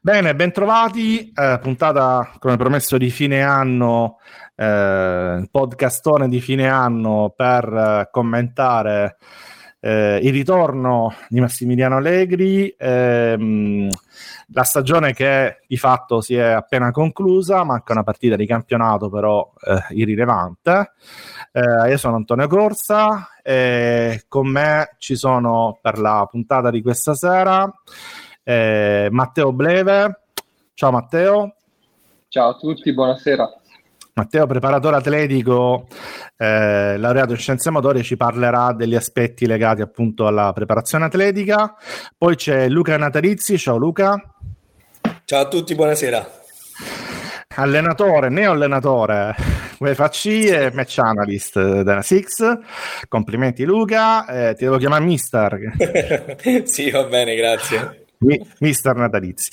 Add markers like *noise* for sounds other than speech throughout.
Bene, bentrovati, eh, puntata come promesso di fine anno, eh, podcastone di fine anno per eh, commentare eh, il ritorno di Massimiliano Allegri, ehm, la stagione che di fatto si è appena conclusa, manca una partita di campionato però eh, irrilevante. Eh, io sono Antonio Corsa e con me ci sono per la puntata di questa sera eh, Matteo Bleve. Ciao Matteo. Ciao a tutti, buonasera. Matteo, preparatore atletico, eh, laureato in scienze motorie, ci parlerà degli aspetti legati appunto alla preparazione atletica. Poi c'è Luca Natalizzi. Ciao Luca. Ciao a tutti, buonasera. Allenatore, neo allenatore, UEFA C e match analyst della Six. Complimenti Luca, eh, ti devo chiamare mister. *laughs* sì, va bene, grazie. Mister Natalizzi.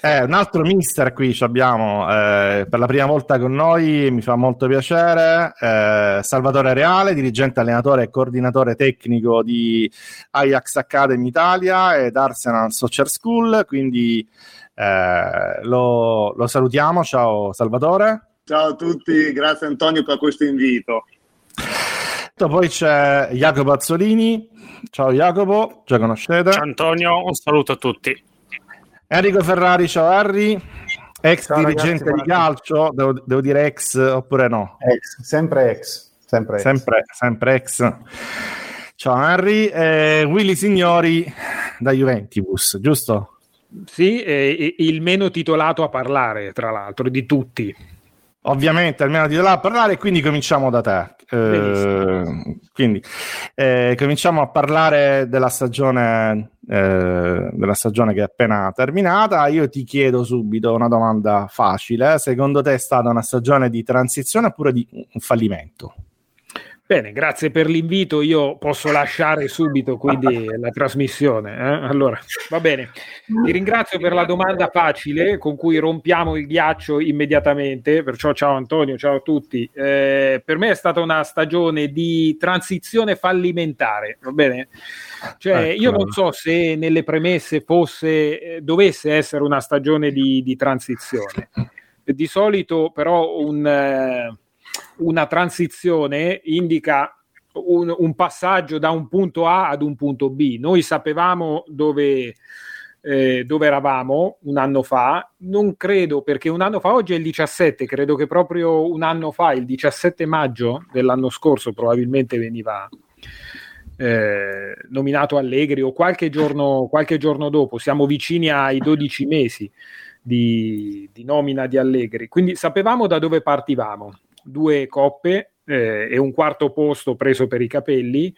Eh, un altro mister qui abbiamo eh, per la prima volta con noi, mi fa molto piacere, eh, Salvatore Reale, dirigente allenatore e coordinatore tecnico di Ajax Academy Italia ed Arsenal Soccer School, quindi eh, lo, lo salutiamo. Ciao Salvatore. Ciao a tutti, grazie Antonio per questo invito. Poi c'è Jacopo Azzolini, Ciao Jacopo, già conoscete. Ciao Antonio, un saluto a tutti. Enrico Ferrari, ciao Harry, ex ciao, dirigente ragazzi, di calcio, devo, devo, dire ex oppure no? Ex, sempre ex. Sempre ex. Sempre, sempre ex. Ciao Henry, eh, Willy Signori da Juventus, giusto? Sì, eh, il meno titolato a parlare, tra l'altro, di tutti. Ovviamente almeno di là a parlare, quindi cominciamo da te. Eh, quindi eh, cominciamo a parlare della stagione, eh, della stagione che è appena terminata. Io ti chiedo subito una domanda facile: secondo te è stata una stagione di transizione oppure di un fallimento? Bene, grazie per l'invito. Io posso lasciare subito quindi *laughs* la trasmissione. Eh? Allora, va bene. Ti ringrazio per la domanda facile con cui rompiamo il ghiaccio immediatamente. Perciò, ciao Antonio, ciao a tutti. Eh, per me è stata una stagione di transizione fallimentare. Va bene? Cioè, ecco. io non so se nelle premesse fosse, eh, dovesse essere una stagione di, di transizione. Di solito, però, un eh, una transizione indica un, un, passaggio da un punto A ad un punto B. Noi sapevamo dove, eh, dove eravamo un anno fa, non credo perché un anno fa, oggi è il 17, credo che proprio un anno fa, il 17 maggio dell'anno scorso, probabilmente veniva eh, nominato Allegri o qualche giorno, qualche giorno dopo, siamo vicini ai 12 mesi di, di nomina di Allegri, quindi sapevamo da dove partivamo due coppe eh, e un quarto posto preso per i capelli.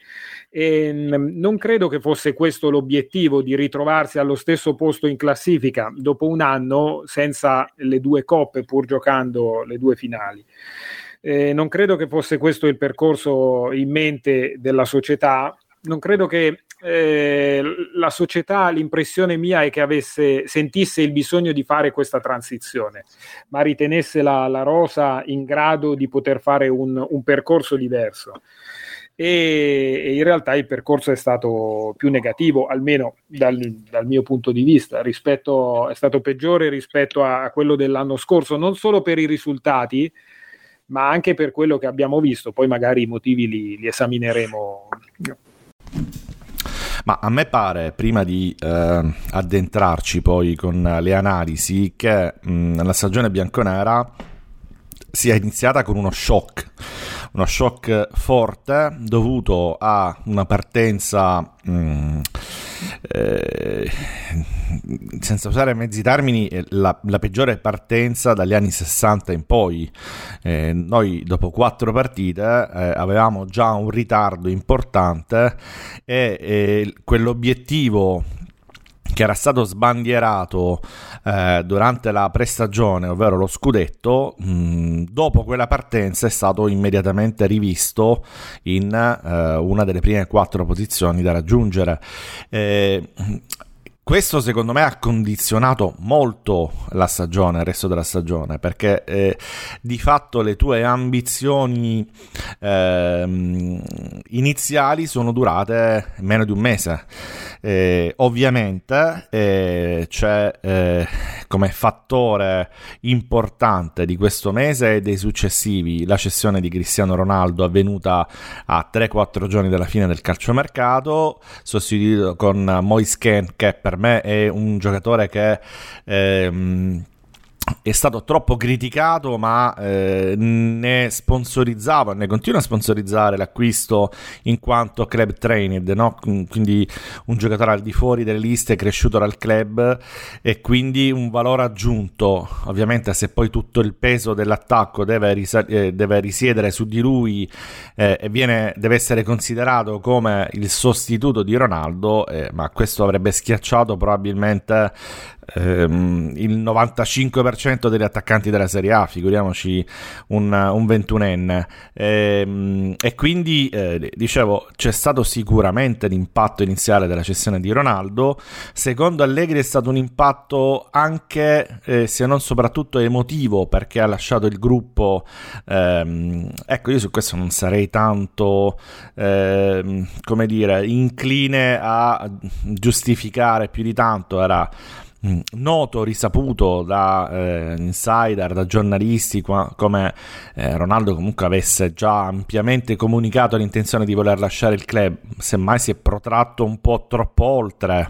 E, mh, mm, non credo che fosse questo l'obiettivo di ritrovarsi allo stesso posto in classifica dopo un anno senza le due coppe, pur giocando le due finali. Eh, non credo che fosse questo il percorso in mente della società. Non credo che eh, la società, l'impressione mia è che avesse, sentisse il bisogno di fare questa transizione, ma ritenesse la, la Rosa in grado di poter fare un, un percorso diverso. E, e, in realtà il percorso è stato più negativo, almeno dal, dal, mio punto di vista, rispetto, è stato peggiore rispetto a, quello dell'anno scorso, non solo per i risultati, ma anche per quello che abbiamo visto. Poi magari i motivi li, li esamineremo ma a me pare, prima di eh, addentrarci poi con le analisi, che mh, la stagione bianconera sia iniziata con uno shock, uno shock forte dovuto a una partenza mh, eh, senza usare mezzi termini, la, la, peggiore partenza dagli anni 60 in poi. Eh, noi dopo quattro partite eh, avevamo già un ritardo importante e, e quell'obiettivo che era stato sbandierato eh, durante la prestagione, ovvero lo scudetto, mh, dopo quella partenza è stato immediatamente rivisto in eh, una delle prime quattro posizioni da raggiungere. Eh, questo secondo me ha condizionato molto la stagione, il resto della stagione, perché eh, di fatto le tue ambizioni eh, iniziali sono durate meno di un mese. Eh, ovviamente c'è, eh, come fattore importante di questo mese e dei successivi la cessione di Cristiano Ronaldo avvenuta a 3-4 giorni dalla fine del calciomercato, sostituito con Moisken che per me è un giocatore che ehm, è stato troppo criticato, ma eh, ne sponsorizzava, ne continua a sponsorizzare l'acquisto in quanto club trained, no? quindi un giocatore al di fuori delle liste cresciuto dal club e quindi un valore aggiunto. Ovviamente, se poi tutto il peso dell'attacco deve, risa- eh, deve risiedere su di lui eh, e viene, deve essere considerato come il sostituto di Ronaldo, eh, ma questo avrebbe schiacciato probabilmente ehm, il 95% degli attaccanti della Serie A, figuriamoci un, un 21enne. Ehm, e quindi, eh, dicevo, c'è stato sicuramente l'impatto iniziale della cessione di Ronaldo. Secondo Allegri è stato un impatto anche, eh, se non soprattutto emotivo, perché ha lasciato il gruppo. Ehm, ecco, io su questo non sarei tanto, ehm, come dire, incline a giustificare più di tanto. Era noto, risaputo da eh, insider, da giornalisti, qua, come eh, Ronaldo comunque avesse già ampiamente comunicato l'intenzione di voler lasciare il club, semmai si è protratto un po' troppo oltre.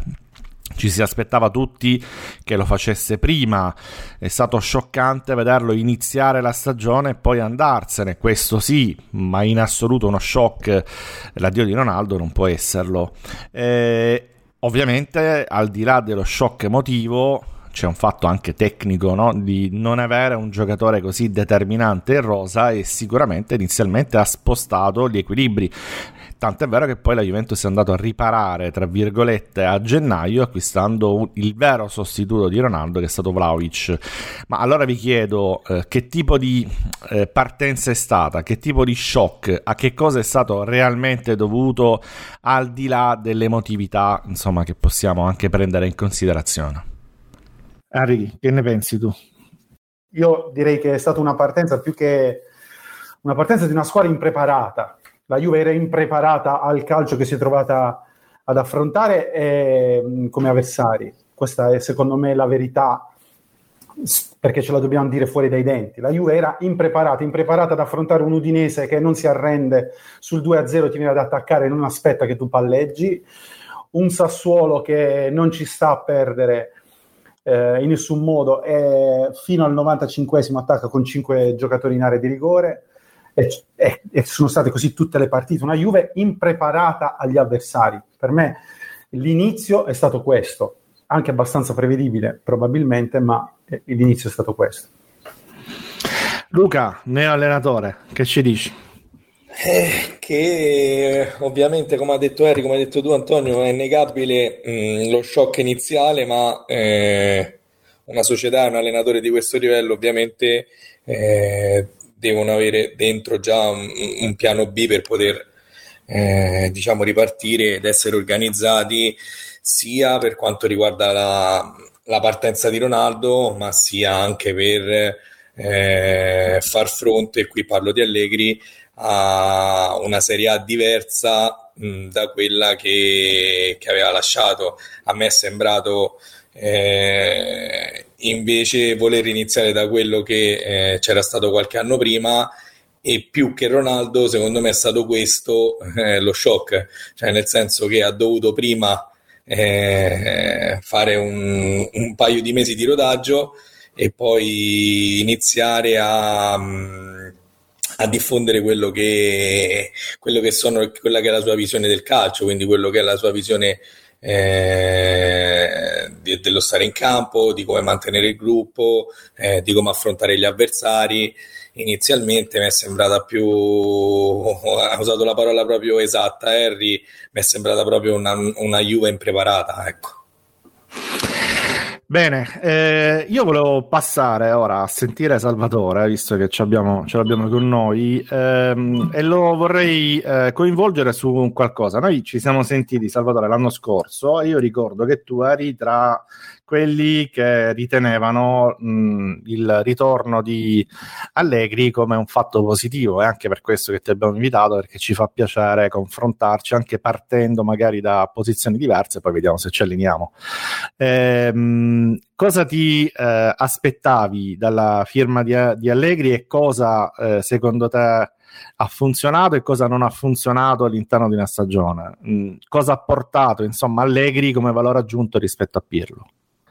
Ci si aspettava tutti che lo facesse prima, è stato scioccante vederlo iniziare la stagione e poi andarsene, questo sì, ma in assoluto uno shock, l'addio di Ronaldo non può esserlo. Eh, Ovviamente, al di là dello shock emotivo, c'è un fatto anche tecnico no? di non avere un giocatore così determinante in rosa e sicuramente inizialmente ha spostato gli equilibri. Tant'è vero che poi la Juventus è andato a riparare, tra virgolette, a gennaio acquistando il vero sostituto di Ronaldo che è stato Vlaovic. Ma allora vi chiedo eh, che tipo di eh, partenza è stata, che tipo di shock, a che cosa è stato realmente dovuto al di là dell'emotività, insomma, che possiamo anche prendere in considerazione. Henry, che ne pensi tu? Io direi che è stata una partenza più che una partenza di una squadra impreparata, la Juve era impreparata al calcio che si è trovata ad affrontare eh, come avversari. Questa è secondo me la verità perché ce la dobbiamo dire fuori dai denti. La Juve era impreparata, impreparata ad affrontare un Udinese che non si arrende sul 2-0, ti viene ad attaccare e non aspetta che tu palleggi, un Sassuolo che non ci sta a perdere eh, in nessun modo e fino al 95esimo attacca con 5 giocatori in area di rigore e, e, e, sono state così tutte le partite. Una Juve impreparata agli avversari. Per me l'inizio è stato questo, anche abbastanza prevedibile probabilmente, ma l'inizio è stato questo. Luca, neo allenatore, che ci dici? Eh, che ovviamente, come ha detto Harry, come hai detto tu, Antonio, è innegabile mh, mm, lo shock iniziale, ma eh, una società, un allenatore di questo livello, ovviamente eh, devono avere dentro già un, un piano B per poter eh, diciamo ripartire ed essere organizzati sia per quanto riguarda la, la partenza di Ronaldo ma sia anche per eh, far fronte, qui parlo di Allegri, a una Serie A diversa mh, da quella che, che, aveva lasciato. A me è sembrato eh, invece voler iniziare da quello che eh, c'era stato qualche anno prima e più che Ronaldo secondo me è stato questo eh, lo shock. Cioè nel senso che ha dovuto prima eh, fare un, un, paio di mesi di rodaggio e poi iniziare a, mm, a diffondere quello che, quello che sono, quella che è la sua visione del calcio quindi quello che è la sua visione eh, dello stare in campo, di come mantenere il gruppo, eh, di come affrontare gli avversari. Inizialmente mi è sembrata più, ha usato la parola proprio esatta, Harry, mi è sembrata proprio una, una Juve impreparata. Ecco. Bene, eh, io volevo passare ora a sentire Salvatore, visto che abbiamo, ce l'abbiamo con noi, ehm, e lo vorrei eh, coinvolgere su qualcosa. Noi ci siamo sentiti, Salvatore, l'anno scorso e io ricordo che tu eri tra quelli che ritenevano mh, il ritorno di Allegri come un fatto positivo. È anche per questo che ti abbiamo invitato, perché ci fa piacere confrontarci anche partendo magari da posizioni diverse, poi vediamo se ci allineiamo. Ehm, cosa ti eh, aspettavi dalla firma di, di Allegri e cosa eh, secondo te ha funzionato e cosa non ha funzionato all'interno di una stagione. Mm, cosa ha portato, insomma, Allegri come valore aggiunto rispetto a Pirlo?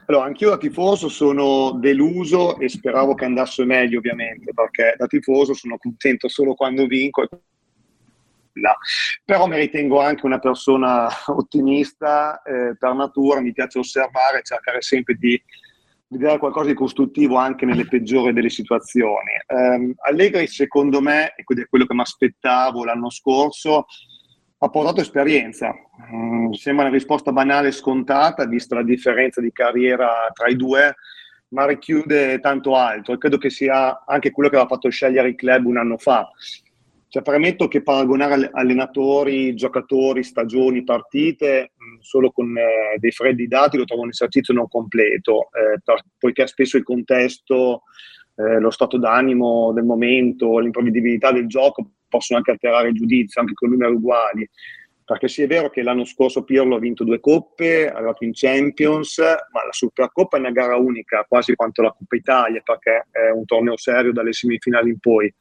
Allora, anch'io da tifoso sono deluso e speravo che andasse meglio, ovviamente, perché da tifoso sono contento solo quando vinco. Però mi ritengo anche una persona ottimista eh, per natura, mi piace osservare, cercare sempre di vedere qualcosa di costruttivo anche nelle peggiori delle situazioni. Um, Allegri, secondo me, e è quello che mi aspettavo l'anno scorso, ha portato esperienza. Um, sembra una risposta banale e scontata, vista la differenza di carriera tra i due, ma richiude tanto altro e credo che sia anche quello che aveva fatto scegliere il club un anno fa. Cioè, premetto che paragonare allenatori, giocatori, stagioni, partite mh, solo con eh, dei freddi dati lo trovo un esercizio non completo, eh, per, poiché spesso il contesto, eh, lo stato d'animo del momento, l'imprevedibilità del gioco possono anche alterare il giudizio, anche con numeri uguali. Perché sì, è vero che l'anno scorso Pirlo ha vinto due coppe, è arrivato in Champions, ma la Supercoppa è una gara unica, quasi quanto la Coppa Italia, perché è un torneo serio dalle semifinali in poi.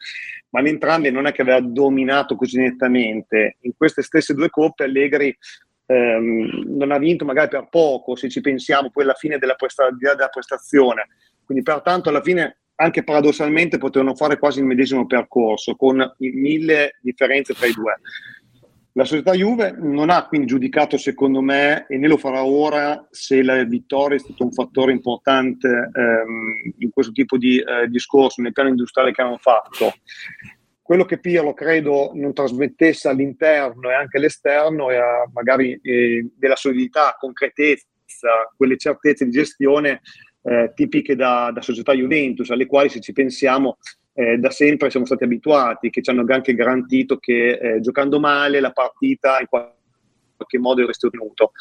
Ma in entrambi non è che aveva dominato così nettamente. In queste stesse due coppe Allegri ehm, non ha vinto magari per poco, se ci pensiamo, poi alla fine della, presta- della prestazione. Quindi pertanto alla fine anche paradossalmente potevano fare quasi il medesimo percorso, con mille differenze tra i due. La società Juve non ha quindi giudicato, secondo me, e ne lo farà ora, se la vittoria è stato un fattore importante ehm, in questo tipo di eh, discorso, nel piano industriale che hanno fatto. Quello che Pirlo credo non trasmettesse all'interno e anche all'esterno era magari eh, della solidità, concretezza, quelle certezze di gestione eh, tipiche da, da società Juventus, alle quali se ci pensiamo eh, da sempre siamo stati abituati, che ci hanno anche garantito che eh, giocando male la partita in qualche modo è ottenuto.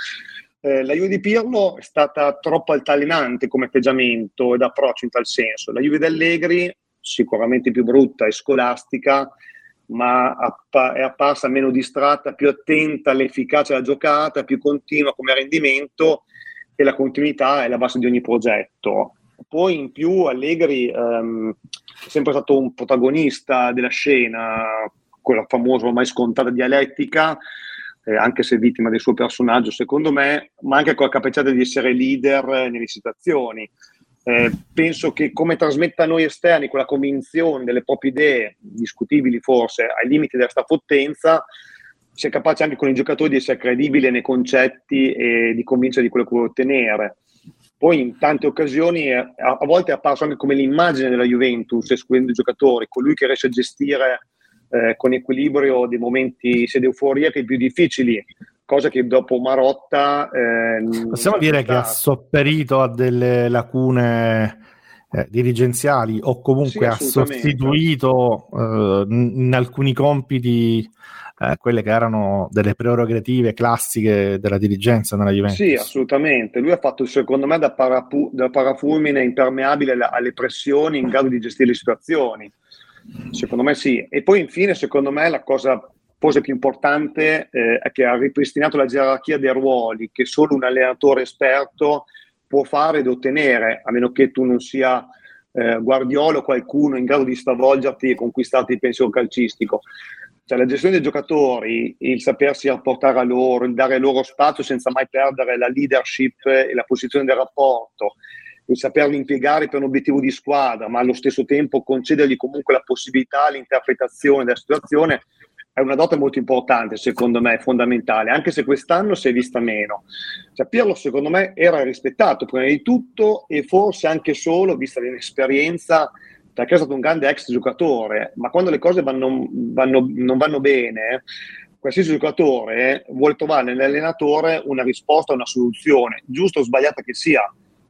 Eh, la Juve di Pirlo è stata troppo altalenante come atteggiamento ed approccio in tal senso. La Juve di Allegri, sicuramente più brutta e scolastica, ma è apparsa meno distratta, più attenta all'efficacia della giocata, più continua come rendimento e la continuità è la base di ogni progetto. Poi in più Allegri ehm, è sempre stato un protagonista della scena, quella famosa ormai scontata dialettica, eh, anche se vittima del suo personaggio secondo me, ma anche con la capacità di essere leader nelle situazioni. Eh, penso che come trasmetta a noi esterni quella convinzione delle proprie idee, discutibili forse, ai limiti della stafottenza, sia capace anche con i giocatori di essere credibile nei concetti e di convincere di quello che vuole ottenere. Poi in tante occasioni a, a volte è apparso anche come l'immagine della Juventus, escludendo i giocatori, colui che riesce a gestire eh, con equilibrio dei momenti sia di euforia che più difficili, cosa che dopo Marotta... Eh, Possiamo dire che ha sopperito a delle lacune eh, dirigenziali o comunque sì, ha sostituito eh, in alcuni compiti eh, quelle che erano delle prerogative classiche della dirigenza nella Juventus. Sì, assolutamente. Lui ha fatto, secondo me, da, parapu- da parafulmine impermeabile alle pressioni, in grado di gestire le situazioni. Secondo me sì. E poi, infine, secondo me, la cosa forse più importante eh, è che ha ripristinato la gerarchia dei ruoli che solo un allenatore esperto può fare ed ottenere, a meno che tu non sia eh, Guardiolo o qualcuno in grado di stravolgerti e conquistarti il pensiero calcistico. Cioè, la gestione dei giocatori, il sapersi rapportare a loro, il dare loro spazio senza mai perdere la leadership e la posizione del rapporto, il saperli impiegare per un obiettivo di squadra, ma allo stesso tempo concedergli comunque la possibilità, l'interpretazione della situazione, è una dote molto importante, secondo me, fondamentale, anche se quest'anno si è vista meno. Cioè, Pirlo, secondo me, era rispettato prima di tutto e forse anche solo, vista l'inesperienza, perché è stato un grande ex giocatore, ma quando le cose vanno, vanno, non vanno bene, qualsiasi giocatore vuole trovare nell'allenatore una risposta, una soluzione, giusta o sbagliata che sia.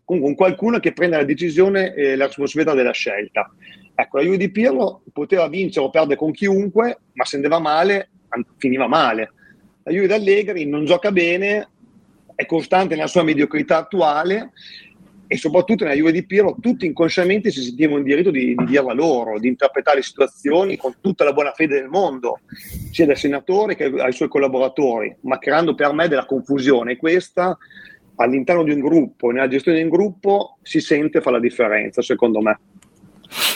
Comunque qualcuno che prenda la decisione e la responsabilità della scelta. Ecco, la Juve di Pirlo poteva vincere o perdere con chiunque, ma se andava male, finiva male. La Juve d'Allegri non gioca bene, è costante nella sua mediocrità attuale e soprattutto nella Juve di Pirlo tutti inconsciamente si sentivano in diritto di, di dirla loro, di interpretare le situazioni con tutta la buona fede del mondo, sia del senatore che ai suoi collaboratori, ma creando per me della confusione. Questa all'interno di un gruppo, nella gestione di un gruppo, si sente fa la differenza, secondo me.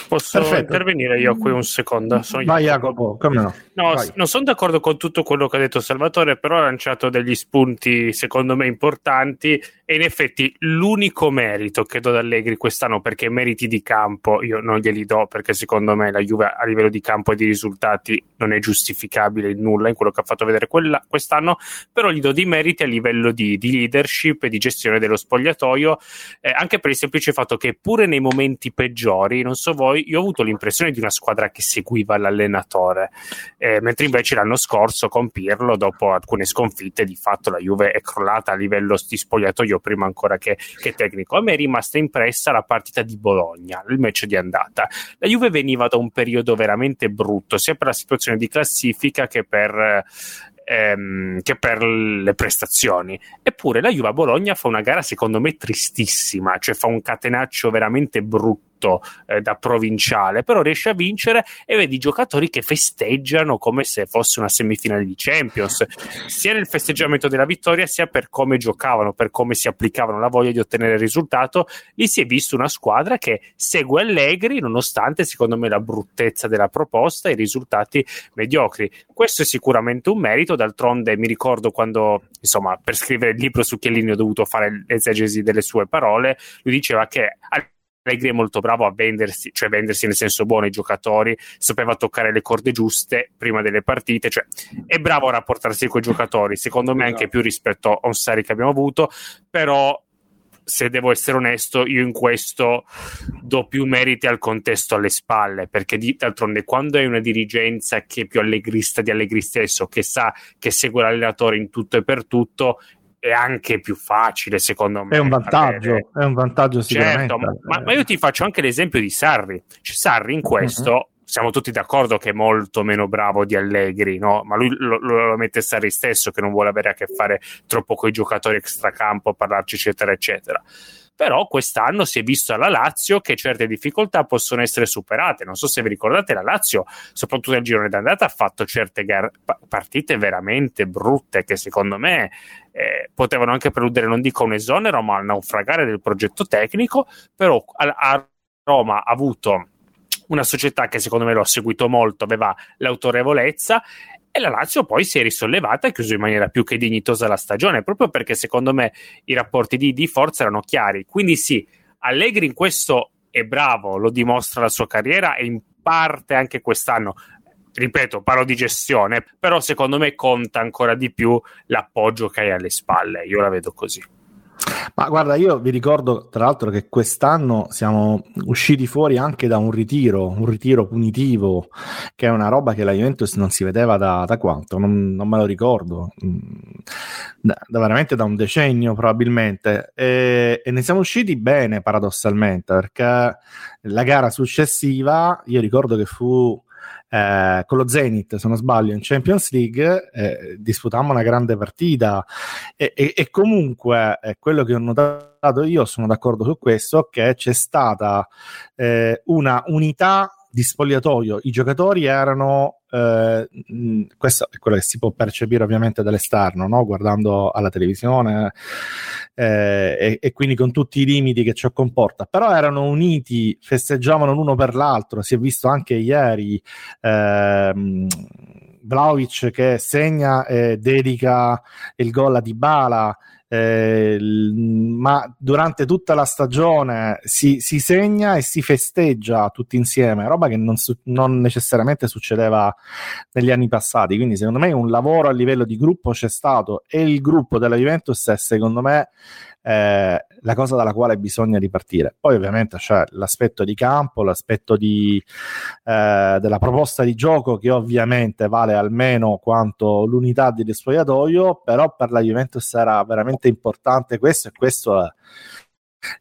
Posso Perfetto. intervenire io qui un secondo? Sono Vai Jacopo, come no? No, Vai. non sono d'accordo con tutto quello che ha detto Salvatore, però ha lanciato degli spunti secondo me importanti e in effetti l'unico merito che do ad Allegri quest'anno, perché meriti di campo io non glieli do, perché secondo me la Juve a livello di campo e di risultati non è giustificabile in nulla in quello che ha fatto vedere quella, quest'anno, però gli do dei meriti a livello di, di leadership e di gestione dello spogliatoio, eh, anche per il semplice fatto che pure nei momenti peggiori, non so voi, io ho avuto l'impressione di una squadra che seguiva l'allenatore, eh, mentre invece l'anno scorso con Pirlo, dopo alcune sconfitte, di fatto la Juve è crollata a livello di spogliatoio prima ancora che, che tecnico. A me è rimasta impressa la partita di Bologna, il match di andata. La Juve veniva da un periodo veramente brutto, sia per la situazione di classifica che per ehm, che per le prestazioni. Eppure la Juve a Bologna fa una gara secondo me tristissima, cioè fa un catenaccio veramente brutto eh, da provinciale, però riesce a vincere e vedi giocatori che festeggiano come se fosse una semifinale di Champions, sia nel festeggiamento della vittoria, sia per come giocavano, per come si applicavano la voglia di ottenere il risultato. Lì si è visto una squadra che segue Allegri, nonostante secondo me la bruttezza della proposta e i risultati mediocri. Questo è sicuramente un merito, d'altronde mi ricordo quando, insomma, per scrivere il libro su Chiellini ho dovuto fare l'esegesi delle sue parole, lui diceva che Allegri è molto bravo a vendersi, cioè vendersi nel senso buono ai giocatori, sapeva toccare le corde giuste prima delle partite, cioè è bravo a rapportarsi con i giocatori, secondo me anche più rispetto a un Sari che abbiamo avuto, però se devo essere onesto, io in questo do più meriti al contesto alle spalle, perché di, d'altronde quando hai una dirigenza che è più allegrista di Allegri stesso, che sa che segue l'allenatore in tutto e per tutto, è anche più facile, secondo me. È un vantaggio, avere... è un vantaggio sicuramente. Certo, ma, ma, io ti faccio anche l'esempio di Sarri. Cioè, Sarri in questo. Mm-hmm. Siamo tutti d'accordo che è molto meno bravo di Allegri, no? ma lui lo, lo, mette Sarri stesso che non vuole avere a che fare troppo con i giocatori extracampo, parlarci eccetera eccetera però quest'anno si è visto alla Lazio che certe difficoltà possono essere superate. Non so se vi ricordate, la Lazio, soprattutto nel girone d'andata, ha fatto certe gar- partite veramente brutte che secondo me eh, potevano anche preludere, non dico un esonero, ma il naufragare del progetto tecnico, però a, a Roma ha avuto una società che secondo me l'ho seguito molto, aveva l'autorevolezza e la Lazio poi si è risollevata e ha chiuso in maniera più che dignitosa la stagione, proprio perché secondo me i rapporti di, di forza erano chiari. Quindi sì, Allegri in questo è bravo, lo dimostra la sua carriera e in parte anche quest'anno. Ripeto, parlo di gestione, però secondo me conta ancora di più l'appoggio che hai alle spalle. Io la vedo così. Ma guarda, io vi ricordo tra l'altro che quest'anno siamo usciti fuori anche da un ritiro, un ritiro punitivo, che è una roba che la Juventus non si vedeva da, da quanto, non, non, me lo ricordo, mm, da, da, veramente da un decennio probabilmente, e, e ne siamo usciti bene paradossalmente, perché la gara successiva, io ricordo che fu eh, con lo Zenit, se non sbaglio, in Champions League eh, disputammo una grande partita. E, e, e comunque eh, quello che ho notato io, sono d'accordo su questo, che c'è stata eh, una unità di spogliatoio, i giocatori erano, eh, questo è quello che si può percepire ovviamente dall'esterno, no? guardando alla televisione eh, e, e, quindi con tutti i limiti che ciò comporta, però erano uniti, festeggiavano l'uno per l'altro, si è visto anche ieri. Ehm, Vlaovic che segna e dedica il gol a Dybala eh, ma durante tutta la stagione si, si, segna e si festeggia tutti insieme, roba che non, non, necessariamente succedeva negli anni passati. Quindi, secondo me, un lavoro a livello di gruppo c'è stato e il gruppo della Juventus è, secondo me, eh, la cosa dalla quale bisogna ripartire. Poi ovviamente c'è l'aspetto di campo, l'aspetto di, eh, della proposta di gioco che ovviamente vale almeno quanto l'unità di spogliatoio, però per la Juventus era veramente importante questo e questo è,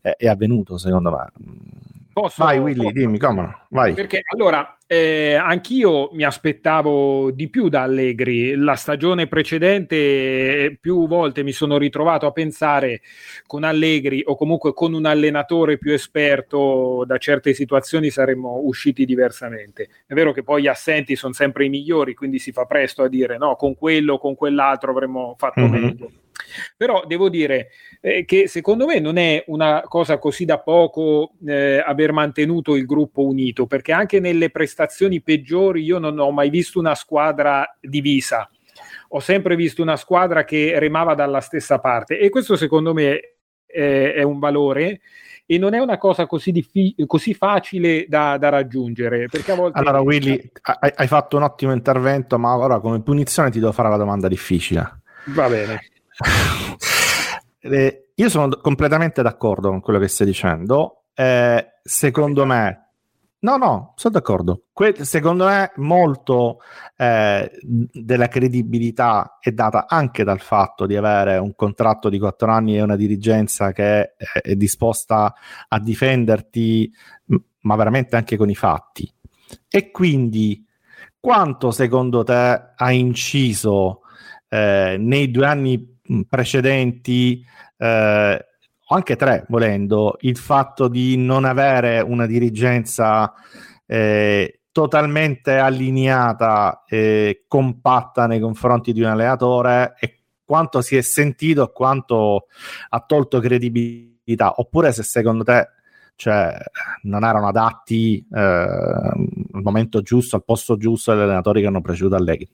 è, è avvenuto secondo me Posso, vai Willy, dimmi, come? Vai. Perché allora, eh, anch'io mi aspettavo di più da Allegri. La stagione precedente più volte mi sono ritrovato a pensare con Allegri o comunque con un allenatore più esperto da certe situazioni saremmo usciti diversamente. È vero che poi gli assenti sono sempre i migliori, quindi si fa presto a dire no, con quello o con quell'altro avremmo fatto mm-hmm. meglio. Però devo dire eh, che secondo me non è una cosa così da poco eh, aver mantenuto il gruppo unito, perché anche nelle prestazioni peggiori io non ho mai visto una squadra divisa. Ho sempre visto una squadra che remava dalla stessa parte e questo secondo me è, è un valore e non è una cosa così, diffi- così facile da, da, raggiungere. Perché a volte... Allora, Willy, hai, hai, fatto un ottimo intervento, ma ora come punizione ti devo fare la domanda difficile. Va bene. Eh, io sono completamente d'accordo con quello che stai dicendo. Eh, secondo me, no, no, sono d'accordo. Que- secondo me, molto eh, della credibilità è data anche dal fatto di avere un contratto di quattro anni e una dirigenza che è, è disposta a difenderti, ma veramente anche con i fatti. E quindi, quanto secondo te ha inciso eh, nei due anni precedenti, eh, anche tre volendo, il fatto di non avere una dirigenza eh, totalmente allineata e compatta nei confronti di un allenatore e quanto si è sentito e quanto ha tolto credibilità, oppure se secondo te cioè, non erano adatti eh, al momento giusto, al posto giusto agli allenatori che hanno preceduto Allegri.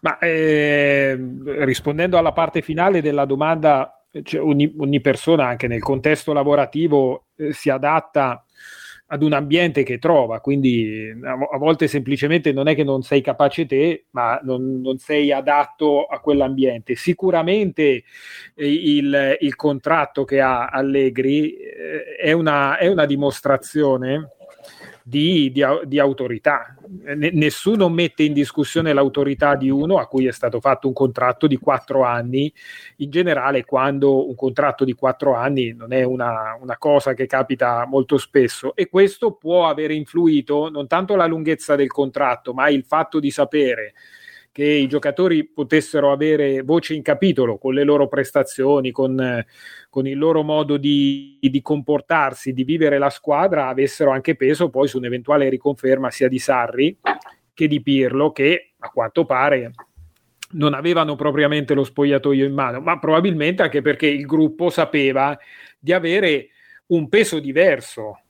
Ma eh, rispondendo alla parte finale della domanda, cioè ogni, ogni, persona anche nel contesto lavorativo eh, si adatta ad un ambiente che trova, quindi a, a, volte semplicemente non è che non sei capace te, ma non, non sei adatto a quell'ambiente. Sicuramente eh, il, il, contratto che ha Allegri eh, è, una, è una dimostrazione di, di, di autorità. N- nessuno mette in discussione l'autorità di uno a cui è stato fatto un contratto di quattro anni. In generale, quando un contratto di quattro anni non è una, una cosa che capita molto spesso, e questo può aver influito non tanto la lunghezza del contratto, ma il fatto di sapere che i giocatori potessero avere voce in capitolo con le loro prestazioni, con, con il loro modo di, di, comportarsi, di vivere la squadra, avessero anche peso poi su un'eventuale riconferma sia di Sarri che di Pirlo, che a quanto pare non avevano propriamente lo spogliatoio in mano, ma probabilmente anche perché il gruppo sapeva di avere un peso diverso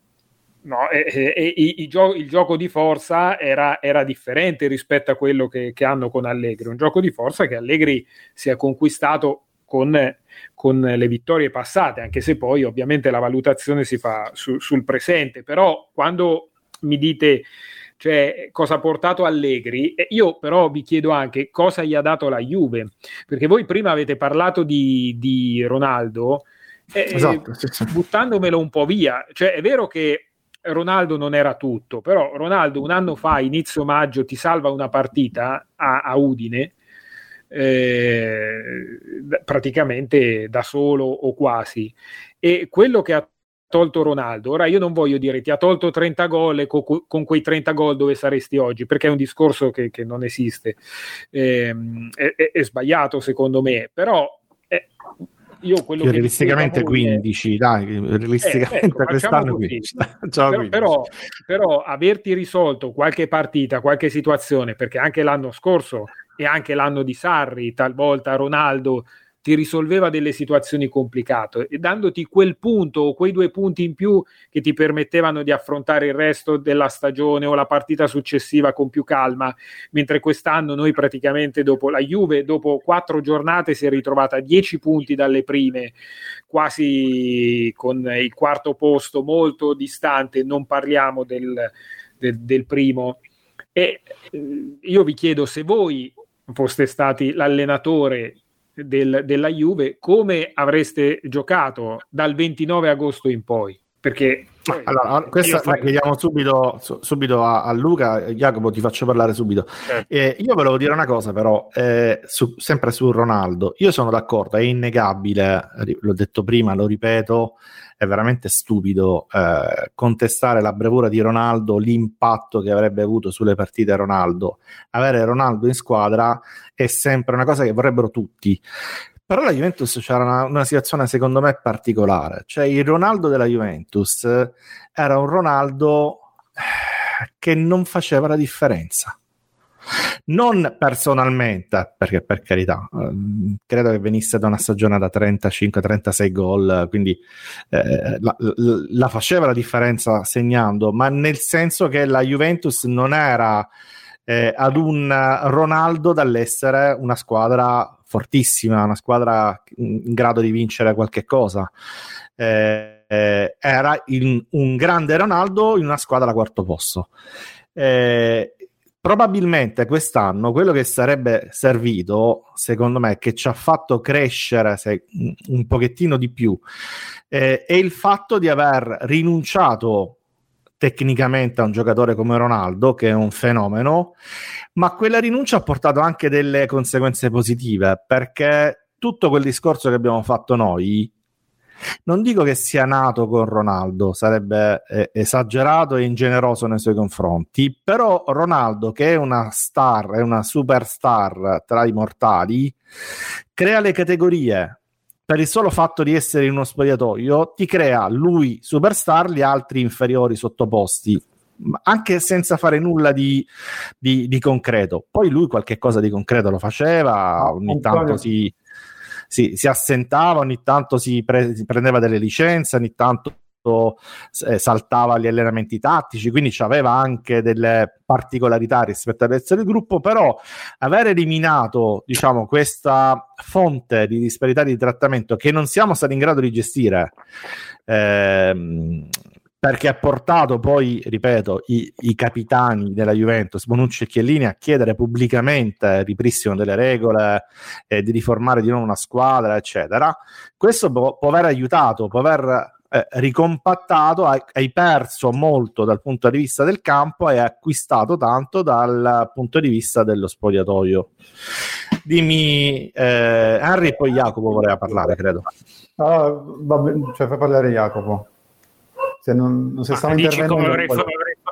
No, e, e, e, il, gio- il, gioco di forza era, era, differente rispetto a quello che, che, hanno con Allegri, un gioco di forza che Allegri si è conquistato con, con le vittorie passate, anche se poi ovviamente la valutazione si fa su, sul presente, però quando mi dite cioè cosa ha portato Allegri, io però vi chiedo anche cosa gli ha dato la Juve, perché voi prima avete parlato di, di Ronaldo, eh, esatto, sì, sì. buttandomelo un po' via, cioè è vero che Ronaldo non era tutto, però Ronaldo un anno fa, inizio maggio, ti salva una partita a, a Udine, eh, praticamente da solo o quasi. E quello che ha tolto Ronaldo, ora io non voglio dire ti ha tolto 30 gol e co- con quei 30 gol dove saresti oggi, perché è un discorso che, che non esiste, eh, è, è, sbagliato secondo me, però eh, io quello che realisticamente 15, è... dai, realisticamente eh, ecco, quest'anno 15. *laughs* Ciao, però, 15. Però, però averti risolto qualche partita, qualche situazione, perché anche l'anno scorso e anche l'anno di Sarri, talvolta Ronaldo ti risolveva delle situazioni complicate e dandoti quel punto o quei due punti in più che ti permettevano di affrontare il resto della stagione o la partita successiva con più calma, mentre quest'anno noi praticamente dopo la Juve, dopo quattro giornate si è ritrovata a dieci punti dalle prime, quasi con il quarto posto molto distante, non parliamo del, del, del primo. E eh, io vi chiedo se voi foste stati l'allenatore del, della Juve, come avreste giocato dal 29 agosto in poi? Perché. Allora, questa la chiediamo subito, subito a, a, Luca. Jacopo, ti faccio parlare subito. Eh. Eh, io volevo dire una cosa, però, eh, su, sempre su Ronaldo. Io sono d'accordo, è innegabile, l'ho detto prima, lo ripeto, è veramente stupido eh, contestare la bravura di Ronaldo, l'impatto che avrebbe avuto sulle partite Ronaldo. Avere Ronaldo in squadra è sempre una cosa che vorrebbero tutti. Però la Juventus c'era una, una, situazione secondo me particolare, cioè il Ronaldo della Juventus era un Ronaldo che non faceva la differenza. Non personalmente, perché per carità, eh, credo che venisse da una stagione da 35-36 gol, quindi eh, la, la faceva la differenza segnando, ma nel senso che la Juventus non era eh, ad un Ronaldo dall'essere una squadra fortissima, una squadra in grado di vincere qualche cosa. Eh, eh, era in, un grande Ronaldo in una squadra a quarto posto. Eh, probabilmente quest'anno quello che sarebbe servito, secondo me, che ci ha fatto crescere se, un pochettino di più, eh, è il fatto di aver rinunciato tecnicamente a un giocatore come Ronaldo, che è un fenomeno, ma quella rinuncia ha portato anche delle conseguenze positive, perché tutto quel discorso che abbiamo fatto noi, non dico che sia nato con Ronaldo, sarebbe eh, esagerato e ingeneroso nei suoi confronti, però Ronaldo, che è una star, è una superstar tra i mortali, crea le categorie per il solo fatto di essere in uno spogliatoio, ti crea lui superstar, gli altri inferiori sottoposti, anche senza fare nulla di, di, di concreto. Poi lui qualche cosa di concreto lo faceva, ogni tanto si, si, si assentava, ogni tanto si, pre, si prendeva delle licenze, ogni tanto eh, saltava gli allenamenti tattici, quindi aveva anche delle particolarità rispetto al resto del gruppo, però aver eliminato diciamo, questa fonte di disparità di trattamento che non siamo stati in grado di gestire ehm, perché ha portato poi, ripeto, i, i, capitani della Juventus, Bonucci e Chiellini, a chiedere pubblicamente ripristino delle regole, eh, di riformare di nuovo una squadra, eccetera. Questo può, può aver aiutato, può aver eh, ricompattato, hai, hai, perso molto dal punto di vista del campo e hai acquistato tanto dal punto di vista dello spogliatoio. Dimmi, eh, Henry e poi Jacopo voleva parlare, credo. Ah, vabbè, cioè fai parlare Jacopo. Se non, non si stava intervenendo...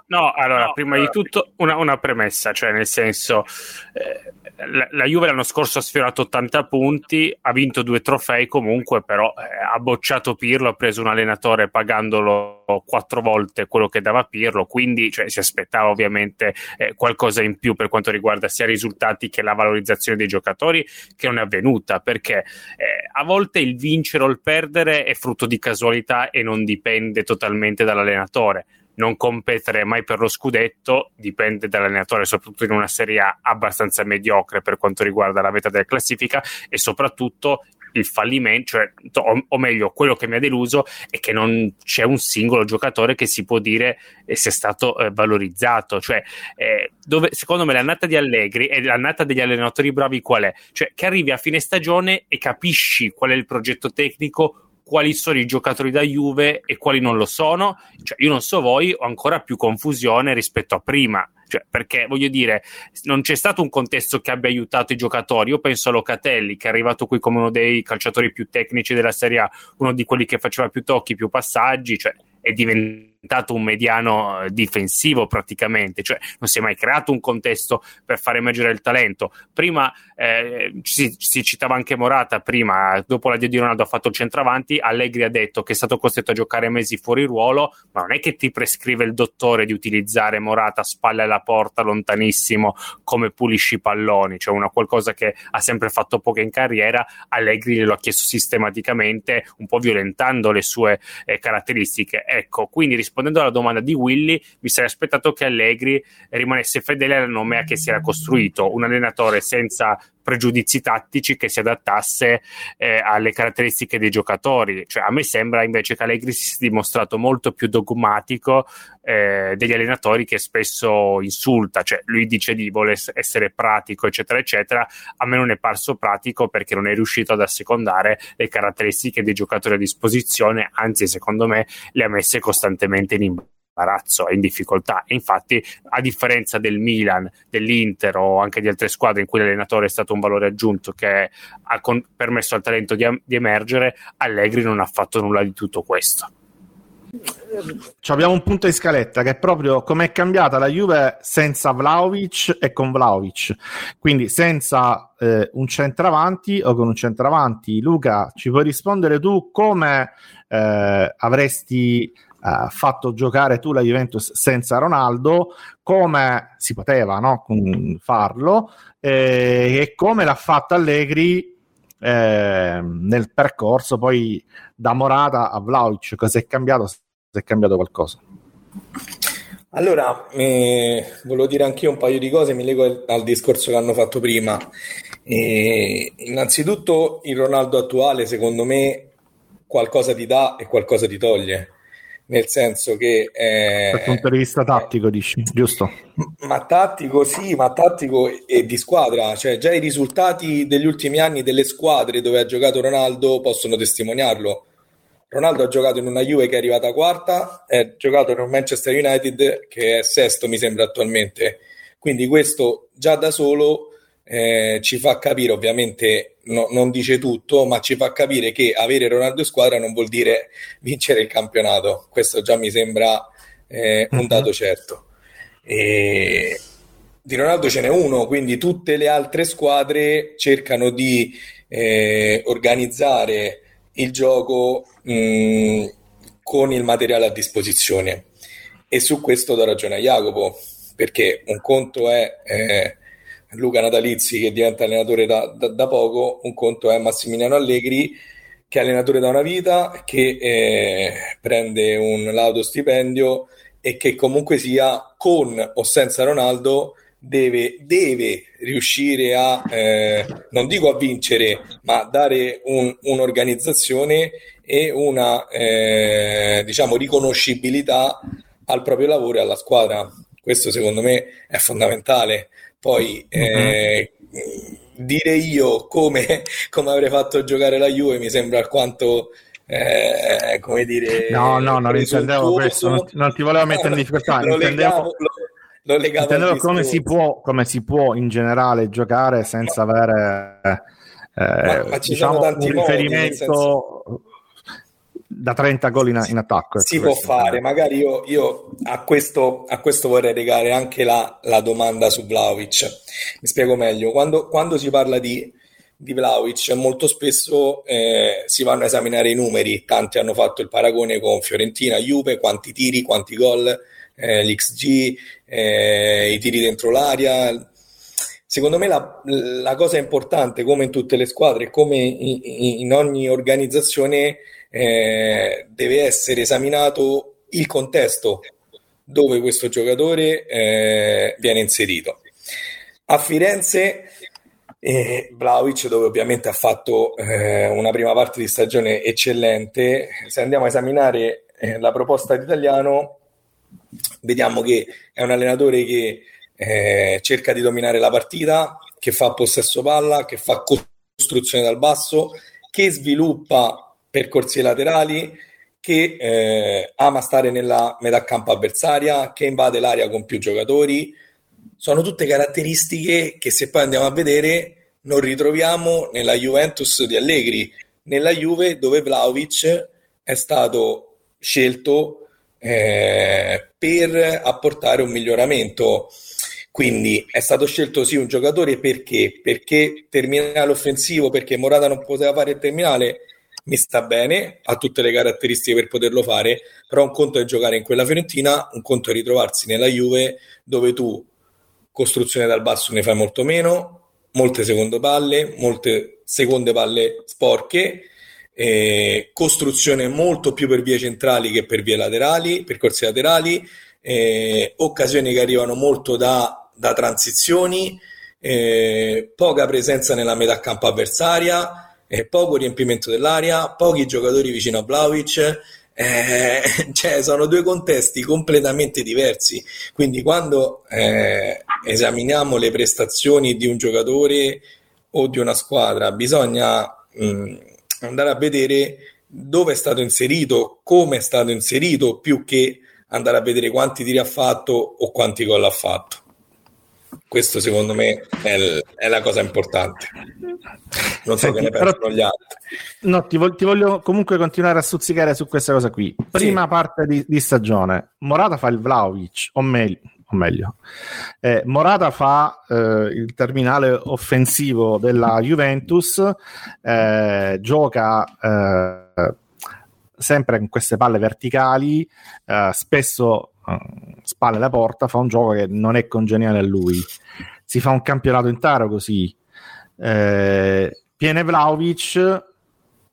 No, allora, prima di tutto una, una premessa, cioè nel senso, eh, la, la, Juve l'anno scorso ha sfiorato 80 punti, ha vinto due trofei comunque, però eh, ha bocciato Pirlo, ha preso un allenatore pagandolo quattro volte quello che dava Pirlo, quindi cioè, si aspettava ovviamente eh, qualcosa in più per quanto riguarda sia i risultati che la valorizzazione dei giocatori, che non è avvenuta, perché eh, a volte il vincere o il perdere è frutto di casualità e non dipende totalmente dall'allenatore non competere mai per lo scudetto dipende dall'allenatore, soprattutto in una serie A abbastanza mediocre per quanto riguarda la vetta della classifica e soprattutto il fallimento, cioè, o, o, meglio, quello che mi ha deluso è che non c'è un singolo giocatore che si può dire eh, sia stato eh, valorizzato. Cioè, eh, dove, secondo me l'annata di Allegri e l'annata degli allenatori bravi qual è? Cioè, che arrivi a fine stagione e capisci qual è il progetto tecnico, quali sono i giocatori da Juve e quali non lo sono. Cioè, io non so voi, ho ancora più confusione rispetto a prima. Cioè, perché voglio dire, non c'è stato un contesto che abbia aiutato i giocatori. Io penso a Locatelli, che è arrivato qui come uno dei calciatori più tecnici della Serie A, uno di quelli che faceva più tocchi, più passaggi. Cioè, è diventato un mediano eh, difensivo praticamente, cioè non si è mai creato un contesto per far emergere il talento. Prima eh, si, si, citava anche Morata, prima, dopo la di Ronaldo ha fatto il centravanti, Allegri ha detto che è stato costretto a giocare mesi fuori ruolo, ma non è che ti prescrive il dottore di utilizzare Morata a spalle alla porta, lontanissimo, come pulisci i palloni, cioè una qualcosa che ha sempre fatto poco in carriera, Allegri glielo ha chiesto sistematicamente, un po' violentando le sue eh, caratteristiche Ecco, quindi rispondendo alla domanda di Willy, mi sarei aspettato che Allegri rimanesse fedele al nome che si era costruito, un allenatore senza pregiudizi tattici che si adattasse eh, alle caratteristiche dei giocatori. Cioè, a me sembra invece che Allegri si sia dimostrato molto più dogmatico eh, degli allenatori che spesso insulta, cioè lui dice di voler essere pratico, eccetera, eccetera. A me non è parso pratico perché non è riuscito ad assecondare le caratteristiche dei giocatori a disposizione, anzi, secondo me, le ha messe costantemente in imbarazzo e in difficoltà. E infatti, a differenza del Milan, dell'Inter o anche di altre squadre in cui l'allenatore è stato un valore aggiunto che ha con- permesso al talento di, am- di emergere, Allegri non ha fatto nulla di tutto questo. Abbiamo un punto in scaletta che è proprio come è cambiata la Juve senza Vlaovic e con Vlaovic, quindi senza eh, un centravanti o con un centravanti. Luca, ci puoi rispondere tu come eh, avresti eh, fatto giocare tu la Juventus senza Ronaldo, come si poteva no? farlo eh, e come l'ha fatto Allegri eh, nel percorso poi da Morata a Vlaovic cosa è cambiato se è cambiato qualcosa allora, eh, volevo dire anche io un paio di cose, mi leggo al, al discorso che hanno fatto prima. Eh, innanzitutto il Ronaldo attuale, secondo me, qualcosa ti dà e qualcosa ti toglie nel senso che... Eh, Dal punto di vista tattico, dici, giusto? Ma tattico sì, ma tattico e di squadra, cioè già i risultati degli ultimi anni delle squadre dove ha giocato Ronaldo possono testimoniarlo. Ronaldo ha giocato in una Juve che è arrivata quarta, ha giocato in un Manchester United che è sesto, mi sembra attualmente. Quindi questo già da solo eh, ci fa capire, ovviamente no, non dice tutto, ma ci fa capire che avere Ronaldo in squadra non vuol dire vincere il campionato. Questo già mi sembra eh, un mhm. dato certo. E di Ronaldo ce n'è uno, quindi tutte le altre squadre cercano di eh, organizzare il gioco mh, con il materiale a disposizione. E su questo do ragione a Jacopo, perché un conto è eh, Luca Natalizzi che diventa allenatore da, da, da, poco, un conto è Massimiliano Allegri che è allenatore da una vita, che eh, prende un laudo stipendio e che comunque sia con o senza Ronaldo deve, deve riuscire a, eh, non dico a vincere, ma dare un, un'organizzazione e una eh, diciamo riconoscibilità al proprio lavoro e alla squadra. Questo secondo me è fondamentale poi eh, uh-huh. dire io come, *laughs* come, avrei fatto giocare la Juve mi sembra alquanto eh, come dire no no non intendevo questo non, non, ti volevo mettere in *laughs* difficoltà lo intendevo, lo, lo intendevo come si, può, come si può in generale giocare senza avere eh, ma, ma diciamo, un riferimento modi, da 30 gol in, in attacco. Si ecco, può fare, magari io, io a, questo, a, questo, vorrei legare anche la, la, domanda su Vlaovic. Mi spiego meglio, quando, quando si parla di, di Vlaovic molto spesso eh, si vanno a esaminare i numeri, tanti hanno fatto il paragone con Fiorentina, Juve, quanti tiri, quanti gol, eh, l'XG, eh, i tiri dentro l'aria. Secondo me la, la, cosa importante, come in tutte le squadre, come in, in ogni organizzazione, eh, deve essere esaminato il contesto dove questo giocatore eh, viene inserito. A Firenze eh, Vlaovic, dove ovviamente ha fatto eh, una prima parte di stagione eccellente, se andiamo a esaminare eh, la proposta d'italiano, vediamo che è un allenatore che eh, cerca di dominare la partita, che fa possesso palla, che fa costruzione dal basso, che sviluppa percorsi laterali, che eh, ama stare nella metà campo avversaria, che invade l'area con più giocatori. Sono tutte caratteristiche che se poi andiamo a vedere non ritroviamo nella Juventus di Allegri, nella Juve dove Vlaovic è stato scelto eh, per apportare un miglioramento. Quindi è stato scelto sì un giocatore perché? Perché terminale offensivo, perché Morata non poteva fare il terminale, mi sta bene, ha tutte le caratteristiche per poterlo fare, però un conto è giocare in quella Fiorentina, un conto è ritrovarsi nella Juve dove tu costruzione dal basso ne fai molto meno, molte seconde palle, molte seconde palle sporche, eh, costruzione molto più per vie centrali che per vie laterali, percorsi laterali, eh, occasioni che arrivano molto da, da transizioni, eh, poca presenza nella metà campo avversaria, eh, poco riempimento dell'area, pochi giocatori vicino a Vlaovic. Eh, *laughs* cioè, sono due contesti completamente diversi. Quindi, quando eh, esaminiamo le prestazioni di un giocatore o di una squadra, bisogna mh, andare a vedere dove è stato inserito, come è stato inserito, più che andare a vedere quanti tiri ha fatto o quanti gol ha fatto. Questo secondo me è, l- è la cosa importante. Non so Senti, che ne però- pensano gli altri. No, ti, vol- ti voglio comunque continuare a stuzzicare su questa cosa qui. Prima Sì. parte di, di stagione, Morata fa il Vlaovic, o, me- o meglio, eh, Morata fa eh, il terminale offensivo della Juventus, eh, gioca eh, sempre con queste palle verticali, eh, spesso spalle alla porta, fa un gioco che non è congeniale a lui. Si fa un campionato intero così. Eh, Viene Vlaovic,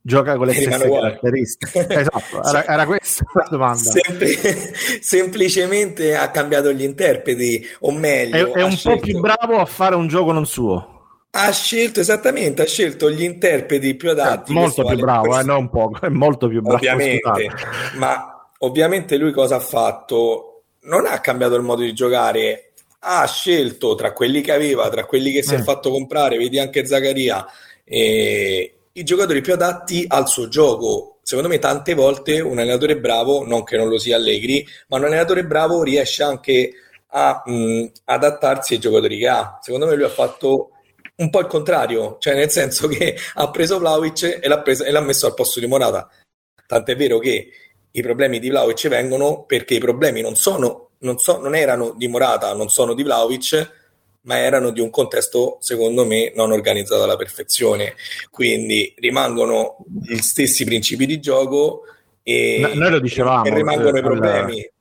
gioca con le stesse caratteristiche. *laughs* esatto, era, era questa la domanda. Sempli- *laughs* semplicemente ha cambiato gli interpreti, o È, meglio, è ha un po' scelto- più bravo a fare un gioco non suo. Ha scelto esattamente, ha scelto gli interpreti più adatti. Eh, molto più bravo, eh, non poco, è molto più bravo. ovviamente, ma ovviamente lui cosa ha fatto? Non ha cambiato il modo di giocare, ha scelto tra quelli che aveva, tra quelli che si Eh. è fatto comprare, vedi anche Zaccaria, eh, i giocatori più adatti al suo gioco. Secondo me tante volte un allenatore bravo, non che non lo sia Allegri, ma un allenatore bravo riesce anche a mh, adattarsi ai giocatori che ha. Secondo me lui ha fatto un po' il contrario, cioè nel senso che *laughs* ha preso Vlaovic e l'ha, preso- e l'ha messo al posto di Morata. Tant'è vero che i problemi di Vlaovic vengono perché i problemi non sono, non so- non erano di Morata, non sono di Vlaovic, ma erano di un contesto, secondo me, non organizzato alla perfezione. Quindi rimangono gli stessi principi di gioco e, No- noi lo dicevamo, e rimangono eh, i problemi.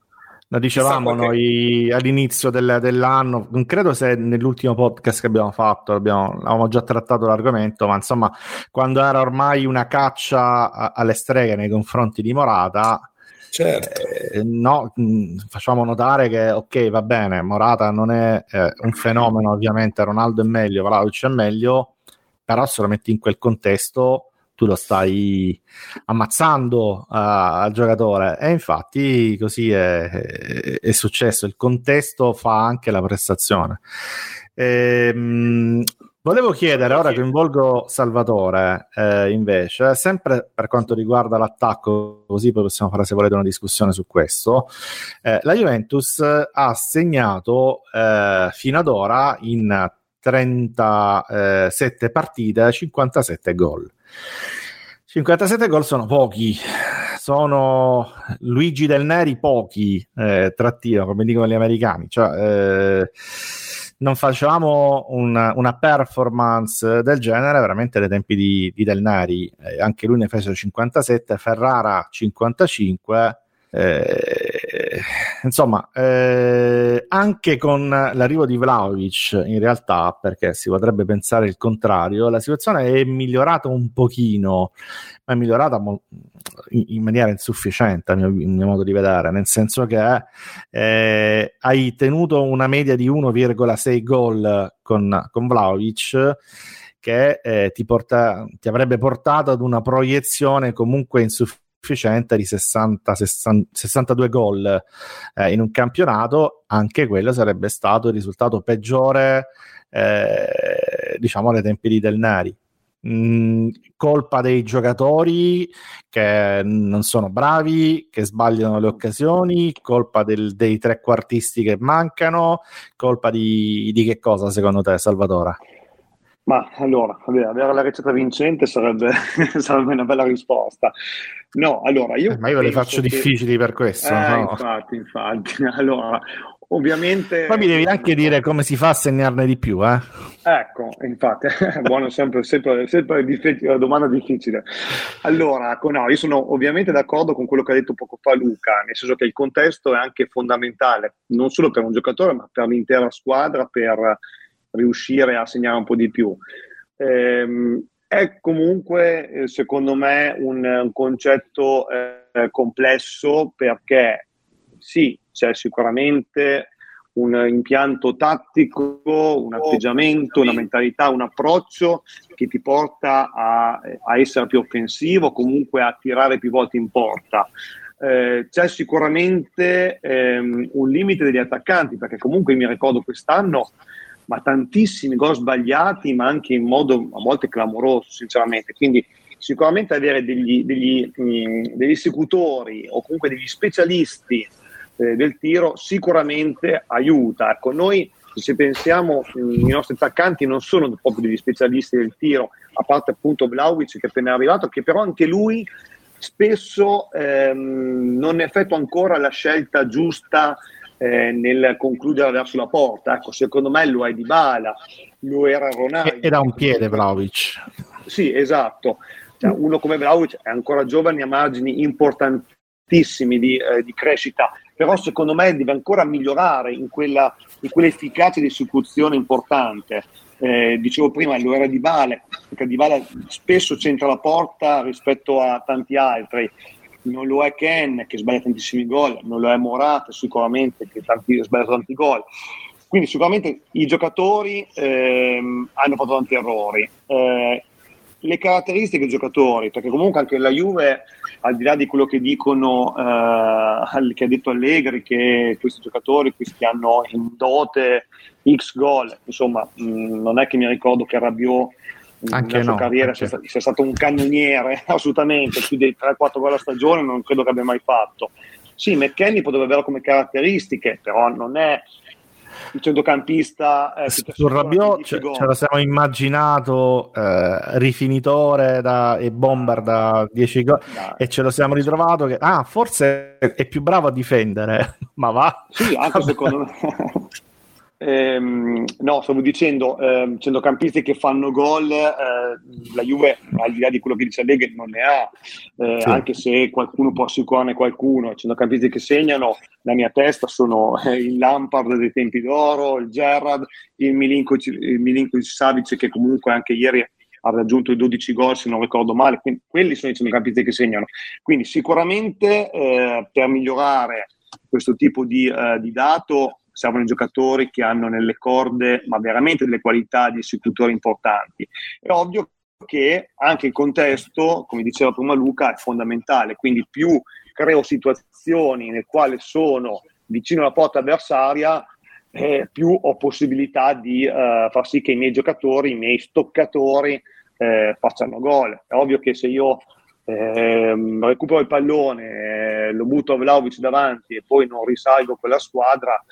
Lo dicevamo noi all'inizio del- dell'anno, non credo se nell'ultimo podcast che abbiamo fatto abbiamo, avevamo già trattato l'argomento, ma insomma, quando era ormai una caccia alle streghe nei confronti di Morata, Certo. eh, no, mh, facciamo notare che ok, va bene, Morata non è eh, un fenomeno, ovviamente Ronaldo è meglio, Vlaovic è meglio, però se lo metti in quel contesto tu lo stai ammazzando uh, al giocatore. E infatti così è, è, è, successo. Il contesto fa anche la prestazione. Ehm, volevo chiedere ora coinvolgo Salvatore eh, invece sempre per quanto riguarda l'attacco così poi possiamo fare se volete una discussione su questo eh, la Juventus ha segnato eh, fino ad ora in 37 partite 57 gol 57 gol sono pochi, sono Luigi Del Neri pochi, eh, trattino, come dicono gli americani. Cioè, eh, non facevamo una, una, performance del genere veramente dai tempi di, di Del Neri. Eh, anche lui ne fece 57, Ferrara 55. Eh, insomma, eh, anche con l'arrivo di Vlaovic, in realtà, perché si potrebbe pensare il contrario, la situazione è migliorata un pochino, ma è migliorata mo- in, maniera insufficiente, a mio, mio, modo di vedere, nel senso che eh, hai tenuto una media di 1,6 gol con, con Vlaovic che eh, ti, porta, ti avrebbe portato ad una proiezione comunque insufficiente sufficiente di 60, 60 62 gol eh, in un campionato, anche quello sarebbe stato il risultato peggiore, eh, diciamo, ai tempi di Del Nari. Mm, colpa dei giocatori che non sono bravi, che sbagliano le occasioni, colpa del, dei trequartisti che mancano, colpa di, di che cosa secondo te, Salvatore? Ma allora, avere la ricetta vincente sarebbe, *laughs* sarebbe una bella risposta. No, allora io. Eh, ma io le faccio che... difficili per questo. Eh, no? Infatti, infatti. *laughs* Allora, ovviamente. Poi mi devi anche dire come si fa a segnarne di più, eh? Ecco, infatti, *laughs* buono, sempre, sempre, sempre una domanda difficile. Allora, no, io sono ovviamente d'accordo con quello che ha detto poco fa Luca, nel senso che il contesto è anche fondamentale, non solo per un giocatore, ma per l'intera squadra, per riuscire a segnare un po' di più. Ehm, è comunque, secondo me, un, un concetto eh, complesso perché sì, c'è sicuramente un impianto tattico, un atteggiamento, una mentalità, un approccio che ti porta a, a essere più offensivo, comunque a tirare più volte in porta. Eh, c'è sicuramente ehm, un limite degli attaccanti, perché comunque mi ricordo quest'anno, ma tantissimi gol sbagliati, ma anche in modo a volte clamoroso, sinceramente. Quindi sicuramente avere degli, degli, mh, mm, degli esecutori o comunque degli specialisti eh, del tiro sicuramente aiuta. Ecco, noi se pensiamo i nostri attaccanti non sono proprio degli specialisti del tiro, a parte appunto Vlaovic che è appena arrivato, che però anche lui spesso ehm, non effettua ancora la scelta giusta eh, nel concludere verso la porta. Ecco, secondo me lo è di Bala, lo era Ronaldo. Era un piede Vlaovic. Sì, esatto. Cioè, uno come Vlaovic è ancora giovane, ha margini importantissimi di, eh, di crescita però secondo me deve ancora migliorare in, quella, in quell'efficacia di esecuzione importante. Eh, dicevo prima, lo era di Vale, perché Di Vale spesso centra la porta rispetto a tanti altri. Non lo è Ken, che sbaglia tantissimi gol, non lo è Morata, sicuramente, che tanti, sbaglia tanti gol. Quindi sicuramente i giocatori ehm, hanno fatto tanti errori. Eh, le caratteristiche dei giocatori, perché comunque anche la Juve, al di là di quello che dicono, eh, che ha detto Allegri, che questi giocatori, questi hanno in dote X gol, insomma, mh, mm, non è che mi ricordo che Rabiot anche nella sua no, carriera sia, sia, stato un cannoniere, *laughs* assolutamente, più di 3-4 gol a stagione non credo che abbia mai fatto. Sì, McKenny potrebbe averlo come caratteristiche, però non è il centrocampista eh, su Rabiot ce, ce lo siamo immaginato eh, rifinitore da, e bomber da 10 gol e ce lo siamo ritrovato che ah forse è più bravo a difendere *laughs* ma va. Sì anche secondo me Ehm, no, stavo dicendo, ehm, centrocampisti che fanno gol, eh, la Juve, al di là di quello che dice Allegri, non ne ha, eh, sì. anche se qualcuno può assicurarne qualcuno. I centrocampisti che segnano, la mia testa, sono eh, il Lampard dei tempi d'oro, il Gerrard, il Milinkovic, il Milinkovic Savic che comunque anche ieri ha raggiunto i 12 gol se non ricordo male, quindi quelli sono i centrocampisti che segnano. Quindi sicuramente eh, per migliorare questo tipo di, uh, di dato servono i giocatori che hanno nelle corde, ma veramente delle qualità di esecutori importanti. È ovvio che anche il contesto, come diceva prima Luca, è fondamentale, quindi più creo situazioni nel quali sono vicino alla porta avversaria, eh, più ho possibilità di uh, far sì che i miei giocatori, i miei stoccatori eh, facciano gol. È ovvio che se io eh, recupero il pallone, eh, lo butto a Vlaovic davanti e poi non risalgo quella squadra,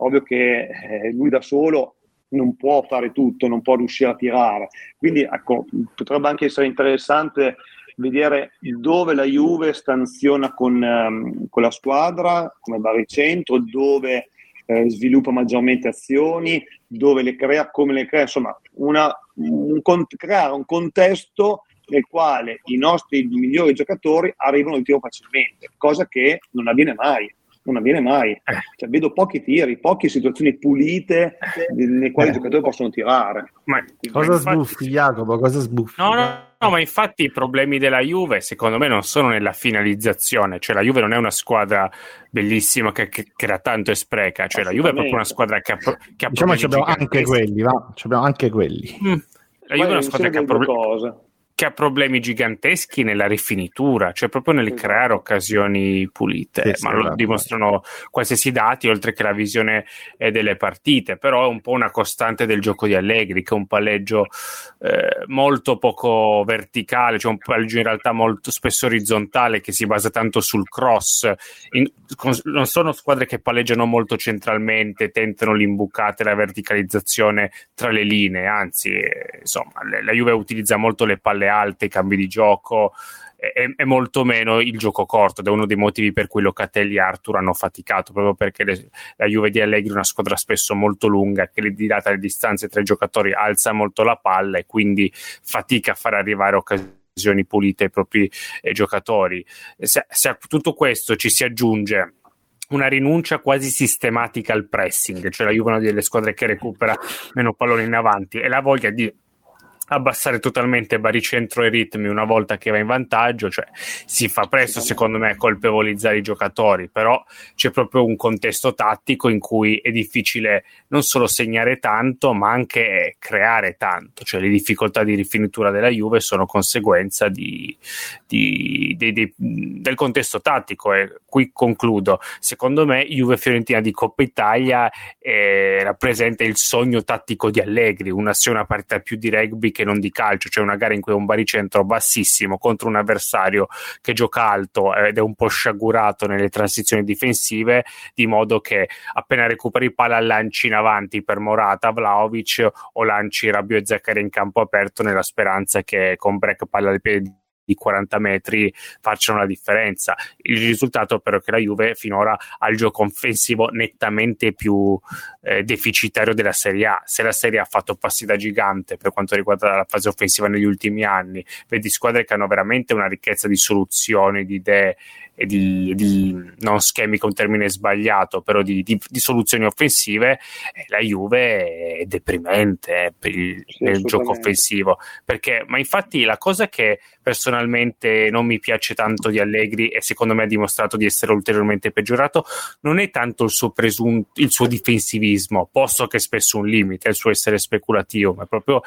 ovvio che eh, lui da solo non può fare tutto, non può riuscire a tirare. Quindi ecco, potrebbe anche essere interessante vedere dove la Juve stanziona con, um, con la squadra, come baricentro, dove eh, sviluppa maggiormente azioni, dove le crea, come le crea, insomma, una, un, creare un contesto nel quale i nostri migliori giocatori arrivano al tiro facilmente, cosa che non avviene mai non avviene mai. Eh. Cioè, vedo pochi tiri, poche situazioni pulite nelle quali eh. i giocatori possono tirare. Ma, cosa infatti... sbuffi, Jacopo? Cosa sbuffi? No, no, no, ma infatti i problemi della Juve, secondo me, non sono nella finalizzazione. Cioè, la Juve non è una squadra bellissima che, che, che da tanto e spreca. Cioè, la Juve è proprio una squadra che ha, che ha diciamo abbiamo anche quelli, va? Abbiamo anche quelli. Mm. La Juve è una squadra che ha problemi che ha problemi giganteschi nella rifinitura, cioè proprio nel creare occasioni pulite, sì, ma lo esatto. dimostrano qualsiasi dati, oltre che la visione eh, delle partite, però è un po' una costante del gioco di Allegri, che è un palleggio eh, molto poco verticale, cioè un palleggio in realtà molto spesso orizzontale, che si basa tanto sul cross. In, con, non sono squadre che palleggiano molto centralmente, tentano l'imbucata e la verticalizzazione tra le linee, anzi, eh, insomma, la Juve utilizza molto le palle alte, i cambi di gioco e, e, molto meno il gioco corto ed è uno dei motivi per cui Locatelli e Arthur hanno faticato proprio perché le, la Juve di Allegri è una squadra spesso molto lunga che di data le distanze tra i giocatori alza molto la palla e quindi fatica a far arrivare occasioni pulite ai propri eh, giocatori. Se, se a tutto questo ci si aggiunge una rinuncia quasi sistematica al pressing, cioè la Juve è una delle squadre che recupera meno palloni in avanti e la voglia di abbassare totalmente baricentro e ritmi una volta che va in vantaggio, cioè si fa presto secondo me a colpevolizzare i giocatori, però c'è proprio un contesto tattico in cui è difficile non solo segnare tanto, ma anche creare tanto, cioè le difficoltà di rifinitura della Juve sono conseguenza di, di, di, del contesto tattico e qui concludo. Secondo me Juve Fiorentina di Coppa Italia eh, rappresenta il sogno tattico di Allegri, una, una partita più di rugby che non di calcio, cioè una gara in cui è un baricentro bassissimo contro un avversario che gioca alto ed è un po' sciagurato nelle transizioni difensive, di modo che appena recuperi palla lanci in avanti per Morata, Vlaovic o lanci Rabio e Zaccaria in campo aperto nella speranza che con break palla al piede di 40 metri facciano la differenza. Il risultato però è che la Juve finora ha il gioco offensivo nettamente più eh, deficitario della Serie A. Se la Serie A ha fatto passi da gigante per quanto riguarda la fase offensiva negli ultimi anni, vedi squadre che hanno veramente una ricchezza di soluzioni, di idee e di, di, non schemi con termine sbagliato, però di, di, di soluzioni offensive, eh, la Juve è deprimente eh, per il, sì, nel gioco offensivo. Perché, ma infatti la cosa che personalmente non mi piace tanto di Allegri e secondo me ha dimostrato di essere ulteriormente peggiorato non è tanto il suo, presunto, il suo difensivismo, posto che è spesso un limite, il suo essere speculativo, ma proprio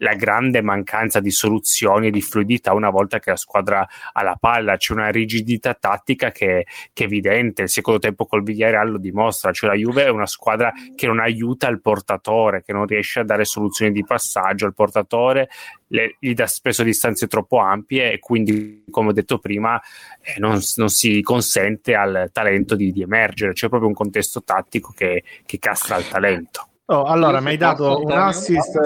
la grande mancanza di soluzioni e di fluidità una volta che la squadra ha la palla, c'è una rigidità tattica che, che, è evidente, il secondo tempo col Villarreal lo dimostra, cioè la Juve è una squadra che non aiuta il portatore, che non riesce a dare soluzioni di passaggio. Al portatore, le, gli dà spesso distanze troppo ampie e quindi, come ho detto prima, eh, non, non, si consente al talento di, di, emergere, c'è proprio un contesto tattico che, che castra il talento. Oh, allora, mi hai dato un assist.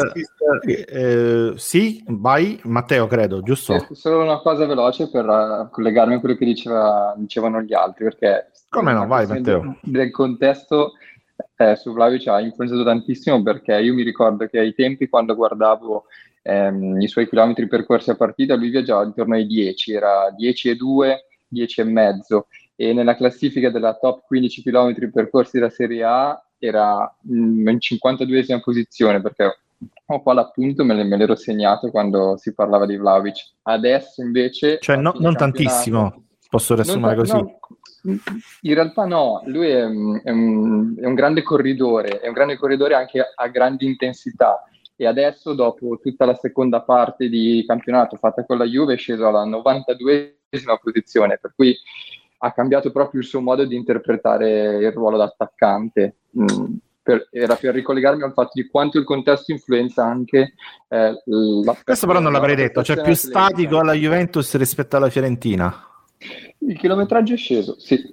Eh, eh, sì, vai, Matteo, credo, giusto? Eh, solo una cosa veloce per uh, collegarmi a quello che diceva, dicevano gli altri, perché... Come no, vai, Matteo. Del contesto eh, su Vlaovic ha influenzato tantissimo perché io mi ricordo che ai tempi quando guardavo ehm, i suoi chilometri percorsi a partita, lui viaggiava intorno ai 10, era 10 e 2, 10 e mezzo e nella classifica della top 15 km percorsi della Serie A era in 52esima posizione perché ho qua l'appunto me, me l'ero segnato quando si parlava di Vlaovic. Adesso invece... Cioè no, non tantissimo, posso riassumere così. No, in realtà no, lui è, è, un, è, un, grande corridore, è un grande corridore anche a grande intensità e adesso dopo tutta la seconda parte di campionato fatta con la Juve è sceso alla 92esima posizione, per cui ha cambiato proprio il suo modo di interpretare il ruolo d'attaccante. Mm, per, era per ricollegarmi al fatto di quanto il contesto influenza anche eh, la questo però non l'avrei detto cioè più statico alla Juventus rispetto alla Fiorentina. Il chilometraggio è sceso sì.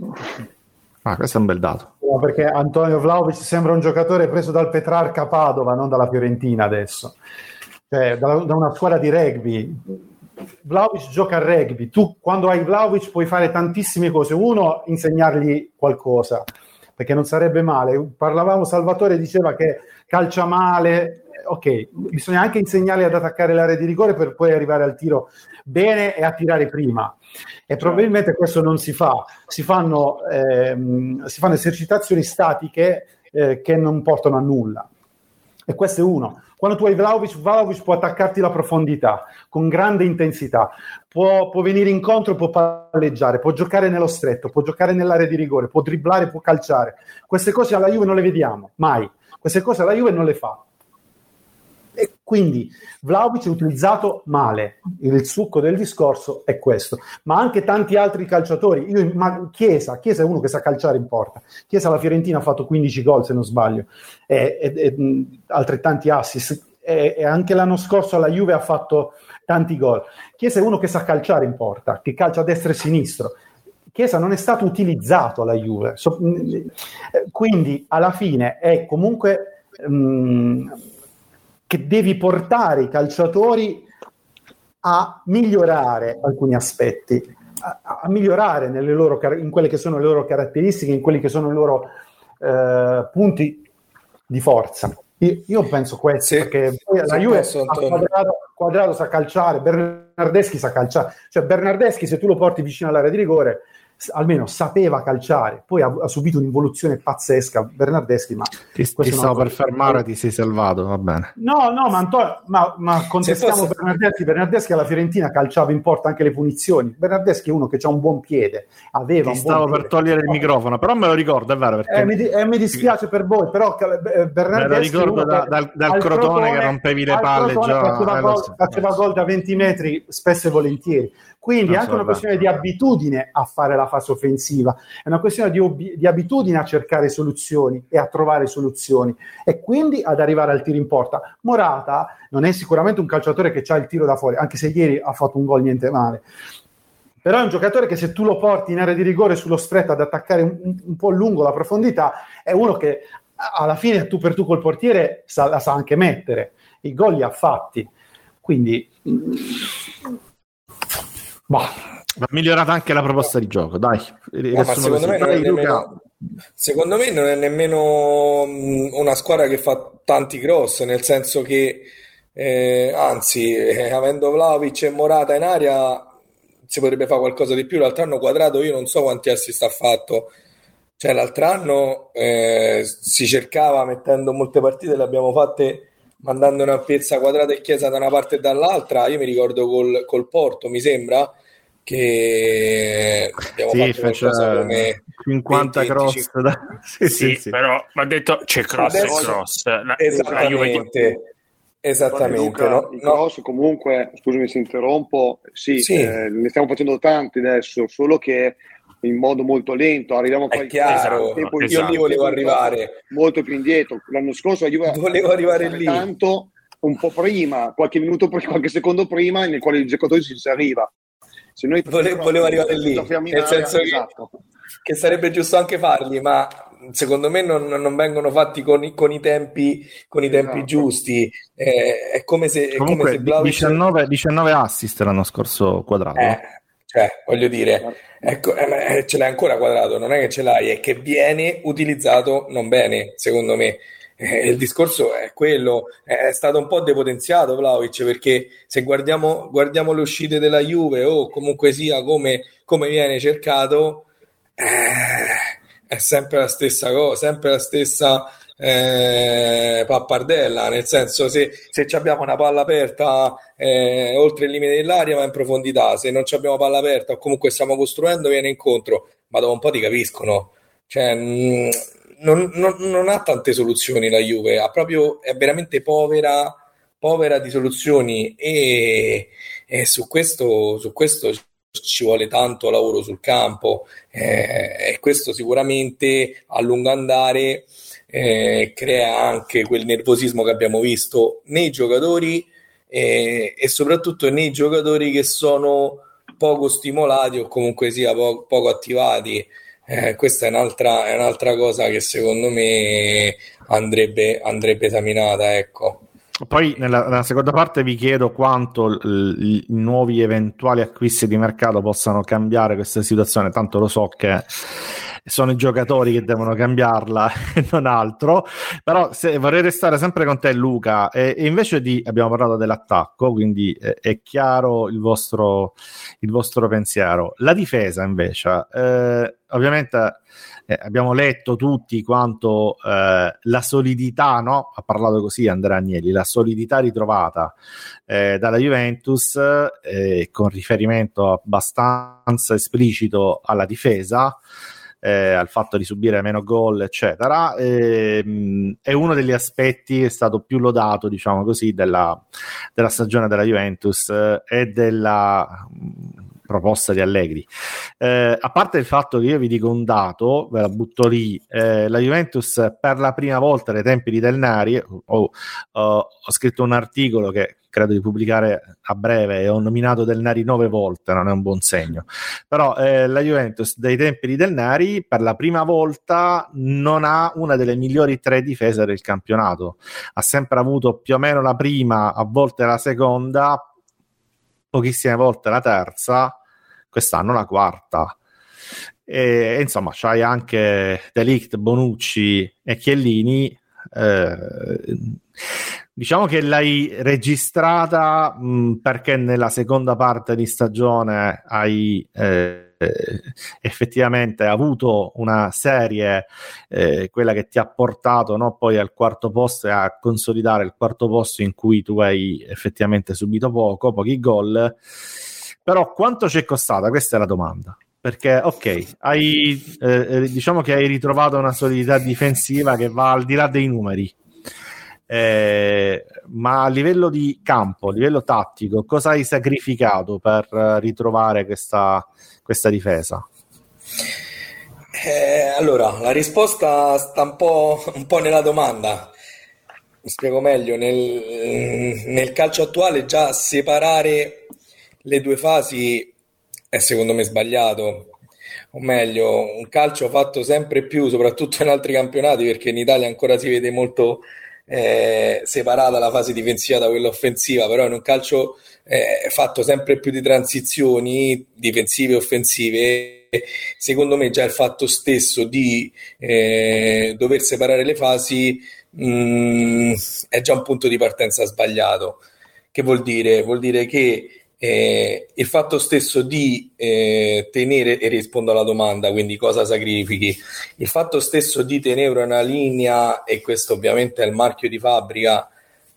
Ah, questo è un bel dato. No, perché Antonio Vlaovic sembra un giocatore preso dal Petrarca Padova non dalla Fiorentina adesso. Cioè da, da una squadra di rugby Vlaovic gioca a rugby, tu quando hai Vlaovic puoi fare tantissime cose. Uno, insegnargli qualcosa, perché non sarebbe male. Parlavamo, Salvatore diceva che calcia male, ok, bisogna anche insegnargli ad attaccare l'area di rigore per poi arrivare al tiro bene e a tirare prima. E probabilmente questo non si fa, si fanno, ehm, si fanno esercitazioni statiche eh, che non portano a nulla. E questo è uno. Quando tu hai Vlaovic, Vlaovic può attaccarti la profondità con grande intensità, può, può, venire incontro, può palleggiare, può giocare nello stretto, può giocare nell'area di rigore, può dribblare, può calciare. Queste cose alla Juve non le vediamo, mai. Queste cose alla Juve non le fa. Quindi Vlaovic è utilizzato male, il succo del discorso è questo, ma anche tanti altri calciatori. Io, ma Chiesa, Chiesa è uno che sa calciare in porta. Chiesa alla Fiorentina ha fatto 15 gol se non sbaglio, e, e, e altrettanti assist. E, anche l'anno scorso alla Juve ha fatto tanti gol. Chiesa è uno che sa calciare in porta, che calcia a destra e a sinistro. Chiesa non è stato utilizzato alla Juve, so, quindi alla fine è comunque. Mh, che devi portare i calciatori a migliorare alcuni aspetti, a, a migliorare loro, in quelle che sono le loro caratteristiche, in quelli che sono i loro eh, punti di forza. Io, io penso questo, sì, perché la Juve quadrato, quadrato, sa calciare, Bernardeschi sa calciare, cioè Bernardeschi se tu lo porti vicino all'area di rigore almeno sapeva calciare, poi ha, ha subito un'involuzione pazzesca Bernardeschi, ma ti, ti stavo per fermare, ti sei salvato, va bene. No, no, ma, Antonio, ma, ma contestiamo fosse... Bernardeschi, Bernardeschi alla Fiorentina calciava in porta anche le punizioni, Bernardeschi è uno che ha un buon piede, aveva ti stavo per togliere il microfono, però me lo ricordo, è vero, perché... eh, mi, eh, mi, dispiace per voi, però eh, Bernardeschi... Me lo ricordo da, dal, dal crotone, crotone, che rompevi le palle già... Faceva, eh, gol, so. faceva gol da 20 metri spesso e volentieri quindi è anche una questione di abitudine a fare la fase offensiva, è una questione di, ob- di, abitudine a cercare soluzioni e a trovare soluzioni e quindi ad arrivare al tiro in porta. Morata non è sicuramente un calciatore che ha il tiro da fuori, anche se ieri ha fatto un gol niente male. Però è un giocatore che se tu lo porti in area di rigore sullo stretto ad attaccare un, un po' lungo la profondità, è uno che alla fine tu per tu col portiere sa, la sa anche mettere. I gol li ha fatti. Quindi Bah. Va migliorata anche la proposta di gioco, dai. No, secondo, me dai nemmeno, secondo, me non è nemmeno una squadra che fa tanti cross, nel senso che, eh, anzi, eh, avendo Vlaovic e Morata in aria, si potrebbe fare qualcosa di più. L'altro anno quadrato, io non so quanti assist ha fatto. Cioè, l'altro anno eh, si cercava mettendo molte partite, le abbiamo fatte mandando una piazza quadrata e chiesa da una parte e dall'altra. Io mi ricordo col, col Porto, mi sembra che abbiamo sì, fatto come 50 20, cross 25... da... *laughs* sì, sì, sì, però va detto c'è cross Adesso, e cross. La, esattamente. La esattamente Luca, no, i cross comunque scusami se interrompo sì, sì. Eh, ne stiamo facendo tanti adesso solo che in modo molto lento, arriviamo a chiaro, tempo, esatto. io lì volevo arrivare molto più indietro. L'anno scorso la *laughs* Juve volevo arrivare lì tanto un po' prima, qualche minuto, qualche secondo prima, nel quale il giocatore si arriva. Se noi volevo, volevo arrivare lì, nel senso esatto. che, che, sarebbe giusto anche farli, ma secondo me non, non vengono fatti con i, con i tempi, con i tempi esatto. giusti. Eh, è come se, è Comunque, come se Vlaovic... 19, 19 assist l'anno scorso quadrato. Eh, cioè, voglio dire, ecco, eh, ce l'hai ancora quadrato, non è che ce l'hai, è che viene utilizzato non bene, secondo me. Eh, il discorso è quello, è stato un po' depotenziato Vlaovic perché se guardiamo, guardiamo le uscite della Juve o comunque sia come, come viene cercato, eh, è sempre la stessa cosa, sempre la stessa eh, pappardella, nel senso se, se abbiamo una palla aperta eh, oltre il limite dell'aria va in profondità, se non abbiamo palla aperta o comunque stiamo costruendo viene incontro, ma dopo un po' ti capiscono. Cioè, mh, mm, non, non, non, ha tante soluzioni la Juve, ha proprio, è veramente povera, povera di soluzioni. E, e su, questo, su questo ci vuole tanto lavoro sul campo. Eh, e questo sicuramente a lungo andare eh, crea anche quel nervosismo che abbiamo visto nei giocatori eh, e soprattutto nei giocatori che sono poco stimolati o comunque sia po- poco attivati. Eh, questa è un'altra, è un'altra, cosa che secondo me andrebbe, andrebbe esaminata. Ecco. Poi nella, nella, seconda parte vi chiedo quanto i nuovi eventuali acquisti di mercato possano cambiare questa situazione, tanto lo so che sono i giocatori che devono cambiarla e non altro. Però se, vorrei restare sempre con te, Luca. E, e invece di abbiamo parlato dell'attacco, quindi eh, è chiaro il vostro, il vostro pensiero. La difesa, invece, eh, ovviamente. Eh, abbiamo letto tutti quanto eh, la solidità, no? ha parlato così Andrea Agnelli, la solidità ritrovata eh, dalla Juventus eh, con riferimento abbastanza esplicito alla difesa eh, al fatto di subire meno gol, eccetera, ehm, è uno degli aspetti che è stato più lodato, diciamo così, della, della stagione della Juventus eh, e della proposta di Allegri. Eh, a parte il fatto che io vi dico un dato, ve la butto lì, eh, la Juventus per la prima volta nei tempi di Del Nari, ho, ho, ho scritto un articolo che credo di pubblicare a breve e ho nominato Del Nari nove volte, non è un buon segno. Però eh, la Juventus dai tempi di Del Nari per la prima volta non ha una delle migliori tre difese del campionato. Ha sempre avuto più o meno la prima, a volte la seconda, pochissime volte la terza, quest'anno la quarta. E, insomma, c'hai anche Delict, Bonucci e Chiellini. Eh, Diciamo che l'hai registrata mh, perché nella seconda parte di stagione hai, eh, effettivamente avuto una serie, eh, quella che ti ha portato no, poi al quarto posto e a consolidare il quarto posto in cui tu hai effettivamente subito poco, pochi gol. Però quanto ci è costata? Questa è la domanda perché ok, hai, eh, eh, diciamo che hai ritrovato una solidità difensiva che va al di là dei numeri, eh, ma a livello di campo, a livello tattico, cosa hai sacrificato per ritrovare questa, questa difesa? Eh, allora, la risposta sta un po', un po', nella domanda. Mi spiego meglio, nel, nel calcio attuale già separare le due fasi è secondo me sbagliato, o meglio, un calcio fatto sempre più, soprattutto in altri campionati, perché in Italia ancora si vede molto eh, separata la fase difensiva da quella offensiva, però in un calcio eh, fatto sempre più di transizioni difensive e offensive, secondo me già il fatto stesso di eh, dover separare le fasi mh, mm, è già un punto di partenza sbagliato. Che vuol dire? Vuol dire che eh, il fatto stesso di eh, tenere, e rispondo alla domanda, quindi cosa sacrifichi, il fatto stesso di tenere una linea, e questo ovviamente è il marchio di fabbrica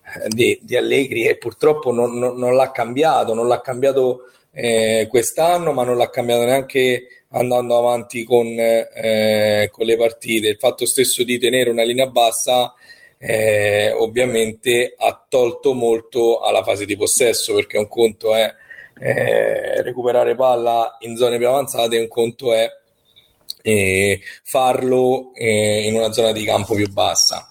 eh, di, di Allegri, e purtroppo non, non, non, l'ha cambiato, non l'ha cambiato eh, quest'anno, ma non l'ha cambiato neanche andando avanti con, eh, con le partite. Il fatto stesso di tenere una linea bassa eh, ovviamente ha tolto molto alla fase di possesso perché un conto è eh, recuperare palla in zone più avanzate e un conto è eh, farlo eh, in una zona di campo più bassa.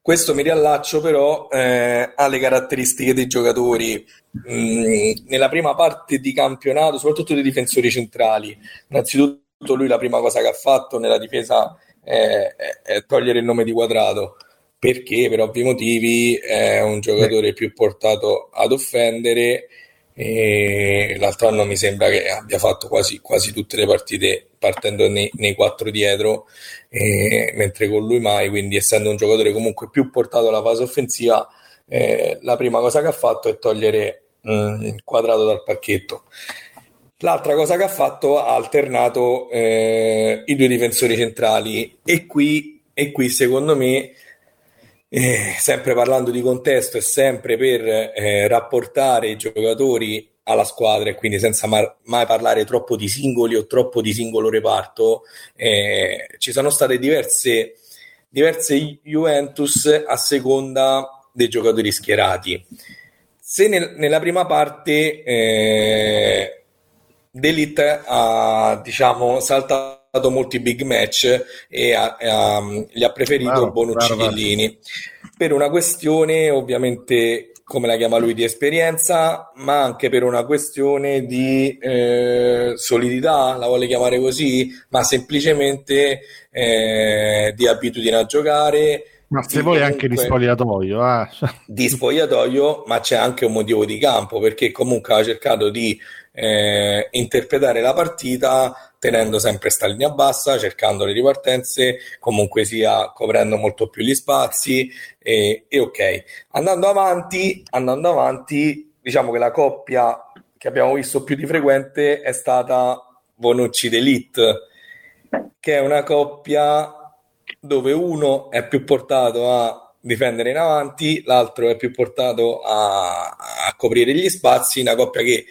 Questo mi riallaccio però eh, alle caratteristiche dei giocatori. Mm, nella prima parte di campionato, soprattutto dei difensori centrali, innanzitutto lui la prima cosa che ha fatto nella difesa è, è togliere il nome di quadrato perché? Per ovvi motivi è un giocatore più portato ad offendere e l'altro anno mi sembra che abbia fatto quasi, quasi tutte le partite partendo nei, nei quattro dietro eh, mentre con lui mai. Quindi essendo un giocatore comunque più portato alla fase offensiva eh, la prima cosa che ha fatto è togliere mm, il quadrato dal pacchetto. L'altra cosa che ha fatto ha alternato eh, i due difensori centrali. E qui, e qui secondo me eh, sempre parlando di contesto e sempre per eh, rapportare i giocatori alla squadra e quindi senza mar- mai parlare troppo di singoli o troppo di singolo reparto, eh, ci sono state diverse, diverse Juventus a seconda dei giocatori schierati. Se nel, nella prima parte eh, D'Elite ha diciamo saltato molti big match e ha, ha, gli ha preferito wow, Bonucci Chiellini per una questione ovviamente come la chiama lui di esperienza ma anche per una questione di eh, solidità la vuole chiamare così ma semplicemente eh, di abitudine a giocare. Ma se vuoi anche di spogliatoio eh. di spogliatoio ma c'è anche un motivo di campo perché comunque ha cercato di eh, interpretare la partita tenendo sempre sta linea bassa, cercando le ripartenze, comunque sia coprendo molto più gli spazi e, e ok. Andando avanti, andando avanti, diciamo che la coppia che abbiamo visto più di frequente è stata Bonucci d'Elite, che è una coppia dove uno è più portato a difendere in avanti, l'altro è più portato a, a coprire gli spazi, una coppia che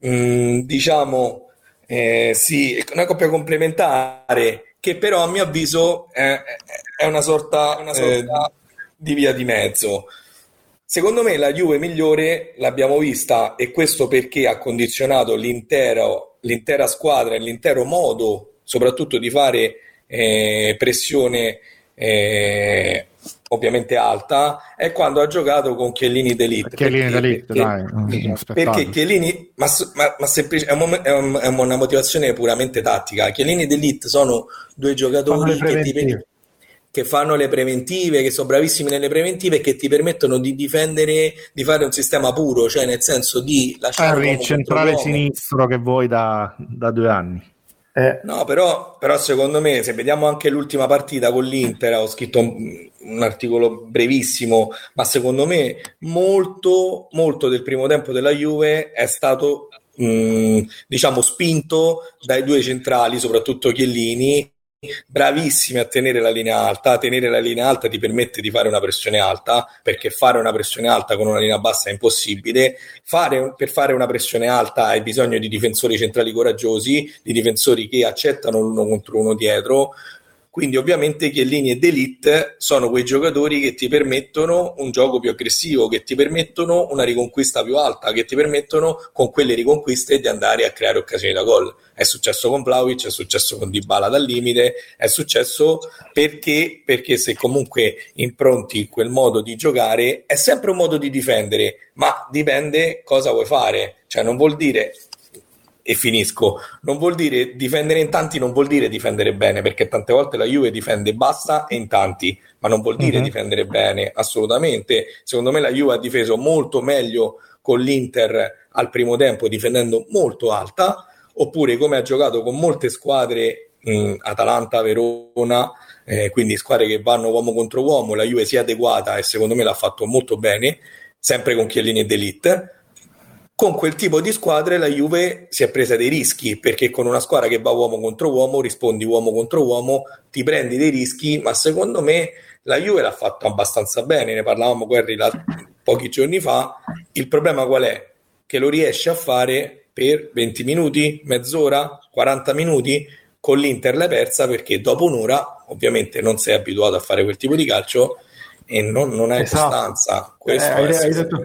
mh, mm, diciamo eh, sì, una coppia complementare che però a mio avviso è, è una sorta, una sorta eh, di via di mezzo. Secondo me la Juve migliore l'abbiamo vista e questo perché ha condizionato l'intera squadra e l'intero modo soprattutto di fare eh, pressione eh, ovviamente alta è quando ha giocato con Chiellini d'Elite. Chiellini d'Elite perché, dai perché Chiellini ma, ma, ma semplice, è, un, è, un, è, una motivazione puramente tattica. Chiellini d'Elite sono due giocatori che, ti, che, fanno le preventive che sono bravissimi nelle preventive e che ti permettono di difendere di fare un sistema puro cioè nel senso di lasciare il centrale sinistro che vuoi da, da due anni eh. No, però, però, secondo me, se vediamo anche l'ultima partita con l'Inter, ho scritto un, un, articolo brevissimo, ma secondo me molto, molto del primo tempo della Juve è stato mh, diciamo spinto dai due centrali, soprattutto Chiellini, bravissimi a tenere la linea alta. Tenere la linea alta ti permette di fare una pressione alta, perché fare una pressione alta con una linea bassa è impossibile. Fare, per fare una pressione alta hai bisogno di difensori centrali coraggiosi, di difensori che accettano l'uno contro uno dietro. Quindi ovviamente Chiellini ed Elite sono quei giocatori che ti permettono un gioco più aggressivo, che ti permettono una riconquista più alta, che ti permettono con quelle riconquiste di andare a creare occasioni da gol. È successo con Vlaovic, è successo con Dybala dal limite, è successo perché, perché se comunque impronti quel modo di giocare è sempre un modo di difendere, ma dipende cosa vuoi fare. Cioè non vuol dire e finisco. Non vuol dire difendere in tanti, non vuol dire difendere bene, perché tante volte la Juve difende bassa e in tanti, ma non vuol dire uh-huh. difendere bene, assolutamente. Secondo me la Juve ha difeso molto meglio con l'Inter al primo tempo, difendendo molto alta, oppure come ha giocato con molte squadre, mh, Atalanta, Verona, eh, quindi squadre che vanno uomo contro uomo, la Juve si è adeguata e secondo me l'ha fatto molto bene, sempre con Chiellini ed Elite con quel tipo di squadre la Juve si è presa dei rischi perché con una squadra che va uomo contro uomo rispondi uomo contro uomo ti prendi dei rischi ma secondo me la Juve l'ha fatto abbastanza bene ne parlavamo Guerri pochi giorni fa il problema qual è? che lo riesce a fare per 20 minuti, mezz'ora, 40 minuti con l'Inter l'hai persa perché dopo un'ora ovviamente non sei abituato a fare quel tipo di calcio e non, non hai esatto. costanza questo eh, hai, hai detto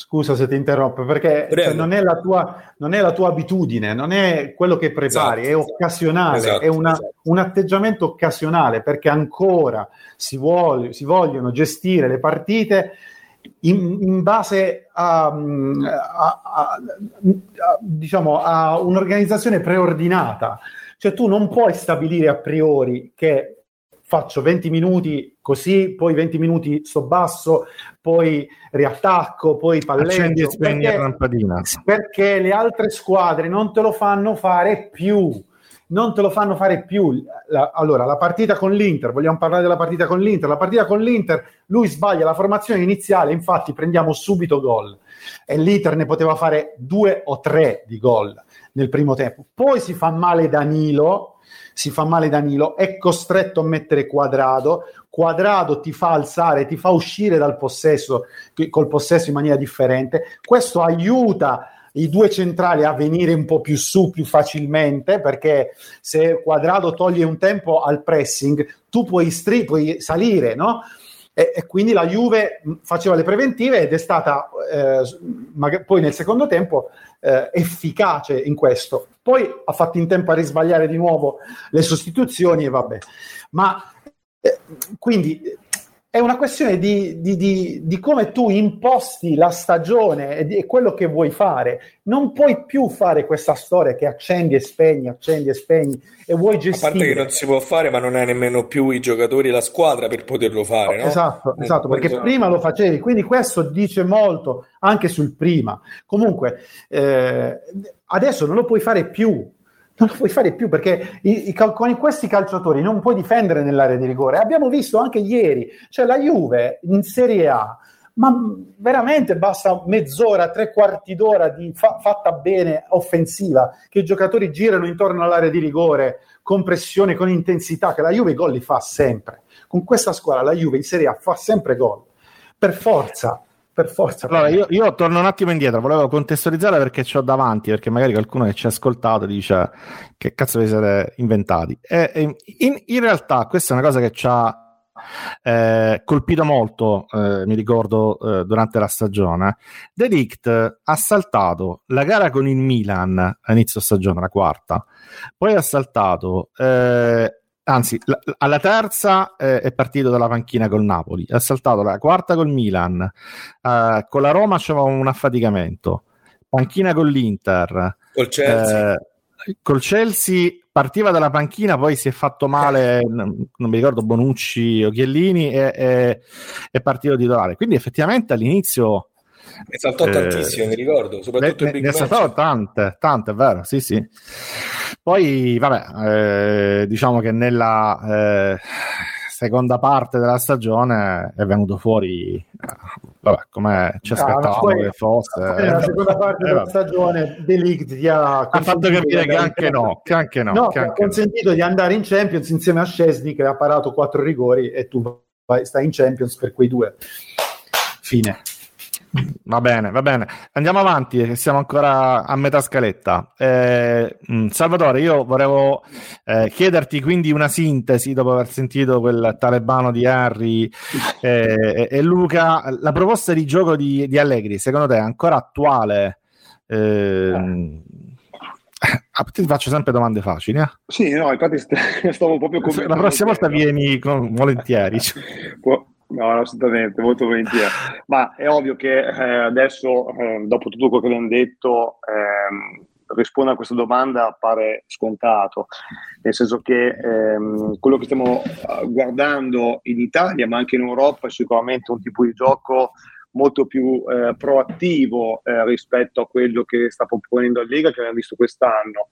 Scusa se ti interrompo, perché cioè, non, è tua, non, è la tua, abitudine, non è quello che prepari, esatto, è occasionale, esatto, è una, esatto. un atteggiamento occasionale perché ancora si, vuole, si vogliono gestire le partite in, in base a, a, a, diciamo, a un'organizzazione preordinata. Cioè tu non puoi stabilire a priori che faccio 20 minuti così, poi 20 minuti sto basso, poi riattacco, poi palleggio. Perché, perché le altre squadre non te lo fanno fare più. Non te lo fanno fare più. La, allora, la partita con l'Inter, vogliamo parlare della partita con l'Inter? La partita con l'Inter, lui sbaglia la formazione iniziale, infatti prendiamo subito gol. E l'Inter ne poteva fare due o tre di gol nel primo tempo. Poi si fa male Danilo, si fa male Danilo, è costretto a mettere quadrado, quadrado ti fa alzare, ti fa uscire dal possesso, col possesso in maniera differente, questo aiuta i due centrali a venire un po' più su più facilmente perché se quadrado toglie un tempo al pressing tu puoi, stri- puoi salire no? E, e, quindi la Juve faceva le preventive ed è stata eh, poi nel secondo tempo eh, efficace in questo. Poi ha fatto in tempo a risbagliare di nuovo le sostituzioni e vabbè. Ma eh, quindi è una questione di, di, di, di, come tu imposti la stagione e, e, quello che vuoi fare. Non puoi più fare questa storia che accendi e spegni, accendi e spegni e vuoi gestire. A parte che non si può fare, ma non hai nemmeno più i giocatori e la squadra per poterlo fare. No? Esatto, eh, esatto perché so. prima lo facevi, quindi questo dice molto anche sul prima. Comunque, eh, adesso non lo puoi fare più non lo puoi fare più perché i, i, con questi calciatori non puoi difendere nell'area di rigore. Abbiamo visto anche ieri, cioè la Juve in Serie A, ma veramente basta mezz'ora, tre quarti d'ora di fa, fatta bene offensiva, che i giocatori girano intorno all'area di rigore con pressione, con intensità, che la Juve i gol li fa sempre. Con questa squadra la Juve in Serie A fa sempre gol. Per forza, per forza. Allora, io, io, torno un attimo indietro, volevo contestualizzare perché ci ho davanti, perché magari qualcuno che ci ha ascoltato dice che cazzo vi siete inventati. E, in, in, realtà questa è una cosa che ci ha eh, colpito molto, eh, mi ricordo, eh, durante la stagione. De Ligt ha saltato la gara con il Milan a inizio stagione, la quarta, poi ha saltato eh, anzi, la, alla terza eh, è partito dalla panchina col Napoli, ha saltato la quarta col Milan, eh, con la Roma c'era un affaticamento, panchina con l'Inter, col Chelsea. Eh, col Chelsea partiva dalla panchina, poi si è fatto male, non mi ricordo Bonucci o Chiellini, e è partito titolare. Quindi effettivamente all'inizio ne saltò eh, tantissimo, mi ricordo, soprattutto ne, in Big ne saltò tante, tante, è vero, sì, sì. Poi, vabbè, eh, diciamo che nella... Eh, seconda parte della stagione è venuto fuori, eh, vabbè, come ci aspettavamo ah, che fosse. Nella seconda parte eh, della stagione De Ligt ti ha, ha fatto capire che anche no, che anche no, no che anche ha consentito no. di andare in Champions insieme a Scesni che ha parato quattro rigori e tu stai in Champions per quei due. Fine. Va bene, va bene. Andiamo avanti, siamo ancora a metà scaletta. Eh, mm, Salvatore, io volevo eh, chiederti quindi una sintesi dopo aver sentito quel talebano di Harry eh, e, Luca. La proposta di gioco di, di Allegri, secondo te è ancora attuale? Eh, Ah, ti faccio sempre domande facili. Eh? Sì, no, infatti stavo proprio. La prossima volta vieni con... volentieri. No, assolutamente, molto volentieri. Ma è ovvio che eh, adesso, eh, dopo tutto quello che abbiamo detto, ehm, rispondere a questa domanda pare scontato, nel senso che ehm, quello che stiamo eh, guardando in Italia, ma anche in Europa, è sicuramente un tipo di gioco molto più eh, proattivo eh, rispetto a quello che sta proponendo la Lega che abbiamo visto quest'anno.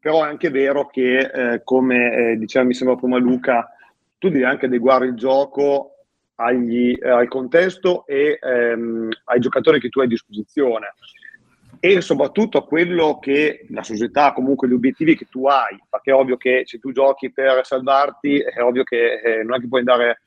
Però è anche vero che, eh, come diceva mi sembra prima Luca, tu devi anche adeguare il gioco agli, eh, al contesto e ehm, ai giocatori che tu hai a disposizione e soprattutto a quello che la società, comunque gli obiettivi che tu hai, perché è ovvio che se tu giochi per salvarti, è ovvio che eh, non è che puoi andare a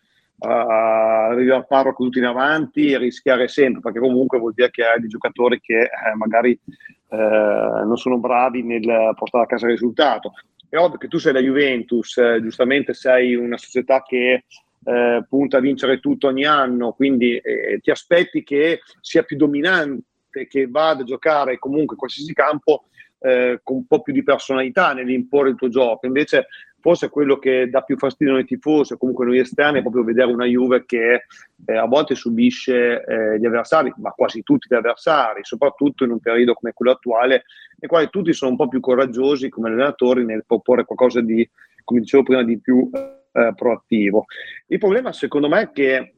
a con tutti in avanti e rischiare sempre, perché comunque vuol dire che hai dei giocatori che eh, magari eh, non sono bravi nel portare a casa il risultato. È ovvio che tu sei la Juventus, eh, giustamente sei una società che eh, punta a vincere tutto ogni anno, quindi eh, ti aspetti che sia più dominante, che vada a giocare comunque qualsiasi campo eh, con un po' più di personalità nell'imporre il tuo gioco. Invece forse quello che dà più fastidio ai tifosi o comunque noi esterni è proprio vedere una Juve che eh, a volte subisce eh, gli avversari, ma quasi tutti gli avversari, soprattutto in un periodo come quello attuale, nei quali tutti sono un po' più coraggiosi come allenatori nel proporre qualcosa di, come dicevo prima, di più eh, proattivo. Il problema secondo me è che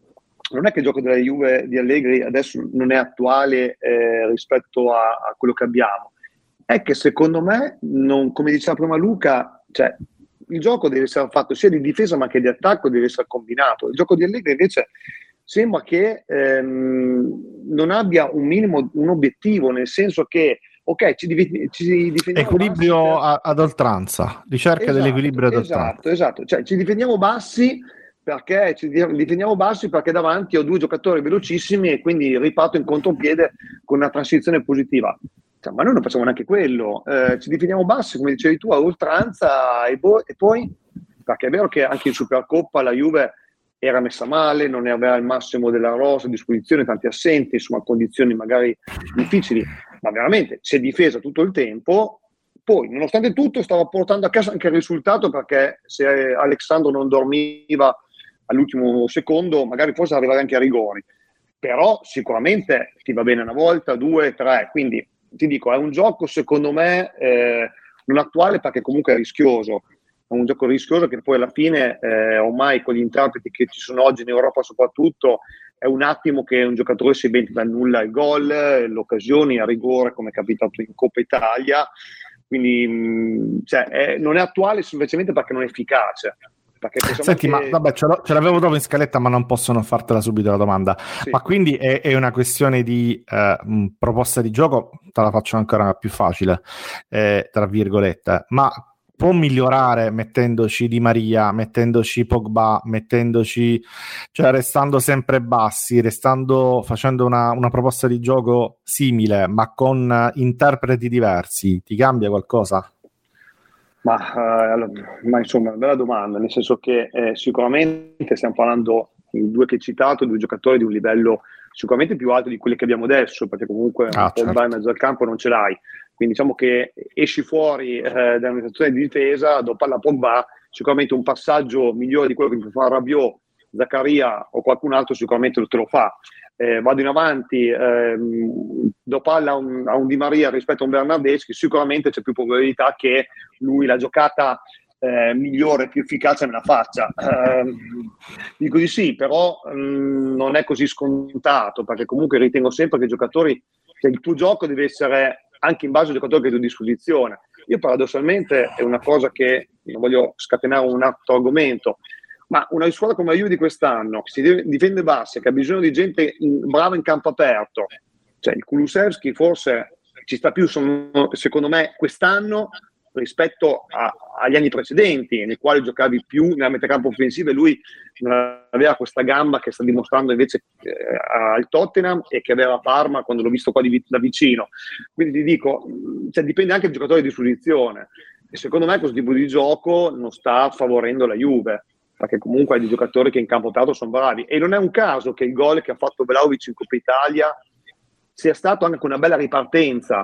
non è che il gioco della Juve di Allegri adesso non è attuale eh, rispetto a, a, quello che abbiamo, è che secondo me, non, come diceva prima Luca, cioè, il gioco deve essere fatto sia di difesa ma che di attacco, deve essere combinato. Il gioco di Allegri invece sembra che ehm, non abbia un minimo, un obiettivo, nel senso che ok, ci, div- ci difendiamo equilibrio bassi, ad oltranza, ricerca esatto, dell'equilibrio ad oltranza. Esatto, esatto, cioè ci difendiamo bassi perché ci difendiamo bassi perché davanti ho due giocatori velocissimi e quindi riparto in contropiede con una transizione positiva. Cioè, ma noi non facciamo neanche quello, eh, ci difendiamo bassi, come dicevi tu, a oltranza e, bo- e poi, perché è vero che anche in Supercoppa la Juve era messa male, non ne aveva il massimo della rosa a disposizione, tanti assenti, insomma condizioni magari difficili, ma veramente si è difesa tutto il tempo. Poi, nonostante tutto, stava portando a casa anche il risultato perché se Alessandro non dormiva all'ultimo secondo, magari forse arrivava anche a rigori. Però sicuramente ti va bene una volta, due, tre. Quindi ti dico, è un gioco secondo me eh, non attuale perché comunque è rischioso è un gioco rischioso che poi alla fine, eh, ormai con gli interpreti che ci sono oggi in Europa soprattutto, è un attimo che un giocatore si inventa dal nulla il gol, le occasioni a rigore come è capitato in Coppa Italia, quindi mh, cioè, è, non è attuale semplicemente perché non è efficace. Senti, che... ma vabbè, ce, ce, l'avevo dopo in scaletta, ma non possono fartela subito la domanda. Sì. Ma quindi è, è, una questione di eh, proposta di gioco, te la faccio ancora più facile, eh, tra virgolette, ma può migliorare mettendoci Di Maria, mettendoci Pogba, mettendoci, cioè restando sempre bassi, restando, facendo una, una proposta di gioco simile, ma con interpreti diversi, ti cambia qualcosa? Ma, uh, ma insomma, bella domanda, nel senso che eh, sicuramente stiamo parlando di due che hai citato, due giocatori di un livello sicuramente più alto di quelli che abbiamo adesso, perché comunque ah, un certo. Pogba in mezzo al campo non ce l'hai. Quindi diciamo che esci fuori eh, dall'amministrazione di difesa, dopo la Pogba, sicuramente un passaggio migliore di quello che fa Rabiot, Zaccaria o qualcun altro sicuramente te lo fa. Eh, vado in avanti, ehm, do palla a un, a un, Di Maria rispetto a un Bernardeschi, sicuramente c'è più probabilità che lui la giocata eh, migliore, più efficace me la faccia. Eh, dico di sì, però mh, mm, non è così scontato, perché comunque ritengo sempre che i giocatori, che il tuo gioco deve essere anche in base al giocatore che a disposizione. Io paradossalmente è una cosa che non voglio scatenare un altro argomento, ma una squadra come la Juve di quest'anno, che si difende bassa, che ha bisogno di gente in, brava in campo aperto, cioè il Kulusevski forse ci sta più, secondo me, quest'anno rispetto a, agli anni precedenti, nei quali giocavi più nella metacampo offensiva e lui non aveva questa gamba che sta dimostrando invece eh, al Tottenham e che aveva a Parma quando l'ho visto qua di, da vicino. Quindi ti dico, cioè, dipende anche dal giocatore di disposizione. E secondo me questo tipo di gioco non sta favorendo la Juve perché comunque hai dei giocatori che in campo aperto sono bravi e non è un caso che il gol che ha fatto Vlaovic in Coppa Italia sia stato anche una bella ripartenza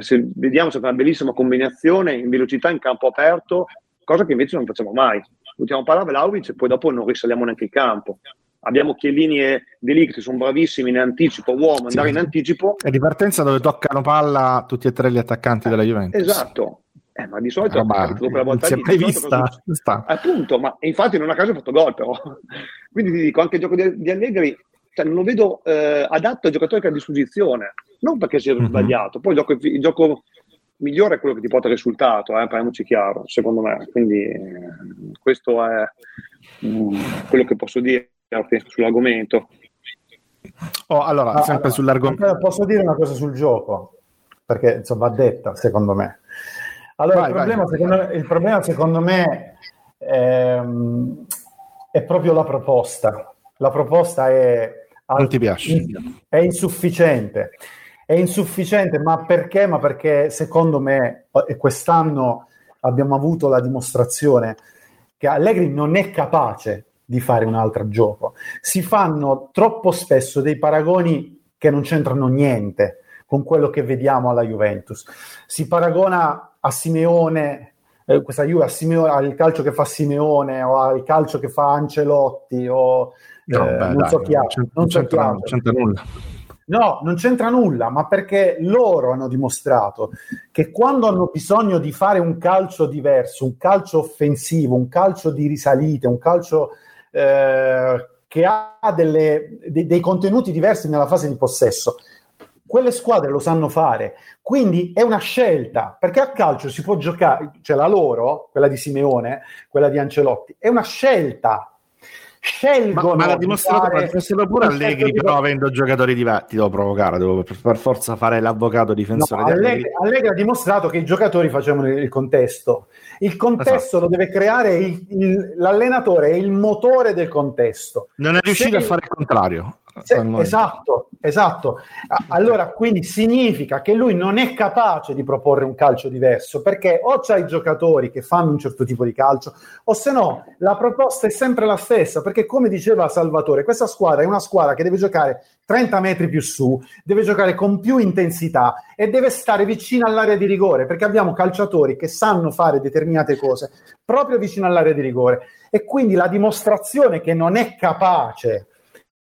se vediamo c'è una bellissima combinazione in velocità in campo aperto, cosa che invece non facciamo mai. Buttiamo palla a Vlaovic e poi dopo non risaliamo neanche il campo. Abbiamo Chiellini e Delic che sono bravissimi in anticipo, uomo, andare sì. in anticipo. E di partenza dove toccano palla tutti e tre gli attaccanti eh, della Juventus. Esatto, eh, ma di solito ma dopo la volta si è mai vista sta. appunto ma infatti non a caso ha fatto gol però *laughs* quindi ti dico anche il gioco di, di Allegri cioè, non lo vedo eh, adatto ai giocatori che ha a disposizione non perché sia mm-hmm. sbagliato, poi il gioco, il gioco, migliore è quello che ti porta il risultato, eh, parliamoci chiaro, secondo me. Quindi eh, questo è mm, quello che posso dire sull'argomento. Oh, allora, ah, sempre allora, sull'argomento. Posso dire una cosa sul gioco, perché insomma va detta, secondo me. Allora, vai, il, problema, secondo me, il, problema, secondo me, è, è proprio la proposta. La proposta è non ti piace? È insufficiente. È insufficiente, ma perché? Ma perché secondo me, e quest'anno abbiamo avuto la dimostrazione che Allegri non è capace di fare un altro gioco. Si fanno troppo spesso dei paragoni che non c'entrano niente con quello che vediamo alla Juventus. Si paragona a Simeone, eh, questa Juve a Simeone, al calcio che fa Simeone o al calcio che fa Ancelotti o no, eh, beh, non dai, so chi ha, non, c'entra, non c'entra nulla. No, non c'entra nulla, ma perché loro hanno dimostrato che quando hanno bisogno di fare un calcio diverso, un calcio offensivo, un calcio di risalite, un calcio eh, che ha delle, dei, dei contenuti diversi nella fase di possesso, quelle squadre lo sanno fare. Quindi è una scelta, perché a calcio si può giocare, cioè la loro, quella di Simeone, quella di Ancelotti, è una scelta scelgono. Ma, ma l'ha dimostrato, dimostrato pure Allegri, però avendo giocatori diversi, ti devo provocare, devo per, forza fare l'avvocato difensore. No, Allegri, Allegri, ha dimostrato che i giocatori facevano il contesto. Il contesto esatto. lo deve creare il, il, l'allenatore, è il motore del contesto. Non è riuscito Se... a fare il contrario. Se, esatto, esatto. Allora, quindi significa che lui non è capace di proporre un calcio diverso perché o c'ha i giocatori che fanno un certo tipo di calcio, o se no la proposta è sempre la stessa. Perché, come diceva Salvatore, questa squadra è una squadra che deve giocare 30 metri più su, deve giocare con più intensità e deve stare vicino all'area di rigore perché abbiamo calciatori che sanno fare determinate cose proprio vicino all'area di rigore. E quindi la dimostrazione che non è capace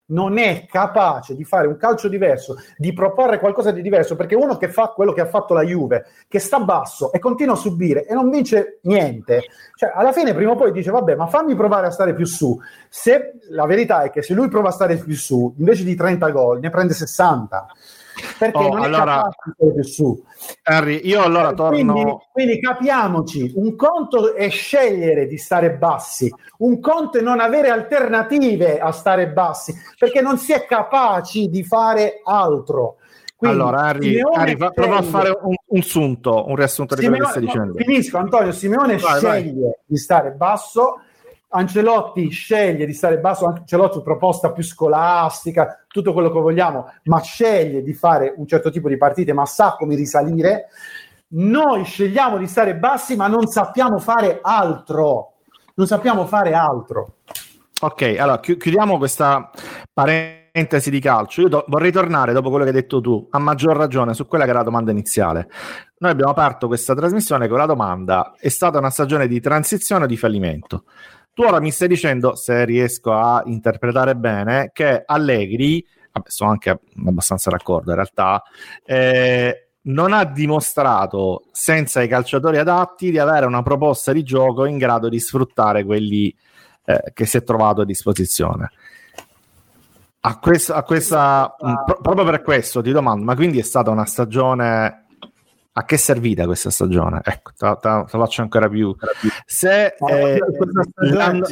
non è capace di fare un calcio diverso, di proporre qualcosa di diverso, perché uno che fa quello che ha fatto la Juve, che sta basso e continua a subire e non vince niente, cioè alla fine prima o poi dice vabbè ma fammi provare a stare più su, se la verità è che se lui prova a stare più su, invece di 30 gol ne prende 60 perché oh, non allora, è su. Harry, io allora torno. Quindi, quindi, capiamoci: un conto è scegliere di stare bassi, un conto è non avere alternative a stare bassi, perché non si è capaci di fare altro. Quindi, allora, Harry, Harry prova a fare un, un, sunto, un riassunto di quello che stai dicendo. Finisco, Antonio. Simeone vai, sceglie vai. di stare basso Ancelotti sceglie di stare basso, Ancelotti proposta più scolastica, tutto quello che vogliamo, ma sceglie di fare un certo tipo di partite, ma sa come risalire. Noi scegliamo di stare bassi, ma non sappiamo fare altro. Non sappiamo fare altro. Ok, allora chiudiamo questa parentesi di calcio. Io do- vorrei tornare dopo quello che hai detto tu, a maggior ragione, su quella che era la domanda iniziale. Noi abbiamo aperto questa trasmissione con la domanda: è stata una stagione di transizione o di fallimento? Tu ora mi stai dicendo, se riesco a interpretare bene, che Allegri, vabbè, sono anche abbastanza d'accordo in realtà, eh, non ha dimostrato senza i calciatori adatti di avere una proposta di gioco in grado di sfruttare quelli eh, che si è trovato a disposizione. A, questa, a questa, pro, proprio per questo ti domando, ma quindi è stata una stagione a che è servita questa stagione? Ecco, te la faccio ancora più. Se, eh,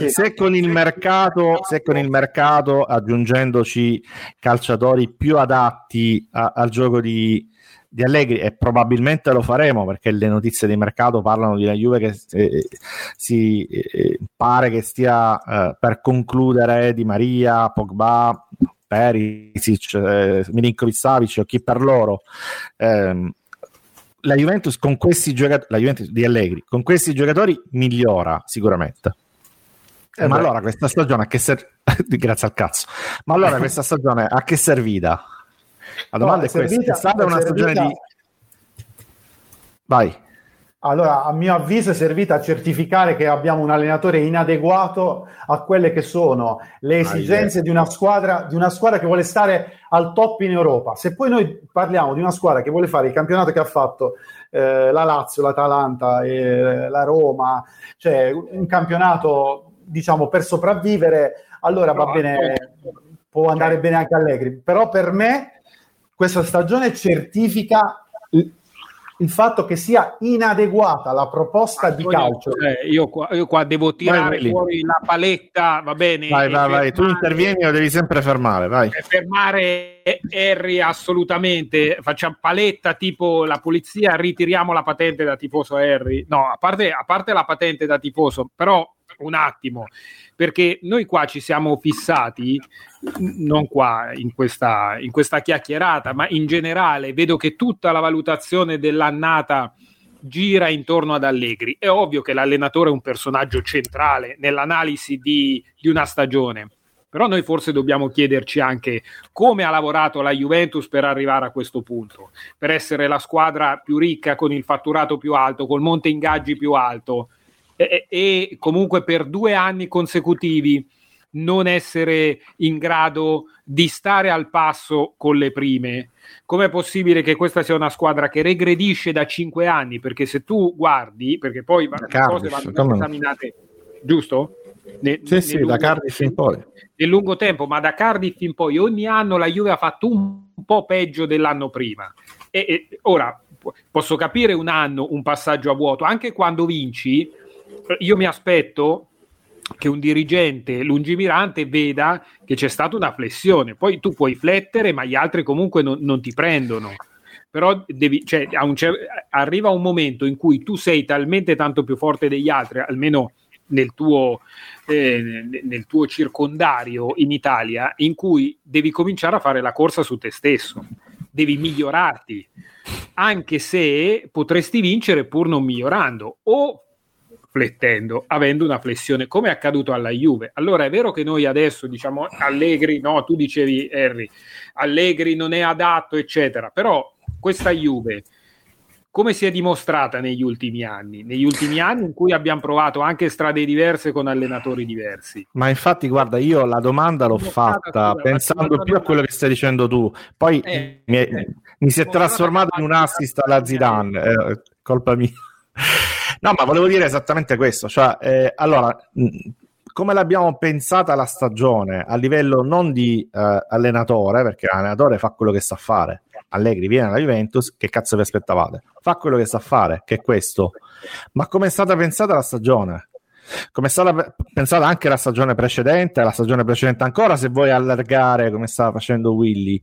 se, con il mercato, se con il mercato aggiungendoci calciatori più adatti a, al gioco di, di Allegri e probabilmente lo faremo perché le notizie di mercato parlano di una Juve che eh, si eh, pare che stia eh, per concludere Di Maria, Pogba, Perisic, eh, Milinkovic Savic o chi per loro ehm, la Juventus con questi giocatori la Juventus di Allegri con questi giocatori migliora sicuramente eh ma beh. allora questa stagione a che ser- *laughs* grazie al cazzo ma allora questa stagione a che servita la domanda no, è, è questa: servita, è stata è una servita... stagione di. Vai. Allora, a mio avviso è servita a certificare che abbiamo un allenatore inadeguato a quelle che sono le esigenze ah, di, una squadra, di una squadra che vuole stare al top in Europa. Se poi noi parliamo di una squadra che vuole fare il campionato che ha fatto eh, la Lazio, l'Atalanta, eh, la Roma, cioè un campionato diciamo per sopravvivere, allora va bene, può andare cioè bene anche Allegri. Però per me questa stagione certifica il fatto che sia inadeguata la proposta di calcio. Eh, io, qua, io, qua, devo tirare vai, fuori la paletta, va bene? Vai, vai, vai. tu intervieni o devi sempre fermare, vai. Fermare Harry assolutamente, facciamo paletta tipo la polizia, ritiriamo la patente da tifoso Harry. No, a parte, a parte la patente da tifoso, però un attimo, perché noi qua ci siamo fissati, non qua in questa, in questa chiacchierata, ma in generale, vedo che tutta la valutazione dell'annata gira intorno ad Allegri. È ovvio che l'allenatore è un personaggio centrale nell'analisi di, di una stagione. Però noi forse dobbiamo chiederci anche come ha lavorato la Juventus per arrivare a questo punto, per essere la squadra più ricca, con il fatturato più alto, col monte ingaggi più alto, e, e comunque per due anni consecutivi non essere in grado di stare al passo con le prime. Com'è possibile che questa sia una squadra che regredisce da cinque anni? Perché se tu guardi, perché poi le cose vanno esaminate, giusto? Ne, sì, sì, da Cardiff in poi. Nel lungo tempo, ma da Cardiff in poi ogni anno la Juve ha fatto un, un po' peggio dell'anno prima. E, e ora posso capire un anno un passaggio a vuoto, anche quando vinci io mi aspetto che un dirigente lungimirante veda che c'è stata una flessione. Poi tu puoi flettere, ma gli altri comunque non, non ti prendono. Però devi, cioè, un arriva un momento in cui tu sei talmente tanto più forte degli altri, almeno nel tuo, eh, nel tuo circondario in Italia, in cui devi cominciare a fare la corsa su te stesso, devi migliorarti, anche se potresti vincere pur non migliorando. O flettendo, avendo una flessione, come è accaduto alla Juve. Allora è vero che noi adesso diciamo Allegri, no, tu dicevi Harry, Allegri non è adatto, eccetera, però questa Juve come si è dimostrata negli ultimi anni? Negli ultimi anni in cui abbiamo provato anche strade diverse con allenatori diversi. Ma infatti, guarda, io la domanda l'ho fatta pensando più a quello che stai dicendo tu. Poi eh, mi, è, eh, mi, si è trasformato in un assist alla Zidane, eh, colpa mia. No, ma volevo dire esattamente questo, cioè, eh, allora, come l'abbiamo pensata la stagione a livello non di eh, allenatore, perché l'allenatore fa quello che sa fare. Allegri viene alla Juventus, che cazzo vi aspettavate? Fa quello che sa fare, che è questo. Ma come è stata pensata la stagione? Come è stata pensata anche la stagione precedente, la stagione precedente ancora, se vuoi allargare come stava facendo Willy?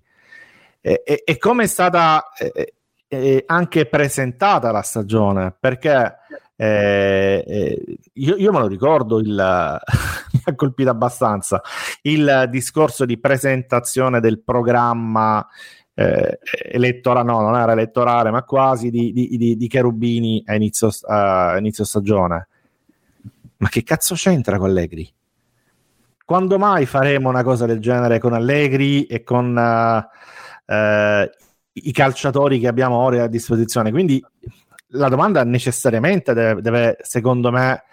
E, e, e come è stata eh, eh, anche presentata la stagione? Perché eh, eh, io, io, me lo ricordo, il, *laughs* mi ha colpito abbastanza il discorso di presentazione del programma eh, elettorale, no, non era elettorale, ma quasi di, di, di, di Cherubini a inizio, a inizio stagione. Ma che cazzo c'entra con Allegri? Quando mai faremo una cosa del genere con Allegri e con uh, uh, i calciatori che abbiamo ora a disposizione? Quindi la domanda necessariamente deve, deve, secondo me,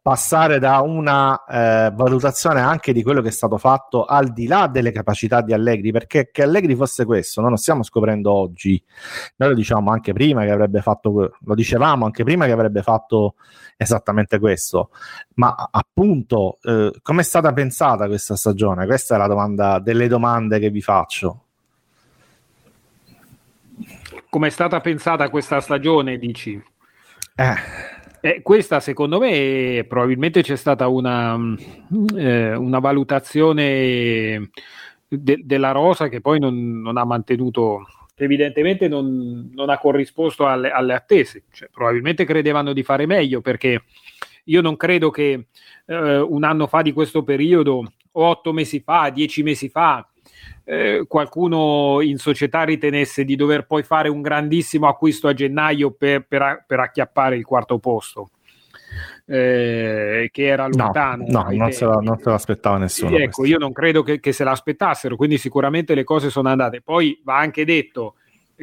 passare da una eh, valutazione anche di quello che è stato fatto al di là delle capacità di Allegri, perché che Allegri fosse questo non lo stiamo scoprendo oggi, noi lo diciamo anche prima che avrebbe fatto, lo dicevamo anche prima che avrebbe fatto esattamente questo, ma appunto eh, come è stata pensata questa stagione? Questa è la domanda delle domande che vi faccio. Come è stata pensata questa stagione, dici? Eh. Eh, questa secondo me probabilmente c'è stata una, eh, una valutazione de- della Rosa che poi non, non ha mantenuto evidentemente non, non, ha corrisposto alle, alle attese. Cioè, probabilmente credevano di fare meglio perché io non credo che eh, un anno fa di questo periodo, o otto mesi fa, dieci mesi fa, eh, qualcuno in società ritenesse di dover poi fare un grandissimo acquisto a gennaio per, per, per acchiappare il quarto posto. Eh, che era lontano. No, no non, se la, non, se l'aspettava nessuno. Ecco, questo. io non credo che, che, se l'aspettassero, quindi sicuramente le cose sono andate. Poi va anche detto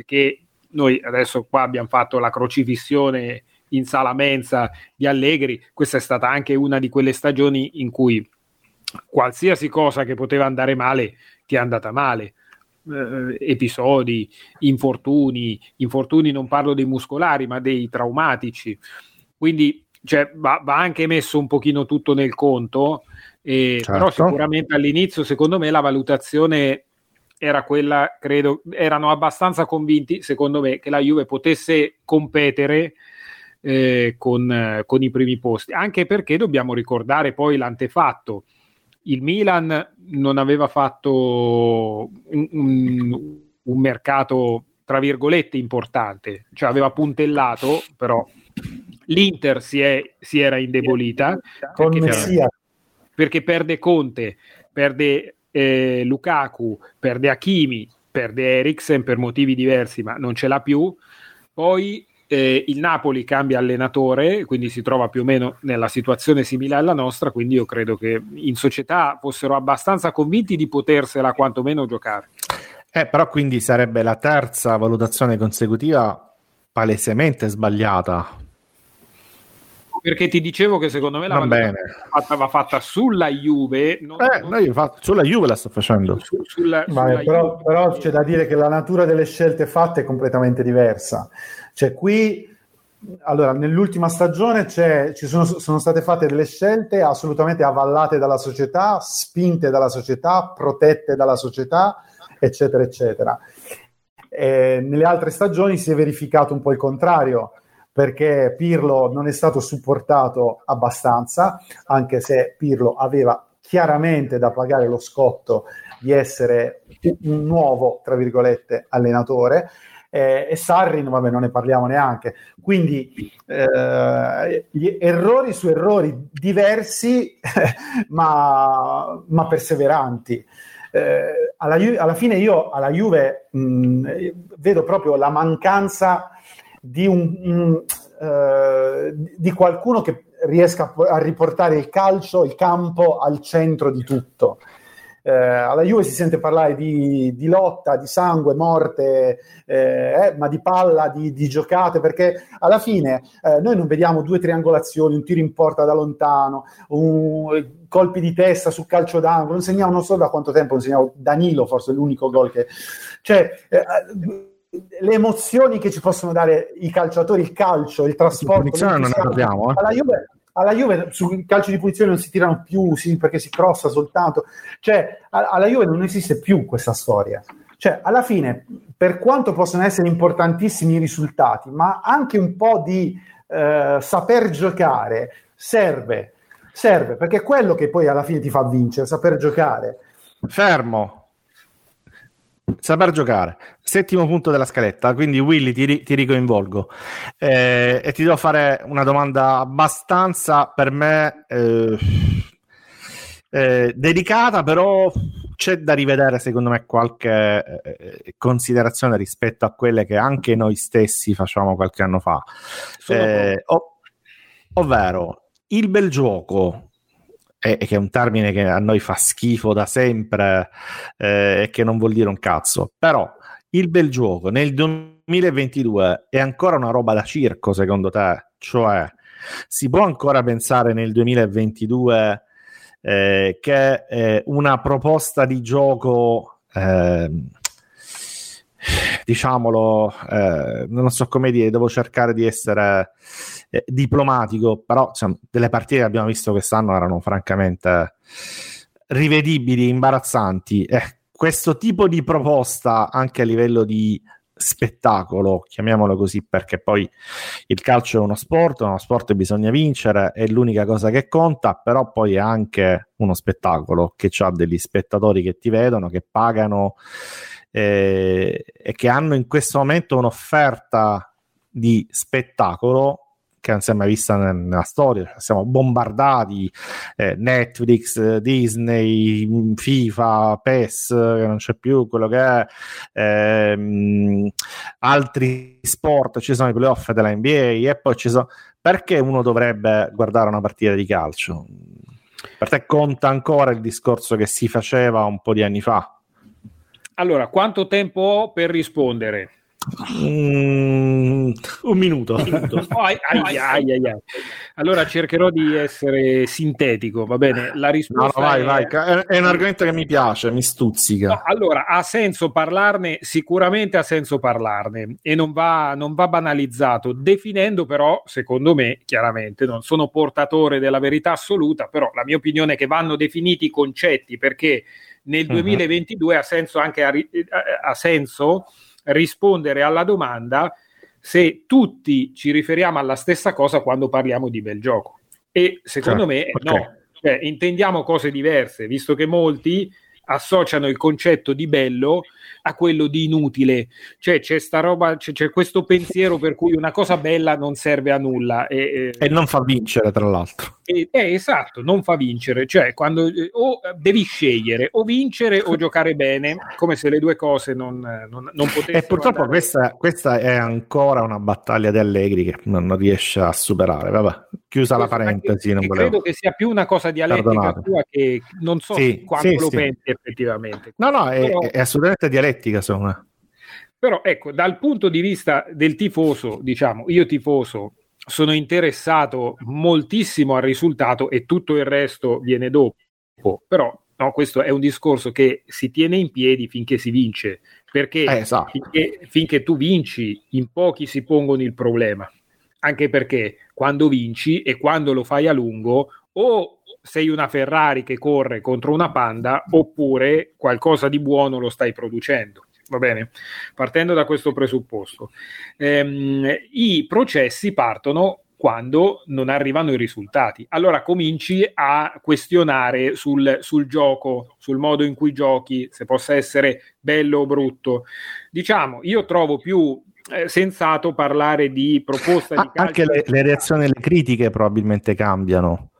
che noi adesso qua abbiamo fatto la crocifissione in sala mensa di Allegri, questa è stata anche una di quelle stagioni in cui qualsiasi cosa che poteva andare male ti è andata male. Eh, episodi, infortuni, infortuni non parlo dei muscolari, ma dei traumatici. Quindi cioè, va, va, anche messo un pochino tutto nel conto, eh, certo. però sicuramente all'inizio, secondo me, la valutazione era quella, credo, erano abbastanza convinti, secondo me, che la Juve potesse competere eh, con, con, i primi posti, anche perché dobbiamo ricordare poi l'antefatto il Milan non aveva fatto un, un, un mercato tra virgolette importante, cioè aveva puntellato, però l'Inter si, è, si era indebolita. Perché, perché, perde Conte, perde eh, Lukaku, perde Hakimi, perde Eriksen per motivi diversi, ma non ce l'ha più. Poi eh, il Napoli cambia allenatore, quindi si trova più o meno nella situazione simile alla nostra, quindi io credo che in società fossero abbastanza convinti di potersela quantomeno giocare. Eh, però quindi sarebbe la terza valutazione consecutiva palesemente sbagliata. Perché ti dicevo che secondo me la valutazione fatta, va fatta sulla Juve. Non, eh, non... Fatto, sulla Juve la sto facendo. Su, sulla, sulla però, però c'è da dire che la natura delle scelte fatte è completamente diversa. Cioè qui, allora, nell'ultima stagione ci sono, sono state fatte delle scelte assolutamente avallate dalla società, spinte dalla società, protette dalla società, eccetera, eccetera. E nelle altre stagioni si è verificato un po' il contrario perché Pirlo non è stato supportato abbastanza, anche se Pirlo aveva chiaramente da pagare lo scotto di essere un nuovo, tra virgolette, allenatore eh, e Sarri, vabbè, non ne parliamo neanche. Quindi eh, errori su errori diversi, *laughs* ma, ma, perseveranti. Eh, alla, alla, fine io alla Juve mh, vedo proprio la mancanza di, un, un, uh, di qualcuno che riesca a riportare il calcio, il campo al centro di tutto. Eh, alla Juve si sente parlare di, di lotta, di sangue, morte, eh, eh, ma di palla, di, di, giocate, perché alla fine eh, noi non vediamo due triangolazioni, un tiro in porta da lontano, un, colpi di testa sul calcio d'angolo, non segniamo non so da quanto tempo, non segniamo Danilo, forse l'unico gol che... Cioè, eh, le emozioni che ci possono dare i calciatori, il calcio, il trasporto. Alla Juve alla Juve sul calcio di punizione non si tirano più sì, perché si crossa soltanto. Cioè, alla Juve non esiste più questa storia. Cioè, alla fine, per quanto possono essere importantissimi i risultati, ma anche un po' di eh, saper giocare serve. Serve perché è quello che poi alla fine ti fa vincere, saper giocare. Fermo. Saper giocare, settimo punto della scaletta, quindi Willy ti, ti ricoinvolgo eh, e ti devo fare una domanda abbastanza per me eh, eh, delicata, però c'è da rivedere secondo me qualche eh, considerazione rispetto a quelle che anche noi stessi facevamo qualche anno fa. Eh, ov- ovvero il bel gioco e, che è un termine che a noi fa schifo da sempre eh, e che non vuol dire un cazzo, però il bel gioco nel 2022 è ancora una roba da circo secondo te? Cioè, si può ancora pensare nel 2022 eh, che eh, una proposta di gioco eh, diciamolo, non so come dire, devo cercare di essere eh, diplomatico, però insomma, delle partite che abbiamo visto quest'anno erano francamente rivedibili, imbarazzanti. Eh, questo tipo di proposta anche a livello di spettacolo, chiamiamolo così, perché poi il calcio è uno sport, uno sport bisogna vincere, è l'unica cosa che conta, però poi è anche uno spettacolo che ha degli spettatori che ti vedono, che pagano eh, e che hanno in questo momento un'offerta di spettacolo che non si è mai vista nella storia. Siamo bombardati, eh, Netflix, Disney, FIFA, PES, che non c'è più, quello che è, ehm, altri sport, ci sono i playoff della NBA e poi ci sono... Perché uno dovrebbe guardare una partita di calcio? Per te conta ancora il discorso che si faceva un po' di anni fa? Allora, quanto tempo ho per rispondere? Mm, un minuto. *laughs* ai, ai, ai, allora cercherò di essere sintetico, va bene? La risposta no, no, vai, è... vai. È un argomento che mi piace, mi stuzzica. No, allora, ha senso parlarne? Sicuramente ha senso parlarne e non va, non va banalizzato, definendo però, secondo me, chiaramente, non sono portatore della verità assoluta, però la mia opinione è che vanno definiti i concetti perché nel 2022 uh-huh. ha senso anche ha, ha senso rispondere alla domanda se tutti ci riferiamo alla stessa cosa quando parliamo di bel gioco. E secondo ah, me okay. no, cioè, intendiamo cose diverse, visto che molti associano il concetto di bello a quello di inutile. Cioè c'è, sta roba, c'è, c'è questo pensiero per cui una cosa bella non serve a nulla. E, e non fa vincere, tra l'altro. E, eh, esatto, non fa vincere. Cioè quando eh, o devi scegliere o vincere o giocare bene, come se le due cose non, non, non potessero... E purtroppo questa, questa, è ancora una battaglia di Allegri che non riesce a superare. Vabbè, chiusa la parentesi. Che, credo che sia più una cosa dialettica tua che non so sì, quanto sì, lo sì. pensi effettivamente. No, no, Però... è, è assolutamente dialettica dialettica, insomma. Però ecco, dal punto di vista del tifoso, diciamo, io tifoso sono interessato moltissimo al risultato e tutto il resto viene dopo. Però no, questo è un discorso che si tiene in piedi finché si vince, perché eh, esatto. finché, finché tu vinci in pochi si pongono il problema. Anche perché quando vinci e quando lo fai a lungo, o sei una Ferrari che corre contro una Panda oppure qualcosa di buono lo stai producendo. Va bene? Partendo da questo presupposto, ehm, i processi partono quando non arrivano i risultati. Allora cominci a questionare sul, sul, gioco, sul modo in cui giochi, se possa essere bello o brutto. Diciamo, io trovo più eh, sensato parlare di proposta di calcio. Anche le, le reazioni alle critiche probabilmente cambiano.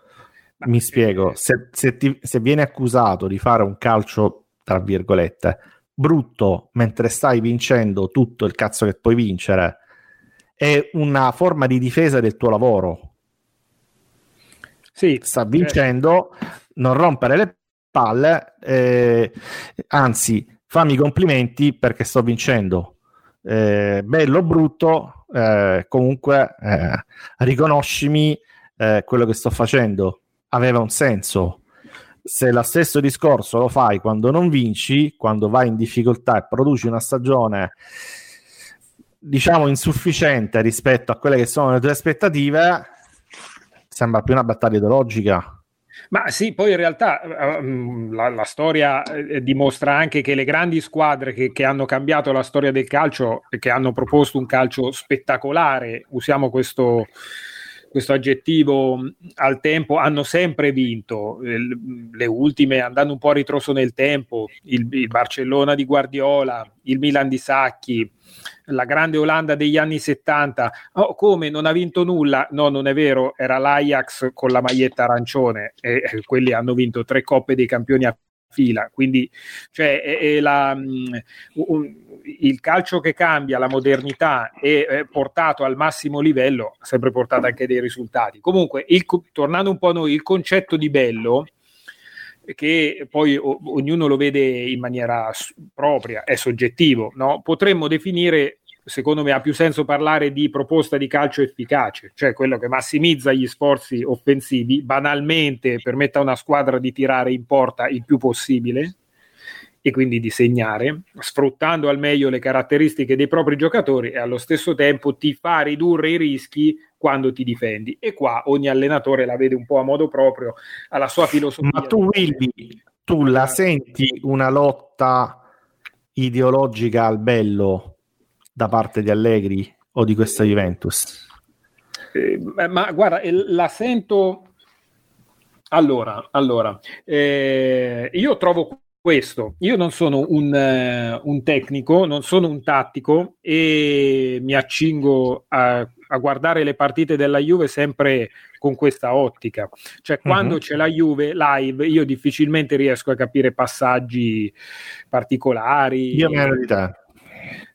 Mi spiego, se, se, ti, se viene accusato di fare un calcio, tra virgolette, brutto mentre stai vincendo tutto il cazzo che puoi vincere, è una forma di difesa del tuo lavoro. Sì, sta vincendo, eh. non rompere le palle, eh, anzi, fammi i complimenti perché sto vincendo. Eh, bello o brutto, eh, comunque eh, riconoscimi eh, quello che sto facendo aveva un senso. Se lo stesso discorso lo fai quando non vinci, quando vai in difficoltà e produci una stagione diciamo insufficiente rispetto a quelle che sono le tue aspettative, sembra più una battaglia ideologica. Ma sì, poi in realtà ehm, la, la storia eh, dimostra anche che le grandi squadre che, che, hanno cambiato la storia del calcio e che hanno proposto un calcio spettacolare, usiamo questo, questo aggettivo al tempo, hanno sempre vinto, le ultime andando un po' a ritroso nel tempo, il, il Barcellona di Guardiola, il Milan di Sacchi, la grande Olanda degli anni 70. Oh, come non ha vinto nulla? No, non è vero, era l'Ajax con la maglietta arancione e, e quelli hanno vinto tre coppe dei campioni a fila. Quindi, cioè, è, è la, un, il calcio che cambia, la modernità è portato al massimo livello, ha sempre portato anche dei risultati. Comunque, il, tornando un po' a noi, il concetto di bello, che poi o, ognuno lo vede in maniera propria, è soggettivo, no? potremmo definire secondo me ha più senso parlare di proposta di calcio efficace, cioè quello che massimizza gli sforzi offensivi, banalmente permette a una squadra di tirare in porta il più possibile e quindi di segnare, sfruttando al meglio le caratteristiche dei propri giocatori e allo stesso tempo ti fa ridurre i rischi quando ti difendi. E qua ogni allenatore la vede un po' a modo proprio, alla sua filosofia. Ma tu, Willy, tu la senti una lotta ideologica al bello da parte di Allegri o di questa Juventus? Eh, ma guarda, la sento allora, allora eh, io trovo questo. Io non sono un, uh, un, tecnico, non sono un tattico e mi accingo a, a, guardare le partite della Juve sempre con questa ottica. Cioè, quando uh-huh. c'è la Juve live, io difficilmente riesco a capire passaggi particolari. Io mi di te.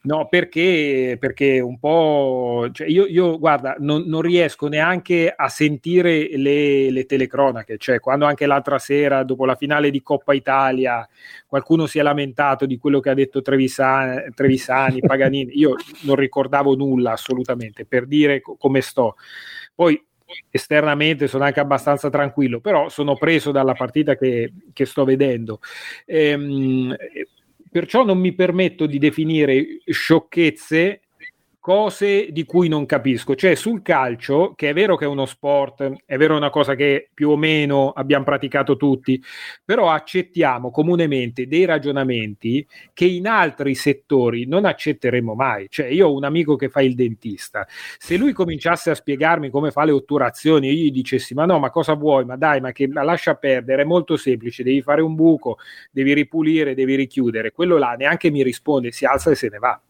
No, perché, perché un po'... Cioè io, io, guarda, non, non, riesco neanche a sentire le, le, telecronache, cioè quando anche l'altra sera, dopo la finale di Coppa Italia, qualcuno si è lamentato di quello che ha detto Trevisani, Trevisani *laughs* Paganini, io non ricordavo nulla assolutamente, per dire co- come sto. Poi esternamente sono anche abbastanza tranquillo, però sono preso dalla partita che, che sto vedendo. Ehm, perciò non mi permetto di definire sciocchezze cose di cui non capisco. Cioè sul calcio, che è vero che è uno sport, è vero una cosa che più o meno abbiamo praticato tutti, però accettiamo comunemente dei ragionamenti che in altri settori non accetteremo mai. Cioè io ho un amico che fa il dentista, se lui cominciasse a spiegarmi come fa le otturazioni io gli dicessi ma no, ma cosa vuoi? Ma dai, ma che la lascia perdere, è molto semplice, devi fare un buco, devi ripulire, devi richiudere. Quello là neanche mi risponde, si alza e se ne va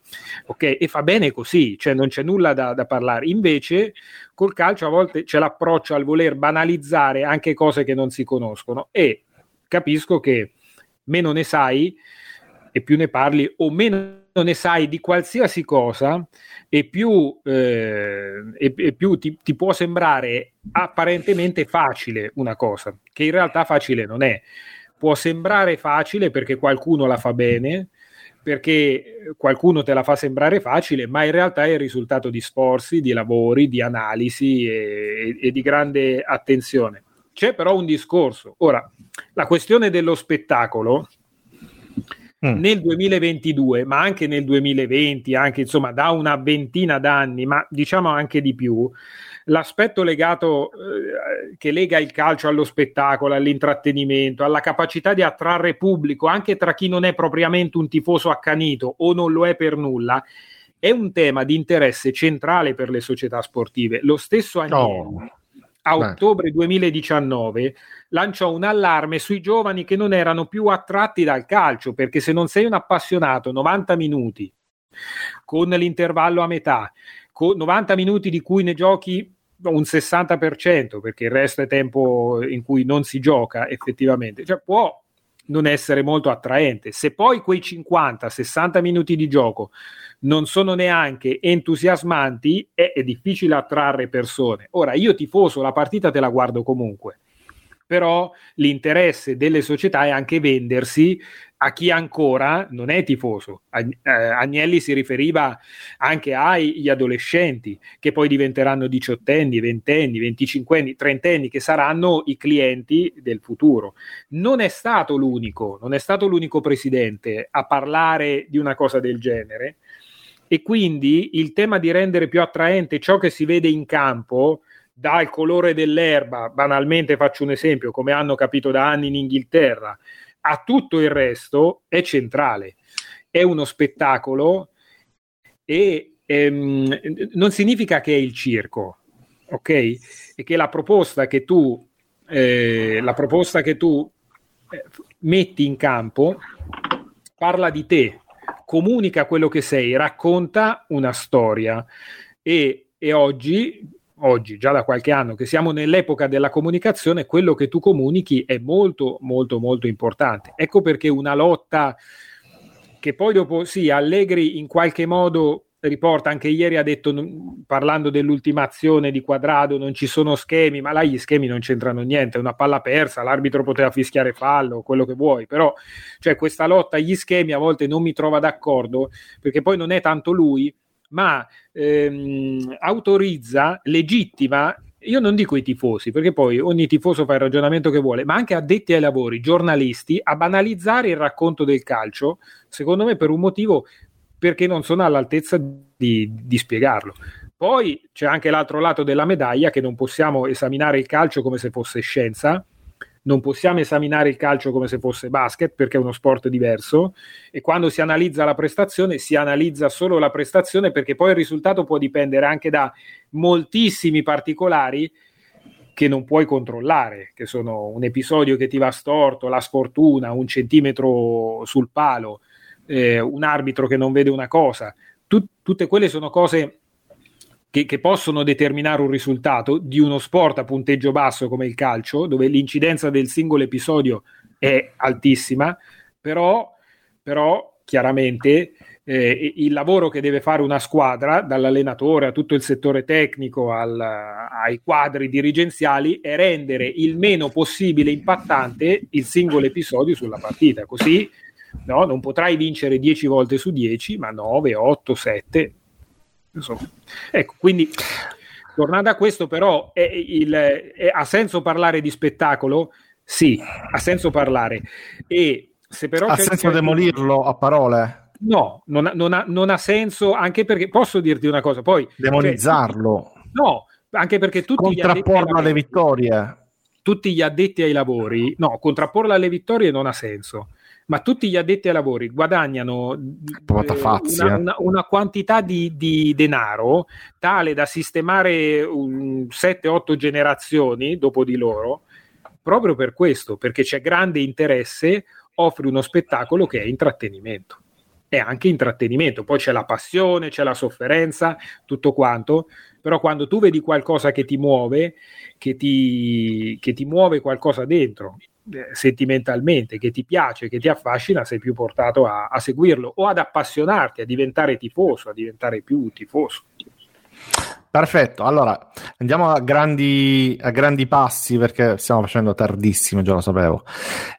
ok? E fa bene così, cioè non c'è nulla da, da, parlare. Invece col calcio a volte c'è l'approccio al voler banalizzare anche cose che non si conoscono e capisco che meno ne sai e più ne parli o meno ne sai di qualsiasi cosa e più, eh, e, e più ti, ti, può sembrare apparentemente facile una cosa, che in realtà facile non è. Può sembrare facile perché qualcuno la fa bene, perché qualcuno te la fa sembrare facile, ma in realtà è il risultato di sforzi, di lavori, di analisi e, e di grande attenzione. C'è però un discorso. Ora, la questione dello spettacolo mm. nel 2022, ma anche nel 2020, anche insomma da una ventina d'anni, ma diciamo anche di più, l'aspetto legato eh, che lega il calcio allo spettacolo, all'intrattenimento, alla capacità di attrarre pubblico anche tra chi non è propriamente un tifoso accanito o non lo è per nulla, è un tema di interesse centrale per le società sportive. Lo stesso Agnelli, oh. a ottobre 2019, lanciò un allarme sui giovani che non erano più attratti dal calcio, perché se non sei un appassionato 90 minuti con l'intervallo a metà, con 90 minuti di cui ne giochi un 60% perché il resto è tempo in cui non si gioca effettivamente, cioè può non essere molto attraente. Se poi quei 50-60 minuti di gioco non sono neanche entusiasmanti, è, è difficile attrarre persone. Ora, io tifoso, la partita te la guardo comunque però l'interesse delle società è anche vendersi a chi ancora non è tifoso. Eh, Agnelli si riferiva anche agli adolescenti che poi diventeranno diciottenni, ventenni, venticinquenni, trentenni che saranno i clienti del futuro. Non è stato l'unico, non è stato l'unico presidente a parlare di una cosa del genere e quindi il tema di rendere più attraente ciò che si vede in campo dal colore dell'erba, banalmente faccio un esempio, come hanno capito da anni in Inghilterra, a tutto il resto è centrale. È uno spettacolo e ehm, non significa che è il circo, ok? E che la proposta che tu, eh, la proposta che tu eh, metti in campo parla di te, comunica quello che sei, racconta una storia e, e oggi oggi, già da qualche anno, che siamo nell'epoca della comunicazione, quello che tu comunichi è molto, molto, molto importante. Ecco perché una lotta che poi dopo, sì, Allegri in qualche modo riporta, anche ieri ha detto, parlando dell'ultimazione di Quadrado, non ci sono schemi, ma là gli schemi non c'entrano niente, è una palla persa, l'arbitro poteva fischiare fallo, quello che vuoi, però cioè, questa lotta agli schemi a volte non mi trova d'accordo, perché poi non è tanto lui, ma ehm, autorizza, legittima io non dico i tifosi, perché poi ogni tifoso fa il ragionamento che vuole, ma anche addetti ai lavori, giornalisti, a banalizzare il racconto del calcio, secondo me per un motivo perché non sono all'altezza di, di spiegarlo. Poi c'è anche l'altro lato della medaglia che non possiamo esaminare il calcio come se fosse scienza, non possiamo esaminare il calcio come se fosse basket perché è uno sport diverso e quando si analizza la prestazione si analizza solo la prestazione perché poi il risultato può dipendere anche da moltissimi particolari che non puoi controllare, che sono un episodio che ti va storto, la sfortuna, un centimetro sul palo, eh, un arbitro che non vede una cosa. Tut- tutte quelle sono cose che, che, possono determinare un risultato di uno sport a punteggio basso come il calcio, dove l'incidenza del singolo episodio è altissima, però, però chiaramente eh, il lavoro che deve fare una squadra, dall'allenatore a tutto il settore tecnico al, ai quadri dirigenziali, è rendere il meno possibile impattante il singolo episodio sulla partita. Così no, non potrai vincere 10 volte su 10, ma 9, 8, 7, Insomma. Ecco, quindi tornando a questo, però, è, il, è, ha senso parlare di spettacolo? Sì, ha senso parlare. E se però ha senso il... demolirlo a parole? No, non ha, non, ha, non ha, senso, anche perché posso dirti una cosa, poi... Demonizzarlo? Cioè, no, anche perché tutti... Contrapporlo alle vittorie? Tutti gli addetti ai lavori, no, contrapporlo alle vittorie non ha senso ma tutti gli addetti ai lavori guadagnano eh, una, eh. una, una, quantità di, di, denaro tale da sistemare 7-8 generazioni dopo di loro, proprio per questo, perché c'è grande interesse, offri uno spettacolo che è intrattenimento. È anche intrattenimento, poi c'è la passione, c'è la sofferenza, tutto quanto, però quando tu vedi qualcosa che ti muove, che ti, che ti muove qualcosa dentro, sentimentalmente, che ti piace, che ti affascina, sei più portato a, a, seguirlo o ad appassionarti, a diventare tifoso, a diventare più tifoso. Perfetto, allora andiamo a grandi, a grandi passi perché stiamo facendo tardissimo, già lo sapevo.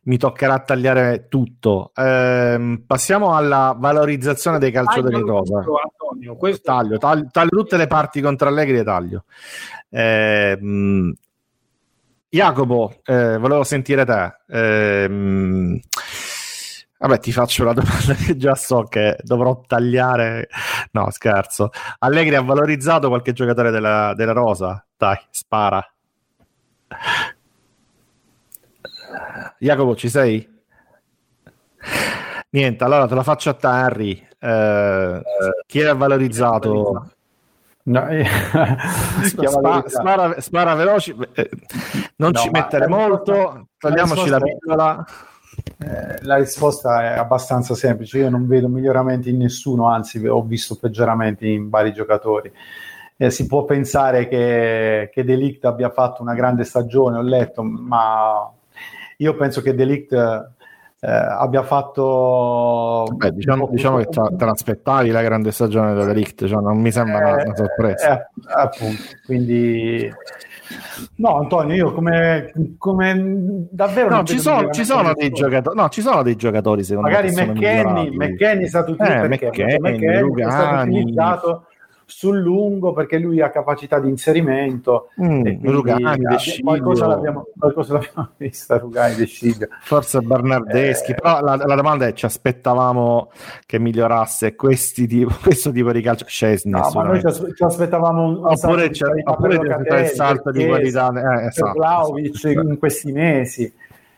Mi toccherà tagliare tutto. Ehm, passiamo alla valorizzazione dei calciatori rosa. Antonio, questo... taglio, taglio, taglio, tutte le parti contro Allegri e taglio. Ehm, Jacopo, eh, volevo sentire te. Eh, vabbè, ti faccio una domanda che già so che dovrò tagliare. No, scherzo. Allegri ha valorizzato qualche giocatore della, della Rosa? Dai, spara. Jacopo, ci sei? Niente, allora te la faccio a te, Harry. Eh, chi ha valorizzato? No, eh, *laughs* *laughs* spara, spara, spara, veloci, eh, non no, ci mettere molto, togliamoci la, la piccola. Eh, la risposta è abbastanza semplice, io non vedo miglioramenti in nessuno, anzi ho visto peggioramenti in vari giocatori. Eh, si può pensare che, che Delict abbia fatto una grande stagione, ho letto, ma io penso che Delict eh, abbia fatto Beh, diciamo, diciamo che te l'aspettavi la grande stagione della Licht cioè non mi sembra una, una sorpresa. eh, appunto quindi no Antonio io come, come davvero no ci sono, ci sono dei giocatori no ci sono dei giocatori secondo magari me McKenny McKenny è stato utile eh, perché McKenny, McKenny Rugani, è stato utilizzato sul lungo perché lui ha capacità di inserimento. Mm, Rugani, De qualcosa l'abbiamo, qualcosa l'abbiamo *laughs* vista, Rugani, De Sciglio. Forse Bernardeschi, eh, però la, la, domanda è ci aspettavamo che migliorasse tipo, *laughs* questo tipo di calcio. Scesni, no, ma noi ci, ci aspettavamo un, un oppure, c'è, oppure il salto di qualità eh, esatto, Vlaovic esatto. in questi mesi.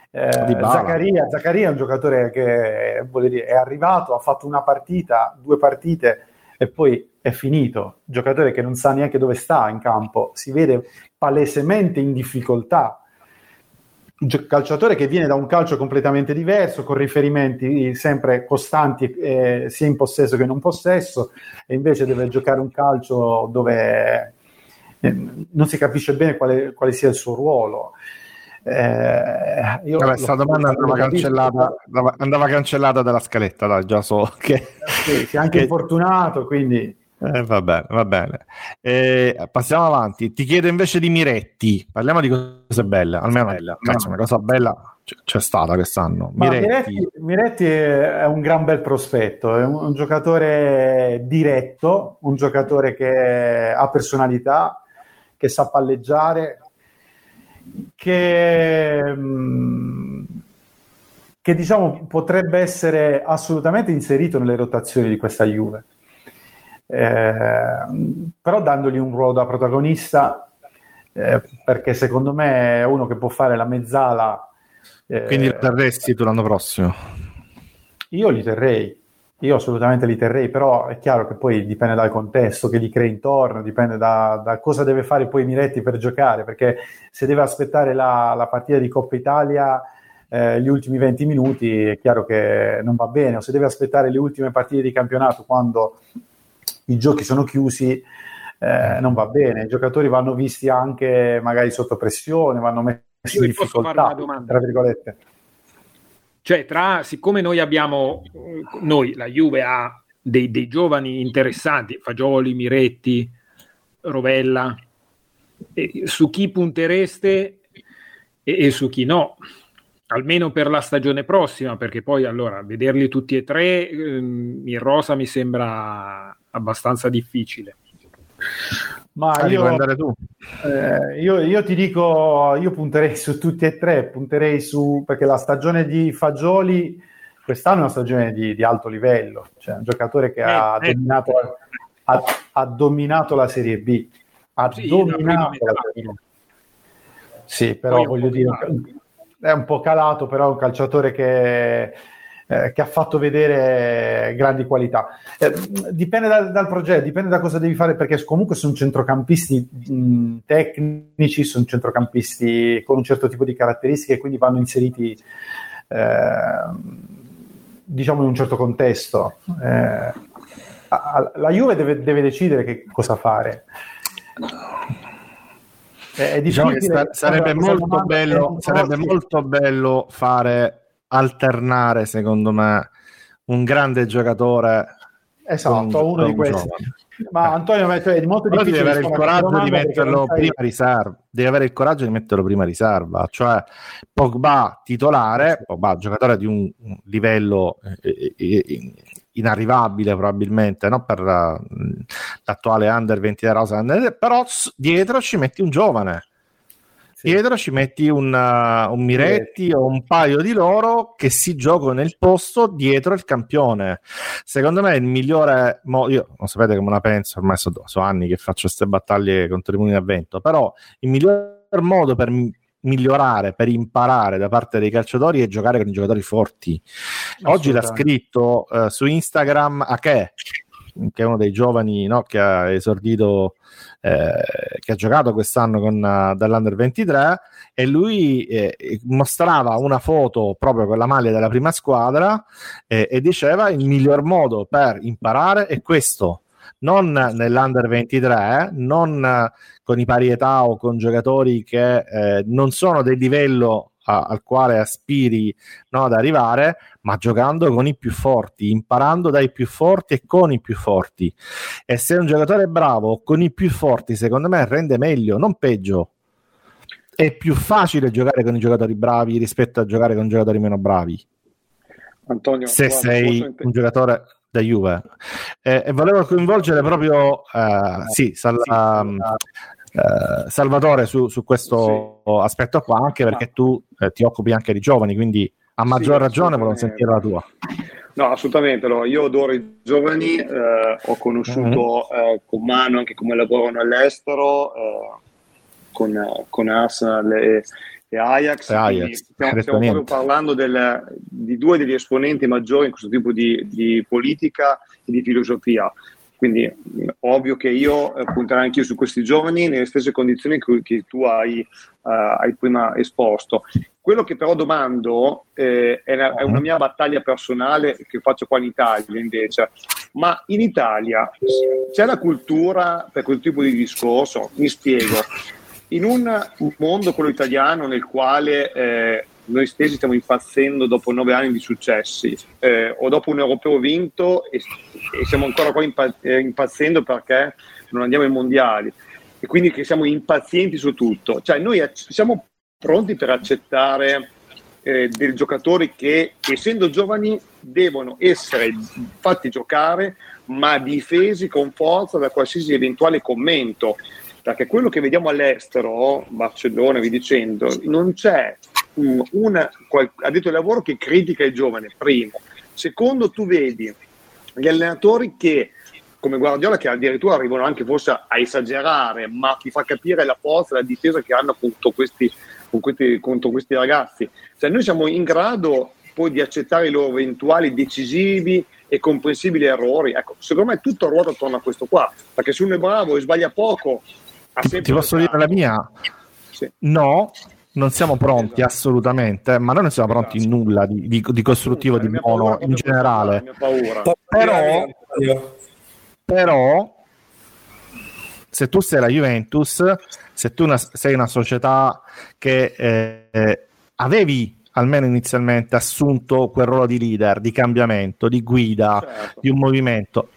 Eh, Zaccaria, Zaccaria, è un giocatore che dire, è arrivato, ha fatto una partita, due partite e poi è finito. Giocatore che non sa neanche dove sta in campo, si vede palesemente in difficoltà. Calciatore che viene da un calcio completamente diverso, con riferimenti sempre costanti eh, sia in possesso che non possesso, e invece deve giocare un calcio dove eh, non si capisce bene quale, quale sia il suo ruolo. Eh, io Vabbè, questa domanda andava cancellata, andava cancellata, dalla scaletta, dai, già so *laughs* che... Sì, è anche che... infortunato, quindi... Eh, va bene, va bene. Eh, passiamo avanti. Ti chiedo invece di Miretti. Parliamo di cose belle. Almeno bella, cazzo, una cosa bella c'è, c'è stata quest'anno. Miretti. Miretti, Miretti, è un gran bel prospetto. È un, un, giocatore diretto, un giocatore che ha personalità, che sa palleggiare, che, mm, che diciamo potrebbe essere assolutamente inserito nelle rotazioni di questa Juve eh, però dandogli un ruolo da protagonista, eh, perché secondo me è uno che può fare la mezzala Eh, Quindi lo terresti tu l'anno prossimo? Io li terrei, io assolutamente li terrei, però è chiaro che poi dipende dal contesto che gli crei intorno, dipende da, da cosa deve fare poi Miretti per giocare, perché se deve aspettare la, la partita di Coppa Italia eh, gli ultimi 20 minuti è chiaro che non va bene, o se deve aspettare le ultime partite di campionato quando i giochi sono chiusi eh, non va bene, i giocatori vanno visti anche magari sotto pressione, vanno messi in difficoltà, tra virgolette. Cioè, tra, siccome noi abbiamo, noi, la Juve ha dei, dei giovani interessanti, Fagioli, Miretti, Rovella, su chi puntereste e, e, su chi no? Almeno per la stagione prossima, perché poi allora vederli tutti e tre ehm, in rosa mi sembra abbastanza difficile. Ma io, eh, io, io, ti dico, io punterei su tutti e tre, punterei su, perché la stagione di Fagioli quest'anno è una stagione di, di alto livello, cioè un giocatore che eh, ha, eh. Dominato, ha, ha, dominato, la Serie B, ha sì, dominato la Serie B. Sì, però Poi voglio dire, è un po' calato, però è un calciatore che eh, che ha fatto vedere grandi qualità. Eh, dipende dal, dal, progetto, dipende da cosa devi fare, perché comunque sono centrocampisti mh, tecnici, sono centrocampisti con un certo tipo di caratteristiche, quindi vanno inseriti eh, diciamo in un certo contesto. Eh, la Juve deve, deve decidere che cosa fare. È diciamo che sarebbe, molto bello, sarebbe molto bello fare alternare, secondo me, un grande giocatore. Esatto, uno di questi. Ma eh. Antonio cioè, è molto Però difficile. Devi avere il coraggio di metterlo prima riserva. Devi avere il coraggio di metterlo prima riserva. Cioè, Pogba titolare, Pogba giocatore di un livello eh, eh, inarrivabile probabilmente no? per l'attuale under 20 rosa, però dietro ci metti un giovane dietro ci metti un, uh, un Miretti o un paio di loro che si giocano nel posto dietro il campione. Secondo me il migliore modo, io non sapete come la penso, ormai sono so anni che faccio queste battaglie contro i mulini a vento, però il miglior modo per migliorare, per imparare da parte dei calciatori è giocare con i giocatori forti. Oggi l'ha scritto uh, su Instagram a che che è uno dei giovani no, che ha esordito, eh, che ha giocato quest'anno con, uh, dall'Under 23 e lui eh, mostrava una foto proprio con la maglia della prima squadra eh, e diceva il miglior modo per imparare è questo. Non nell'Under 23, non con i pari età o con giocatori che eh, non sono del livello a, al quale aspiri no, ad arrivare, ma giocando con i più forti, imparando dai più forti e con i più forti. E se un giocatore è bravo con i più forti, secondo me rende meglio, non peggio. È più facile giocare con i giocatori bravi rispetto a giocare con giocatori meno bravi. Antonio, se guarda, sei un giocatore da Juve. Eh, e volevo coinvolgere proprio eh, sì, sal, um, eh, Salvatore su, su questo sì. aspetto qua, anche perché tu eh, ti occupi anche di giovani, quindi a maggior sì, ragione volevo sentire la tua. No, assolutamente. No. Io adoro i giovani, eh, ho conosciuto mm-hmm. con mano anche come lavorano all'estero, eh, con, con Arsenal e, e Ajax. E Ajax stiamo, stiamo proprio parlando del, di due degli esponenti maggiori in questo tipo di, di politica e di filosofia. Quindi ovvio che io eh, punterò anch'io su questi giovani nelle stesse condizioni che, che tu hai, uh, hai, prima esposto. Quello che però domando eh, è, una, è, una, mia battaglia personale che faccio qua in Italia invece, ma in Italia c'è la cultura per quel tipo di discorso? Mi spiego. In un mondo, quello italiano, nel quale eh, noi stessi stiamo impazzendo dopo nove anni di successi eh, o dopo un europeo vinto e, e siamo ancora qua impa- eh, impazzendo perché non andiamo ai mondiali e quindi che siamo impazienti su tutto. Cioè noi ac- siamo pronti per accettare eh, dei giocatori che essendo giovani devono essere fatti giocare ma difesi con forza da qualsiasi eventuale commento perché quello che vediamo all'estero, Barcellona, vi dicendo, non c'è un, una, addetto ai lavoro che critica il giovane, primo. Secondo, tu vedi gli allenatori che, come Guardiola, che addirittura arrivano anche forse a esagerare, ma ti fa capire la forza e la difesa che hanno appunto questi con questi, contro questi ragazzi. Cioè, noi siamo in grado poi di accettare i loro eventuali decisivi e comprensibili errori. Ecco, secondo me tutto ruota attorno a questo qua, perché se uno è bravo e sbaglia poco, ti, ti posso dire la mia? Sì. No, non siamo pronti esatto. assolutamente, ma noi non siamo pronti in nulla di, di, di costruttivo di buono in generale. Però, però, se tu sei la Juventus, se tu una, sei una società che eh, avevi almeno inizialmente assunto quel ruolo di leader, di cambiamento, di guida, certo. di un movimento,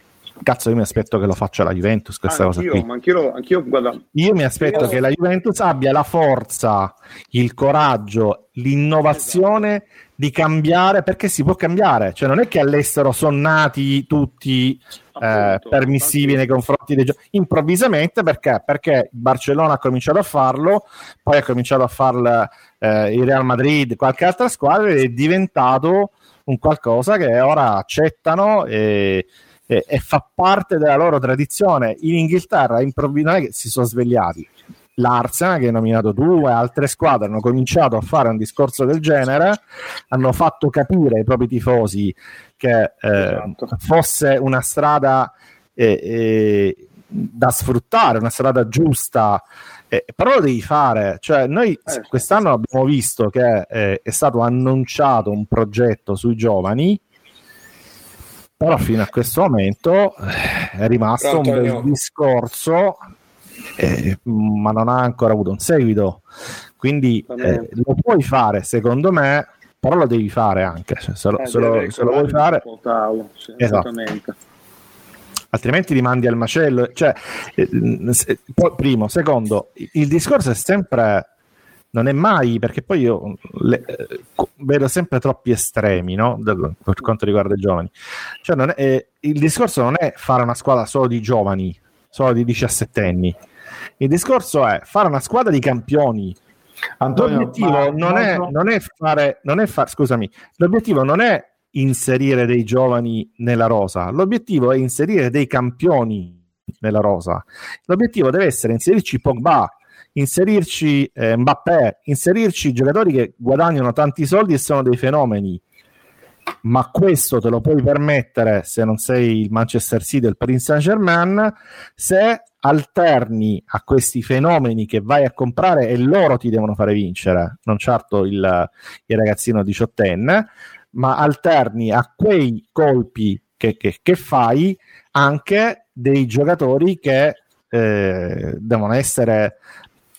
Cazzo, io mi aspetto che lo faccia la Juventus questa ah, cosa anch'io, qui. Anch'io, anch'io, guarda, io mi aspetto io... che la Juventus abbia la forza, il coraggio, l'innovazione esatto. di cambiare, perché si può cambiare. Cioè, non è che all'estero sono nati tutti eh, permissivi nei confronti dei giochi. Improvvisamente perché? Perché Barcellona ha cominciato a farlo, poi ha cominciato a farlo eh, il Real Madrid, qualche altra squadra, ed è diventato un qualcosa che ora accettano e e, e fa parte della loro tradizione. In Inghilterra improvvisamente si sono svegliati. L'Arsenal, che hai nominato tu, e altre squadre hanno cominciato a fare un discorso del genere, hanno fatto capire ai propri tifosi che eh, esatto. fosse una strada eh, eh, da sfruttare, una strada giusta. Eh, però lo devi fare, cioè noi eh, quest'anno abbiamo visto che eh, è stato annunciato un progetto sui giovani però fino a questo momento eh, è rimasto un bel discorso eh, ma non ha ancora avuto un seguito. Quindi eh, lo puoi fare secondo me però lo devi fare anche. Cioè, se, lo, eh, se, lo, se lo vuoi fare portalo, sì, esatto. altrimenti rimandi al macello. Cioè, eh, primo. Secondo il discorso è sempre non è mai perché poi io le, eh, vedo sempre troppi estremi no? per quanto riguarda i giovani. Cioè è, eh, il discorso non è fare una squadra solo di giovani, solo di 17 anni. Il discorso è fare una squadra di campioni. Antonio, l'obiettivo non, è, non, è, fare, non è fare, scusami, l'obiettivo non è inserire dei giovani nella rosa, l'obiettivo è inserire dei campioni nella rosa. L'obiettivo deve essere inserirci Pogba, inserirci eh, Mbappé, inserirci giocatori che guadagnano tanti soldi e sono dei fenomeni. Ma questo te lo puoi permettere se non sei il Manchester City il Paris Saint Germain, se alterni a questi fenomeni che vai a comprare e loro ti devono fare vincere, non certo il, il ragazzino diciottenne, ma alterni a quei colpi che, che, che fai anche dei giocatori che eh, devono essere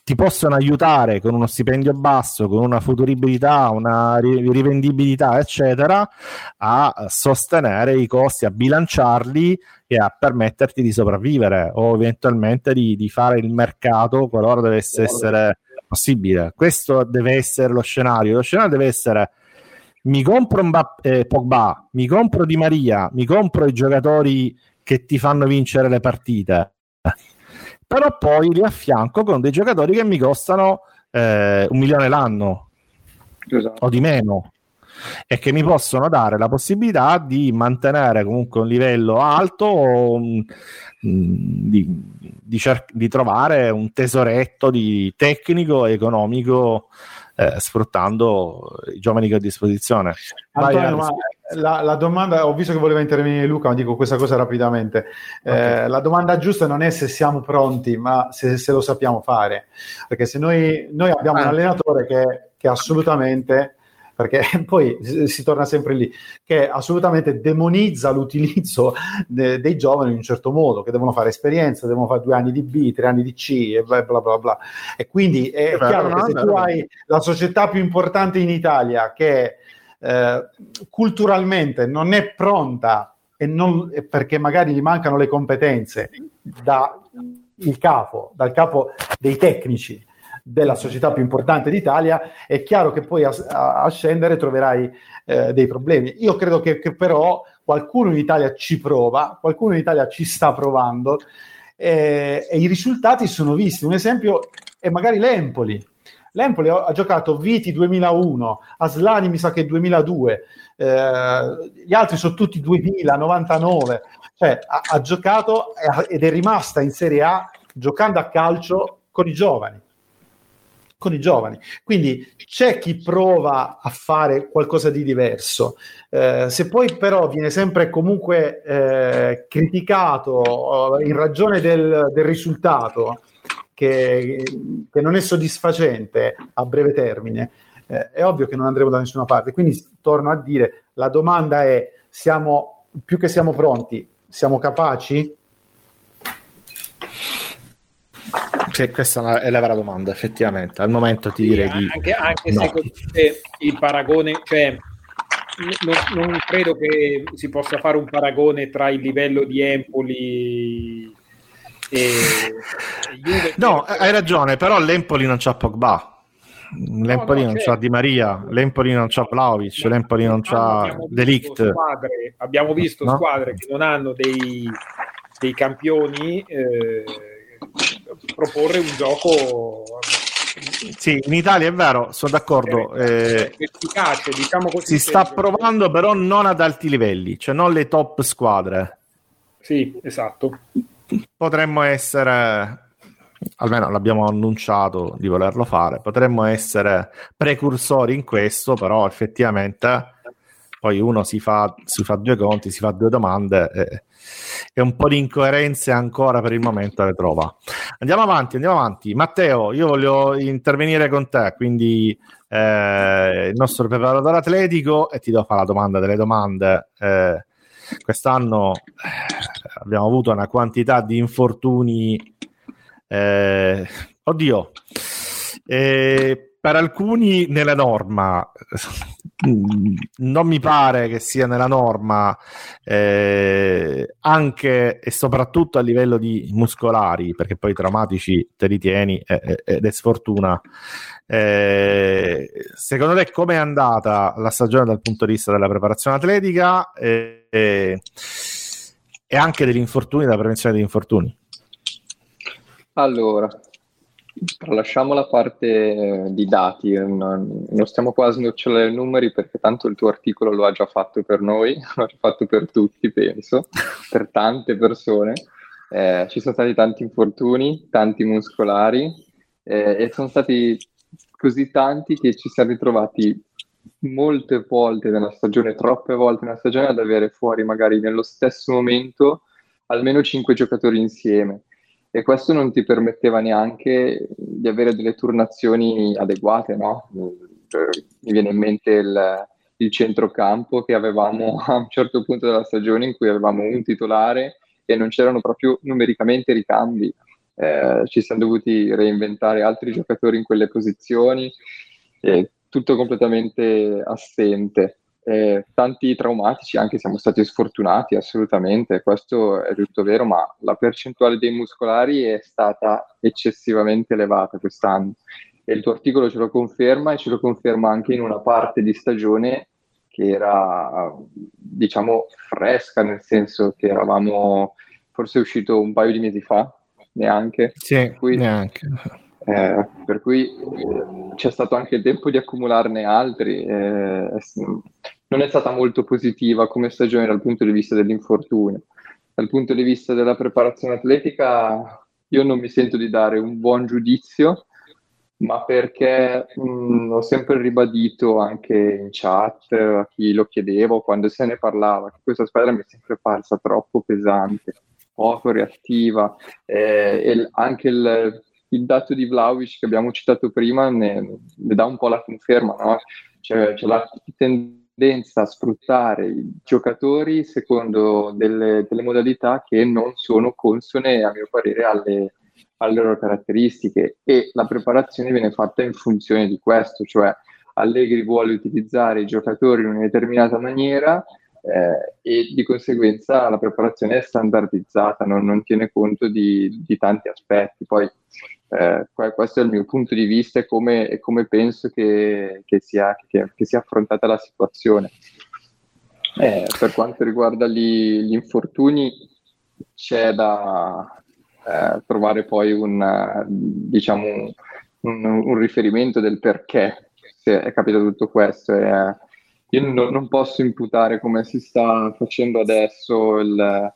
ti possono aiutare con uno stipendio basso, con una futuribilità, una rivendibilità, eccetera, a sostenere i costi, a bilanciarli e a permetterti di sopravvivere o eventualmente di, di fare il mercato qualora dovesse essere possibile. Questo deve essere lo scenario. Lo scenario deve essere mi compro Mbappé, eh, Pogba, mi compro Di Maria, mi compro i giocatori che ti fanno vincere le partite però poi li affianco con dei giocatori che mi costano eh, un milione l'anno esatto. o di meno e che mi possono dare la possibilità di mantenere comunque un livello alto mh, mm, di, di, cer- di, trovare un tesoretto di tecnico e economico eh, sfruttando i giovani che ho a disposizione. Antonio, Vai, la, la, domanda, ho visto che voleva intervenire Luca, ma dico questa cosa rapidamente. Eh, okay. la domanda giusta non è se siamo pronti, ma se, se lo sappiamo fare. Perché se noi, noi abbiamo ah. un allenatore che, che assolutamente perché *laughs* poi si torna sempre lì, che assolutamente demonizza l'utilizzo de, dei giovani in un certo modo, che devono fare esperienza, devono fare due anni di B, tre anni di C e bla bla bla. bla. E quindi è, è chiaro che se tu hai la società più importante in Italia che eh, culturalmente non è pronta e non, perché magari gli mancano le competenze da capo, dal capo dei tecnici della società più importante d'Italia, è chiaro che poi a, a, a scendere troverai eh, dei problemi. Io credo che, che, però qualcuno in Italia ci prova, qualcuno in Italia ci sta provando eh, e i risultati sono visti. Un esempio è magari l'Empoli. L'Empoli ha, giocato Viti 2001, Aslani mi sa che 2002, eh, gli altri sono tutti 2000, 99, cioè ha, ha giocato ed è rimasta in Serie A giocando a calcio con i giovani con i giovani. Quindi c'è chi prova a fare qualcosa di diverso. Eh, se poi però viene sempre comunque eh, criticato in ragione del, del risultato, che, che, non è soddisfacente a breve termine, eh, è ovvio che non andremo da nessuna parte. Quindi torno a dire, la domanda è, siamo, più che siamo pronti, siamo capaci? Sì, questa è la vera domanda, effettivamente. Al momento ti sì, direi di... Anche, anche no. me il paragone, cioè non, non, credo che si possa fare un paragone tra il livello di Empoli e, Juve. No, hai ragione, però l'Empoli non c'ha Pogba. L'Empoli no, no, non certo. c'ha Di Maria, l'Empoli non c'ha Vlaovic, no, l'Empoli non c'ha Delict. Squadre, abbiamo visto squadre che non hanno dei, dei campioni eh, proporre un gioco sì, in Italia è vero, sono d'accordo. Eh, efficace, diciamo così. Si sta provando, però non ad alti livelli, cioè non le top squadre. Sì, esatto. Potremmo essere, almeno l'abbiamo annunciato di volerlo fare, potremmo essere precursori in questo, però effettivamente poi uno si fa, si fa due conti, si fa due domande. Eh, e un po' di incoerenze ancora per il momento le trova. Andiamo avanti, andiamo avanti. Matteo, io voglio intervenire con te, quindi eh, il nostro preparatore atletico e ti do fare la domanda delle domande. Eh, quest'anno eh, abbiamo avuto una quantità di infortuni. Eh, oddio, eh, per alcuni nella norma, non mi pare che sia nella norma eh, anche e soprattutto a livello di muscolari, perché poi traumatici te li tieni eh, ed è sfortuna. Eh, secondo te com'è andata la stagione dal punto di vista della preparazione atletica e, e, e anche degli infortuni, della prevenzione degli infortuni? Allora, Tralasciamo la parte di dati, non, non stiamo qua a snocciolare i numeri perché tanto il tuo articolo lo ha già fatto per noi, *laughs* lo ha fatto per tutti, penso, per tante persone. Eh, ci sono stati tanti infortuni, tanti muscolari eh, e sono stati così tanti che ci siamo ritrovati molte volte nella stagione, troppe volte nella stagione ad avere fuori magari nello stesso momento almeno cinque giocatori insieme e questo non ti permetteva neanche di avere delle turnazioni adeguate, no? Mi viene in mente il, il centrocampo che avevamo *laughs* a un certo punto della stagione in cui avevamo un titolare e non c'erano proprio numericamente ricambi. Eh, ci siamo dovuti reinventare altri giocatori in quelle posizioni, eh, tutto completamente assente. Eh, tanti traumatici, anche siamo stati sfortunati assolutamente, questo è tutto vero, ma la percentuale dei muscolari è stata eccessivamente elevata quest'anno. E il tuo articolo ce lo conferma e ce lo conferma anche in una parte di stagione che era diciamo fresca, nel senso che eravamo forse uscito un paio di mesi fa, neanche. Sì, Quindi, neanche eh, per cui eh, c'è stato anche il tempo di accumularne altri. Eh, non è stata molto positiva come stagione dal punto di vista dell'infortunio. Dal punto di vista della preparazione atletica, io non mi sento di dare un buon giudizio, ma perché mh, mm, ho sempre ribadito anche in chat a chi lo chiedevo quando se ne parlava che questa squadra mi è sempre parsa troppo pesante, poco reattiva eh, e anche il il dato di Vlaovic che abbiamo citato prima ne, ne dà un po' la conferma, no? cioè, c'è la tendenza a sfruttare i giocatori secondo delle, delle modalità che non sono consone, a mio parere, alle, alle loro caratteristiche e la preparazione viene fatta in funzione di questo, cioè Allegri vuole utilizzare i giocatori in una determinata maniera eh, e di conseguenza la preparazione è standardizzata, non, non tiene conto di, di, tanti aspetti. Poi eh, questo è il mio punto di vista e come, come penso che, che, sia, che, che, sia, affrontata la situazione. Eh, per quanto riguarda gli, gli infortuni, c'è da eh, trovare poi un, diciamo, un, un, riferimento del perché è capitato tutto questo. E, io non, non, posso imputare come si sta facendo adesso il,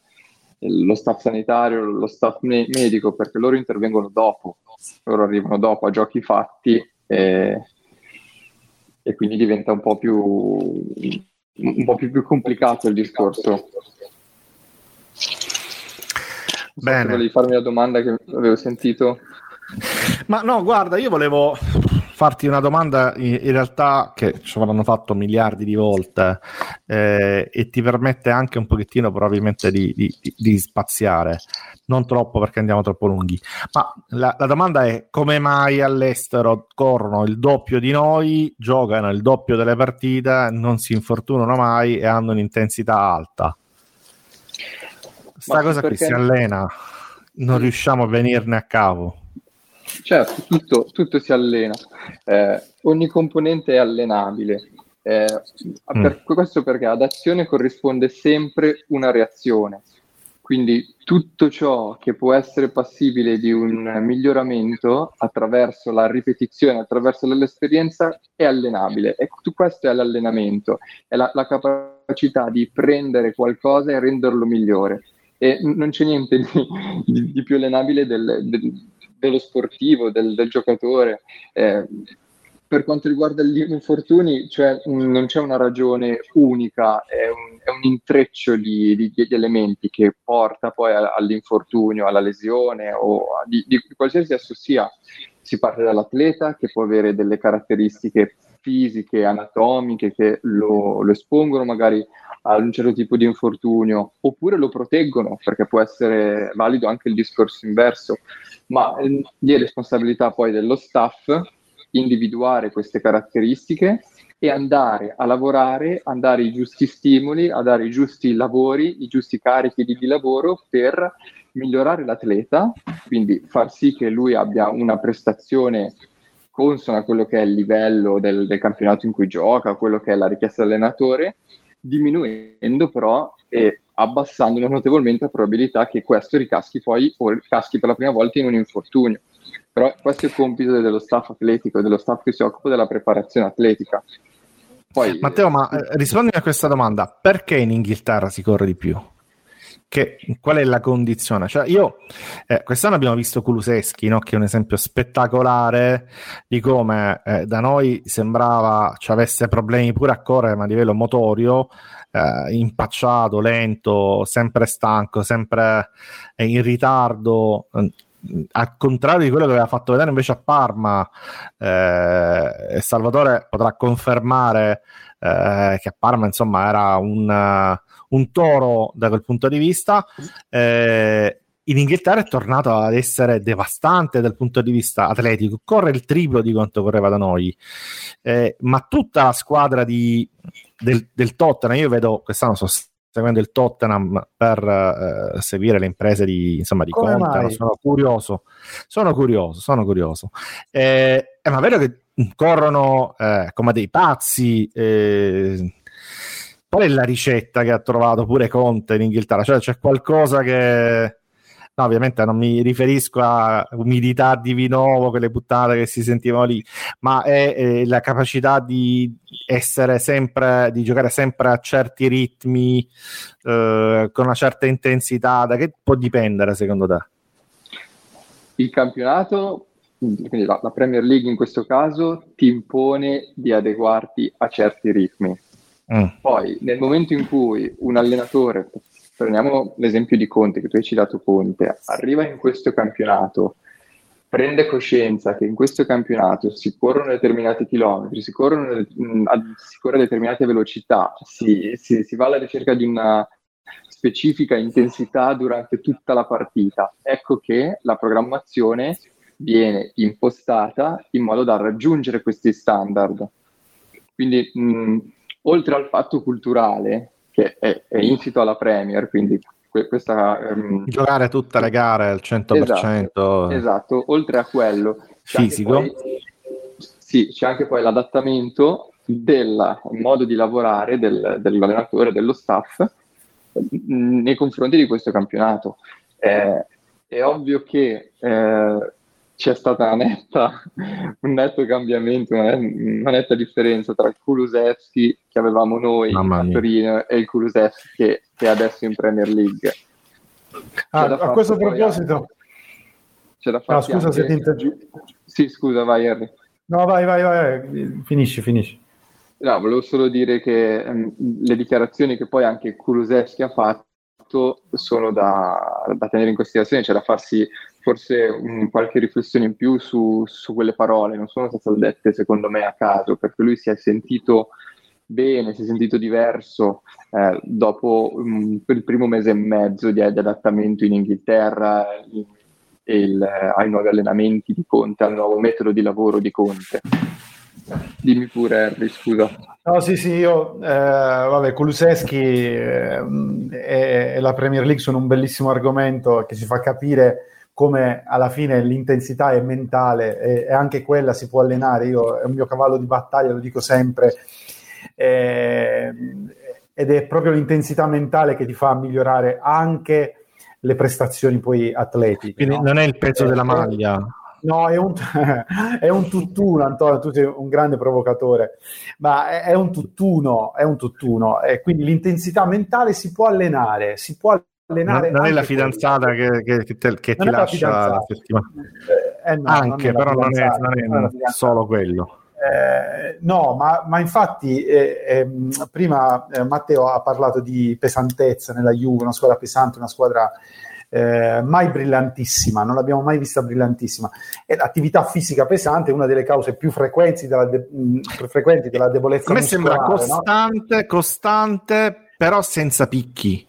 il, lo staff sanitario, lo staff me- medico, perché loro intervengono dopo, loro arrivano dopo a giochi fatti e, e quindi diventa un po' più un po' più, più complicato il discorso. Bene. Volevi farmi la domanda che avevo sentito? Ma no, guarda, io volevo farti una domanda in, in realtà che ci avranno fatto miliardi di volte eh, e ti permette anche un pochettino probabilmente di, di, di, spaziare, non troppo perché andiamo troppo lunghi, ma la, la, domanda è come mai all'estero corrono il doppio di noi, giocano il doppio delle partite, non si infortunano mai e hanno un'intensità alta? Sta cosa perché... qui si allena, non riusciamo a venirne a capo. Certo, tutto, tutto si allena, eh, ogni componente è allenabile. Eh, mm. per, questo perché ad azione corrisponde sempre una reazione. Quindi tutto ciò che può essere passibile di un miglioramento attraverso la ripetizione, attraverso l'esperienza, è allenabile. E questo è l'allenamento, è la, la capacità di prendere qualcosa e renderlo migliore. E non c'è niente di, di, di più allenabile del, del dello sportivo, del, del giocatore. Eh, per quanto riguarda gli infortuni, cioè, non c'è una ragione unica, è un, è un intreccio di, di, di, elementi che porta poi all'infortunio, alla lesione o a, di, di, qualsiasi esso sia. Si parte dall'atleta che può avere delle caratteristiche fisiche, anatomiche che lo, lo espongono magari a un certo tipo di infortunio, oppure lo proteggono, perché può essere valido anche il discorso inverso, ma è responsabilità poi dello staff individuare queste caratteristiche e andare a lavorare, a dare i giusti stimoli, a dare i giusti lavori, i giusti carichi di, lavoro per migliorare l'atleta, quindi far sì che lui abbia una prestazione consona a quello che è il livello del, del campionato in cui gioca, quello che è la richiesta dell'allenatore diminuendo però e abbassando notevolmente la probabilità che questo ricaschi poi o caschi per la prima volta in un infortunio. Però questo è il compito dello staff atletico e dello staff che si occupa della preparazione atletica. Poi, Matteo, ma eh, rispondi a questa domanda: perché in Inghilterra si corre di più? Che, qual è la condizione? Cioè io, eh, quest'anno abbiamo visto Kuluseschi, no? che è un esempio spettacolare di come eh, da noi sembrava ci avesse problemi pure a correre, ma a livello motorio, eh, impacciato, lento, sempre stanco, sempre eh, in ritardo. Eh, al contrario di quello che aveva fatto vedere invece a Parma, eh, Salvatore potrà confermare che a Parma insomma era un un toro da quel punto di vista. Eh, in Inghilterra è tornato ad essere devastante dal punto di vista atletico, corre il triplo di quanto correva da noi, eh, ma tutta la squadra di, del, del, Tottenham, io vedo quest'anno sto seguendo il Tottenham per eh, seguire le imprese di, insomma, di Conte, sono curioso, sono curioso, sono curioso. Eh, eh ma vedo che corrono eh, come dei pazzi, eh, Qual è la ricetta che ha trovato pure Conte in Inghilterra? Cioè c'è qualcosa che... No, ovviamente non mi riferisco a umidità di Vinovo, quelle buttate che si sentivano lì, ma è, è, la capacità di essere sempre, di giocare sempre a certi ritmi, eh, con una certa intensità. Da che può dipendere secondo te? Il campionato, quindi la, la Premier League in questo caso, ti impone di adeguarti a certi ritmi Mm. Poi, nel momento in cui un allenatore, prendiamo l'esempio di Conte, che tu hai citato Conte, arriva in questo campionato, prende coscienza che in questo campionato si corrono determinati chilometri, si, corrono, mm, si corre a determinate velocità, si, si, si va alla ricerca di una specifica intensità durante tutta la partita. Ecco che la programmazione viene impostata in modo da raggiungere questi standard. Quindi mh, mm, oltre al fatto culturale che è, è insito alla Premier, quindi questa, um... giocare tutte le gare al 100%. Esatto, esatto. oltre a quello fisico. Poi, sì, c'è anche poi l'adattamento del modo di lavorare del, dell'allenatore, dello staff nei confronti di questo campionato. Eh, è ovvio che eh, c'è stata una netta, un netto cambiamento, una, una, netta differenza tra il Kulusevski che avevamo noi a Torino e il Kulusevski che, che è adesso in Premier League. Ah, a questo proposito... C'è da fare. No, scusa anche... se ti interrompo. Sì, scusa, vai Harry. No, vai, vai, vai, finisci, finisci. No, volevo solo dire che um, le dichiarazioni che poi anche Kulusevski ha fatto sono da, da, tenere in considerazione, cioè da farsi forse un, qualche riflessione in più su, su, quelle parole, non sono state dette secondo me a caso, perché lui si è sentito bene, si è sentito diverso eh, dopo um, il primo mese e mezzo di, di adattamento in Inghilterra in, il, ai nuovi allenamenti di Conte, al nuovo metodo di lavoro di Conte. Dimmi pure, Harry, scusa. No, sì, sì, io, eh, vabbè, Kuluseschi eh, e, e, la Premier League sono un bellissimo argomento che ci fa capire come alla fine l'intensità è mentale e, e anche quella si può allenare. Io, è un mio cavallo di battaglia, lo dico sempre. Eh, ed è proprio l'intensità mentale che ti fa migliorare anche le prestazioni poi atletiche. Quindi no? non è il peso della maglia. No, è un, *laughs* è un tutt'uno, Antonio, tu sei un grande provocatore, ma è, è un tutt'uno, è un tutt'uno. E quindi l'intensità mentale si può allenare, si può allenare. Non, non è la fidanzata che, che, che, te, che ti lascia la settimana. Eh, no, anche, non però non è, non è, solo quello. Eh, no, ma, ma infatti eh, eh, prima eh, Matteo ha parlato di pesantezza nella Juve, una squadra pesante, una squadra eh, mai brillantissima, non l'abbiamo mai vista brillantissima. E l'attività fisica pesante è una delle cause più frequenti della, de- più frequenti della debolezza. A me sembra costante, no? costante, però senza picchi.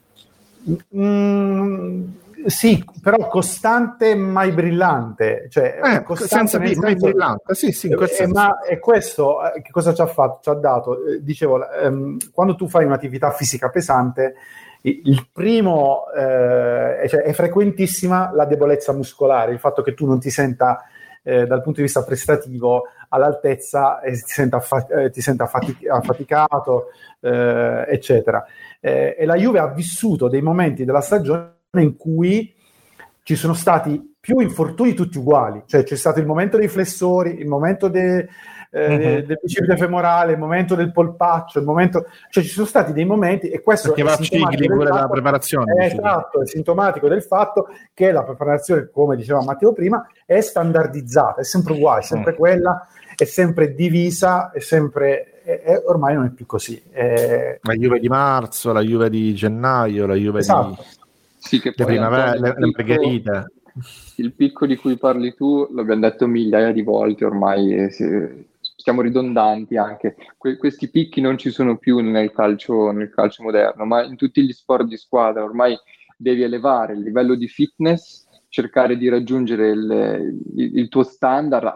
Mm, sì, però costante, mai brillante. Cioè, eh, senza senso, mai brillante, sì, sì. Eh, ma e questo eh, che cosa ci ha fatto? Ci ha dato, eh, dicevo, ehm, quando tu fai un'attività fisica pesante, il primo eh, cioè, è frequentissima la debolezza muscolare, il fatto che tu non ti senta eh, dal punto di vista prestativo all'altezza e ti senta, affa- eh, ti senta affatic- affaticato, eh, eccetera. Eh, e la Juve ha vissuto dei momenti della stagione in cui ci sono stati più infortuni tutti uguali, cioè c'è stato il momento dei flessori, il momento de, eh, uh-huh. del bicipite femorale, il momento del polpaccio, il momento, cioè ci sono stati dei momenti e questo Perché è sintomatico pure fatto, preparazione. È esatto, è sintomatico del fatto che la preparazione, come diceva Matteo prima, è standardizzata, è sempre uguale, è sempre uh-huh. quella, è sempre divisa, è sempre e, e ormai non è più così. È... La Juve di marzo, la Juve di gennaio, la Juve esatto. di sì, che poi, primavera, le, le margherite. Il picco di cui parli tu l'abbiamo detto migliaia di volte ormai, eh, siamo ridondanti anche. Que- questi picchi non ci sono più nel calcio, nel calcio moderno, ma in tutti gli sport di squadra ormai devi elevare il livello di fitness, cercare di raggiungere il, il, il tuo standard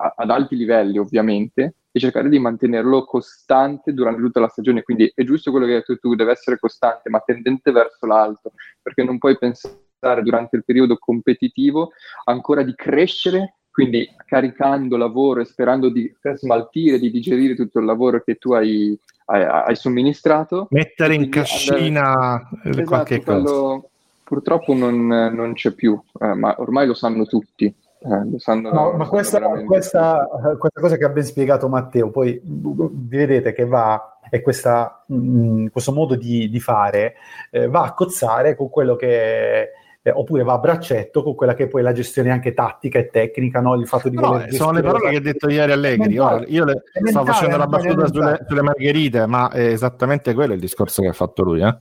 ad, ad alti livelli ovviamente, e cercare di mantenerlo costante durante tutta la stagione. Quindi è giusto quello che hai detto tu, deve essere costante, ma tendente verso l'alto, perché non puoi pensare durante il periodo competitivo ancora di crescere, quindi caricando lavoro e sperando di smaltire, di digerire tutto il lavoro che tu hai, hai, hai somministrato. Mettere in cascina andare... esatto, qualche cosa. Purtroppo non, non c'è più, eh, ma ormai lo sanno tutti. Eh, no, ma questa, questa, questa, cosa che ha ben spiegato Matteo, poi vi vedete che va, e questa, mh, mm, questo modo di, di fare eh, va a cozzare con quello che eh, oppure va a braccetto con quella che è poi la gestione anche tattica e tecnica, no? il fatto di no, sono le parole che ha detto ieri Allegri. Ora, io le, stavo facendo la battuta sulle, sulle, margherite, ma è esattamente quello il discorso che ha fatto lui, eh?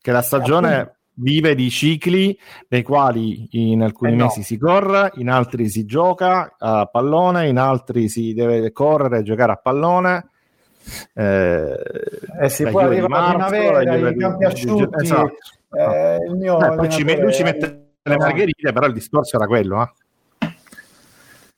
che la stagione vive di cicli nei quali in alcuni eh no. mesi si corre, in altri si gioca a pallone, in altri si deve correre e giocare a pallone. Eh, eh si può arrivare a primavera, i campi asciutti. Esatto. Eh, il mio eh, poi ci, lui ci mette le margherite, però il discorso era quello. Eh.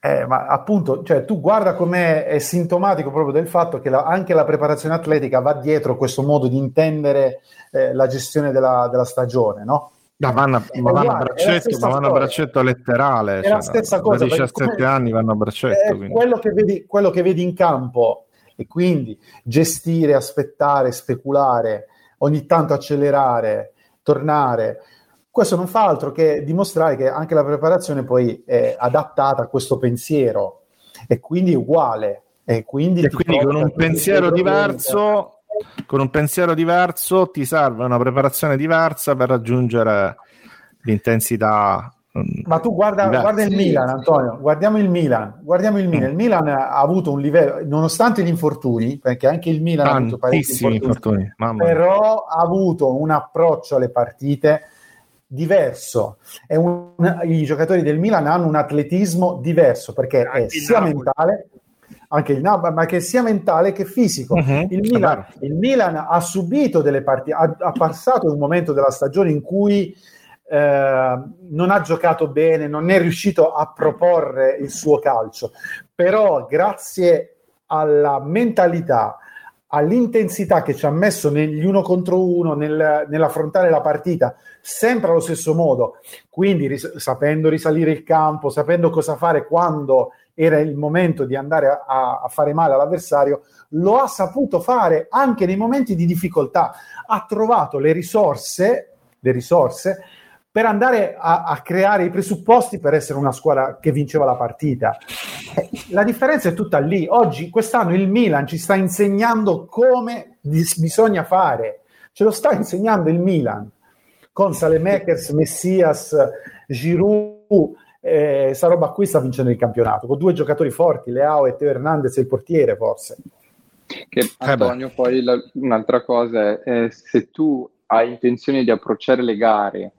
Eh, ma appunto, cioè, tu guarda com'è è sintomatico proprio del fatto che la, anche la preparazione atletica va dietro questo modo di intendere eh, la gestione della, della stagione, no? Ma vanno, ma vanno, a braccetto, ma vanno a braccetto letterale. È cioè, la stessa cosa. Da 17 come, anni vanno a braccetto. Quello che, vedi, quello che vedi in campo e quindi gestire, aspettare, speculare, ogni tanto accelerare, tornare questo non fa altro che dimostrare che anche la preparazione poi è adattata a questo pensiero. E quindi è uguale. E quindi, e quindi con un pensiero diverso, con un pensiero diverso ti serve una preparazione diversa per raggiungere l'intensità Ma tu guarda, guarda, il Milan, Antonio, guardiamo il Milan, guardiamo il Milan. Il Milan ha avuto un livello, nonostante gli infortuni, perché anche il Milan ha avuto parecchi infortuni, infortuni però ha avuto un approccio alle partite diverso. Un, I giocatori del Milan hanno un atletismo diverso perché è sia mentale, anche il Napoli, ma che sia mentale che fisico. Uh-huh. Il, Milan, il, Milan, ha subito delle partite, ha, ha passato un momento della stagione in cui eh, non ha giocato bene, non è riuscito a proporre il suo calcio, però grazie alla mentalità, all'intensità che ci ha messo negli uno contro uno nel, nell'affrontare la partita, sempre allo stesso modo, quindi ris- sapendo risalire il campo, sapendo cosa fare quando era il momento di andare a, a, fare male all'avversario, lo ha saputo fare anche nei momenti di difficoltà, ha trovato le risorse, le risorse per andare a, a, creare i presupposti per essere una squadra che vinceva la partita. Eh, la differenza è tutta lì. Oggi, quest'anno, il Milan ci sta insegnando come dis- bisogna fare. Ce lo sta insegnando il Milan con Salemakers, Messias, Giroud. Eh, sta roba qui sta vincendo il campionato con due giocatori forti, Leao e Teo Hernandez, il portiere, forse. Che eh Antonio, eh poi la, un'altra cosa è eh, se tu hai intenzione di approcciare le gare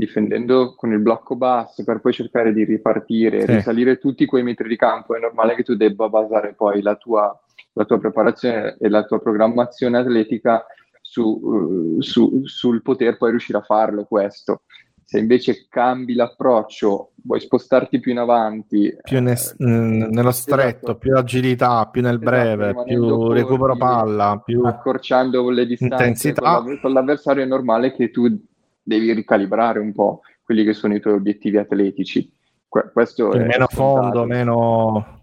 difendendo con il blocco basso per poi cercare di ripartire, sì. risalire tutti quei metri di campo, è normale che tu debba basare poi la tua, la tua preparazione e la tua programmazione atletica su, uh, su, sul poter poi riuscire a farlo questo. Se invece cambi l'approccio, vuoi spostarti più in avanti, più ne, eh, nello stretto, esatto. più agilità, più nel esatto, breve, più corti, recupero palla, più accorciando le distanze intensità. con l'avversario, è normale che tu devi ricalibrare un po' quelli che sono i tuoi obiettivi atletici. Que- questo è meno fondo, meno...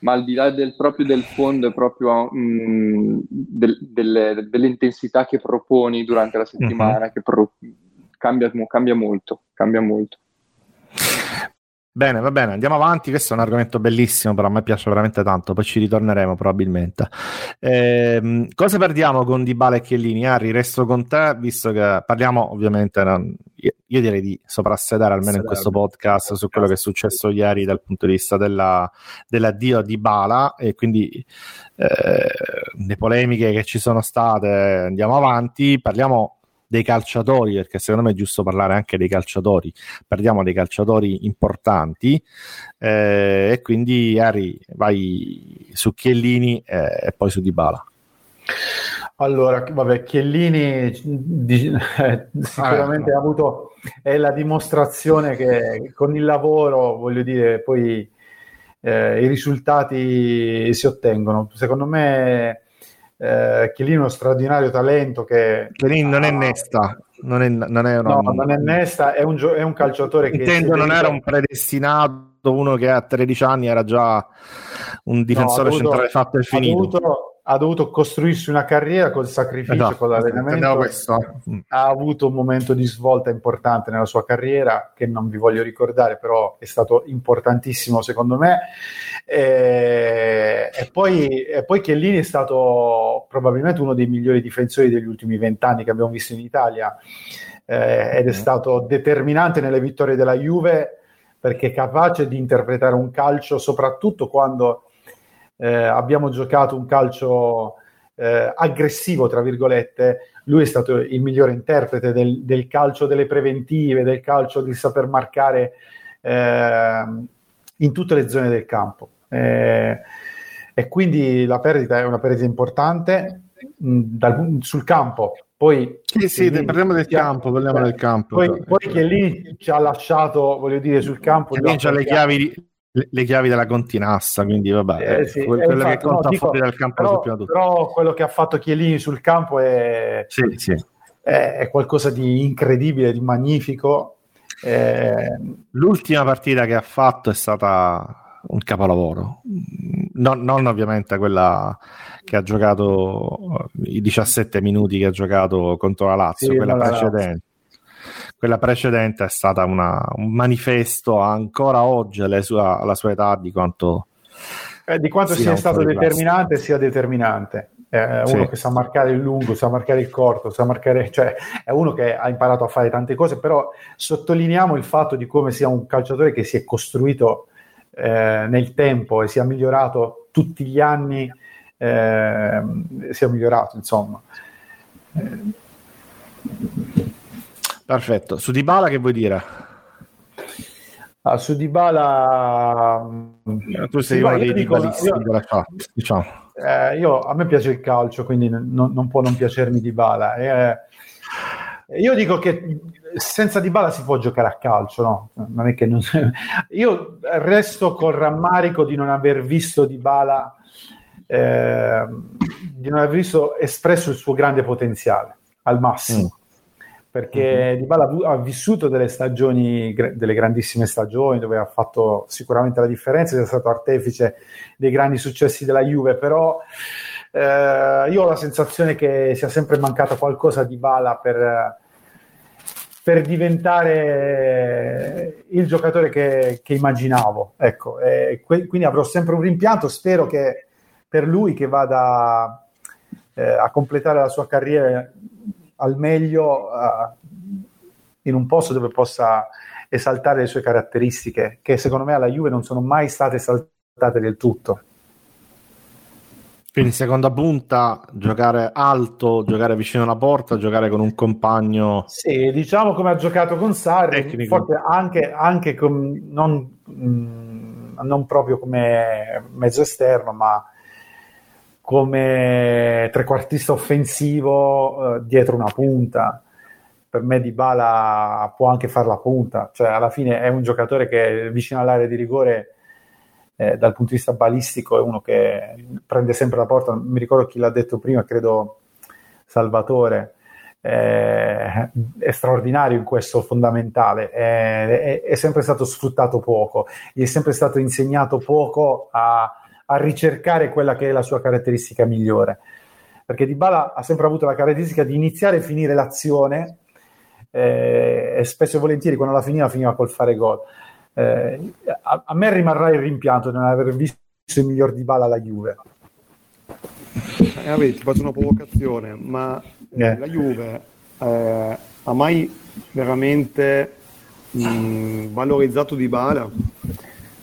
Ma al di là del, proprio del fondo, è proprio mh, mm, del, delle, dell'intensità che proponi durante la settimana, mm-hmm. che pro- cambia, cambia molto, cambia molto. Bene, va bene, andiamo avanti. Questo è un argomento bellissimo, però a me piace veramente tanto. Poi ci ritorneremo probabilmente. Eh, cosa perdiamo con Dybala e Chiellini? Harry, resto con te, visto che parliamo ovviamente. Non, io, io, direi di soprassedere almeno in questo podcast su quello che è successo ieri dal punto di vista della, dell'addio a Dybala e quindi eh, le polemiche che ci sono state. Andiamo avanti, parliamo dei calciatori, perché secondo me è giusto parlare anche dei calciatori, parliamo dei calciatori importanti eh, e quindi Ari vai su Chiellini eh, e poi su Dybala. Allora, vabbè, Chiellini di, eh, sicuramente ah, no. ha avuto è la dimostrazione che con il lavoro, voglio dire, poi eh, i risultati si ottengono. Secondo me eh, Chiellini è uno straordinario talento che... Chiellini non è Nesta, non è, non è, una... no, non è Nesta, è un, gio- è un calciatore che... Intendo, non era un predestinato, uno che a 13 anni era già un difensore no, centrale fatto e finito. Ha dovuto, ha dovuto costruirsi una carriera col sacrificio, esatto, con l'allenamento. Ha avuto un momento di svolta importante nella sua carriera, che non vi voglio ricordare, però è stato importantissimo secondo me. E, e, poi, e poi Chiellini è stato probabilmente uno dei migliori difensori degli ultimi vent'anni che abbiamo visto in Italia eh, ed è stato determinante nelle vittorie della Juve perché è capace di interpretare un calcio soprattutto quando eh, abbiamo giocato un calcio eh, aggressivo, tra virgolette, lui è stato il migliore interprete del, del, calcio delle preventive, del calcio di saper marcare eh, in tutte le zone del campo. Eh, e quindi la perdita è una perdita importante mh, dal, sul campo. Poi, sì, sì, lì, parliamo del campo, parliamo del campo. Poi, poi che lì ci ha lasciato, voglio dire, sul campo. Che c'ha le chiavi di le, chiavi della continassa, quindi vabbè, eh, sì, quello, infatti, che conta no, fuori dal campo però, però, quello che ha fatto Chiellini sul campo è, sì, sì. è, è qualcosa di incredibile, di magnifico. Eh, L'ultima partita che ha fatto è stata un capolavoro, non, non ovviamente quella che ha giocato i 17 minuti che ha giocato contro la Lazio, quella precedente. Lazio quella precedente è stata una, un manifesto ancora oggi alla sua, alla sua età di quanto, eh, di quanto sia, sia stato determinante sia determinante. uno sì. che sa marcare il lungo, sa marcare il corto, sa marcare, *laughs* cioè è uno che ha imparato a fare tante cose, però sottolineiamo il fatto di come sia un calciatore che si è costruito eh, nel tempo e si è migliorato tutti gli anni, eh, si è migliorato, insomma. Perfetto. Su Dybala che vuoi dire? Ah, su Dybala tu sei uno dei dibalisti della chat, diciamo eh, io, a me piace il calcio, quindi non, non può non piacermi Di Bala. Eh, io dico che senza Di Bala si può giocare a calcio, no? Non è che non... *laughs* Io resto col rammarico di non aver visto Di Bala, eh, di non aver visto espresso il suo grande potenziale al massimo. Mm perché mm-hmm. Dybala ha vissuto delle stagioni, delle grandissime stagioni dove ha fatto sicuramente la differenza, è stato artefice dei grandi successi della Juve, però eh, io ho la sensazione che sia sempre mancato qualcosa di Bala per, per diventare il giocatore che, che immaginavo. Ecco, que- quindi avrò sempre un rimpianto, spero che per lui che vada eh, a completare la sua carriera al meglio uh, in un posto dove possa esaltare le sue caratteristiche, che secondo me alla Juve non sono mai state esaltate del tutto. Quindi seconda punta, giocare alto, giocare vicino alla porta, giocare con un compagno. Sì, diciamo come ha giocato con Sarri, forse anche, anche con, non, mh, mm, non, proprio come mezzo esterno, ma come trequartista offensivo eh, dietro una punta. Per me Di Bala può anche fare la punta, cioè alla fine è un giocatore che vicino all'area di rigore eh, dal punto di vista balistico è uno che prende sempre la porta. Mi ricordo chi l'ha detto prima, credo Salvatore. Eh, è straordinario in questo fondamentale, è, è, è sempre stato sfruttato poco, gli è sempre stato insegnato poco a, a ricercare quella che è la sua caratteristica migliore. Perché Dybala ha sempre avuto la caratteristica di iniziare e finire l'azione eh, e spesso e volentieri quando la finiva finiva col fare gol. Eh, a, a, me rimarrà il rimpianto di non aver visto il miglior Dybala alla Juve. Eh, vabbè, ti faccio una provocazione, ma eh. la Juve eh, ha mai veramente mh, valorizzato Dybala?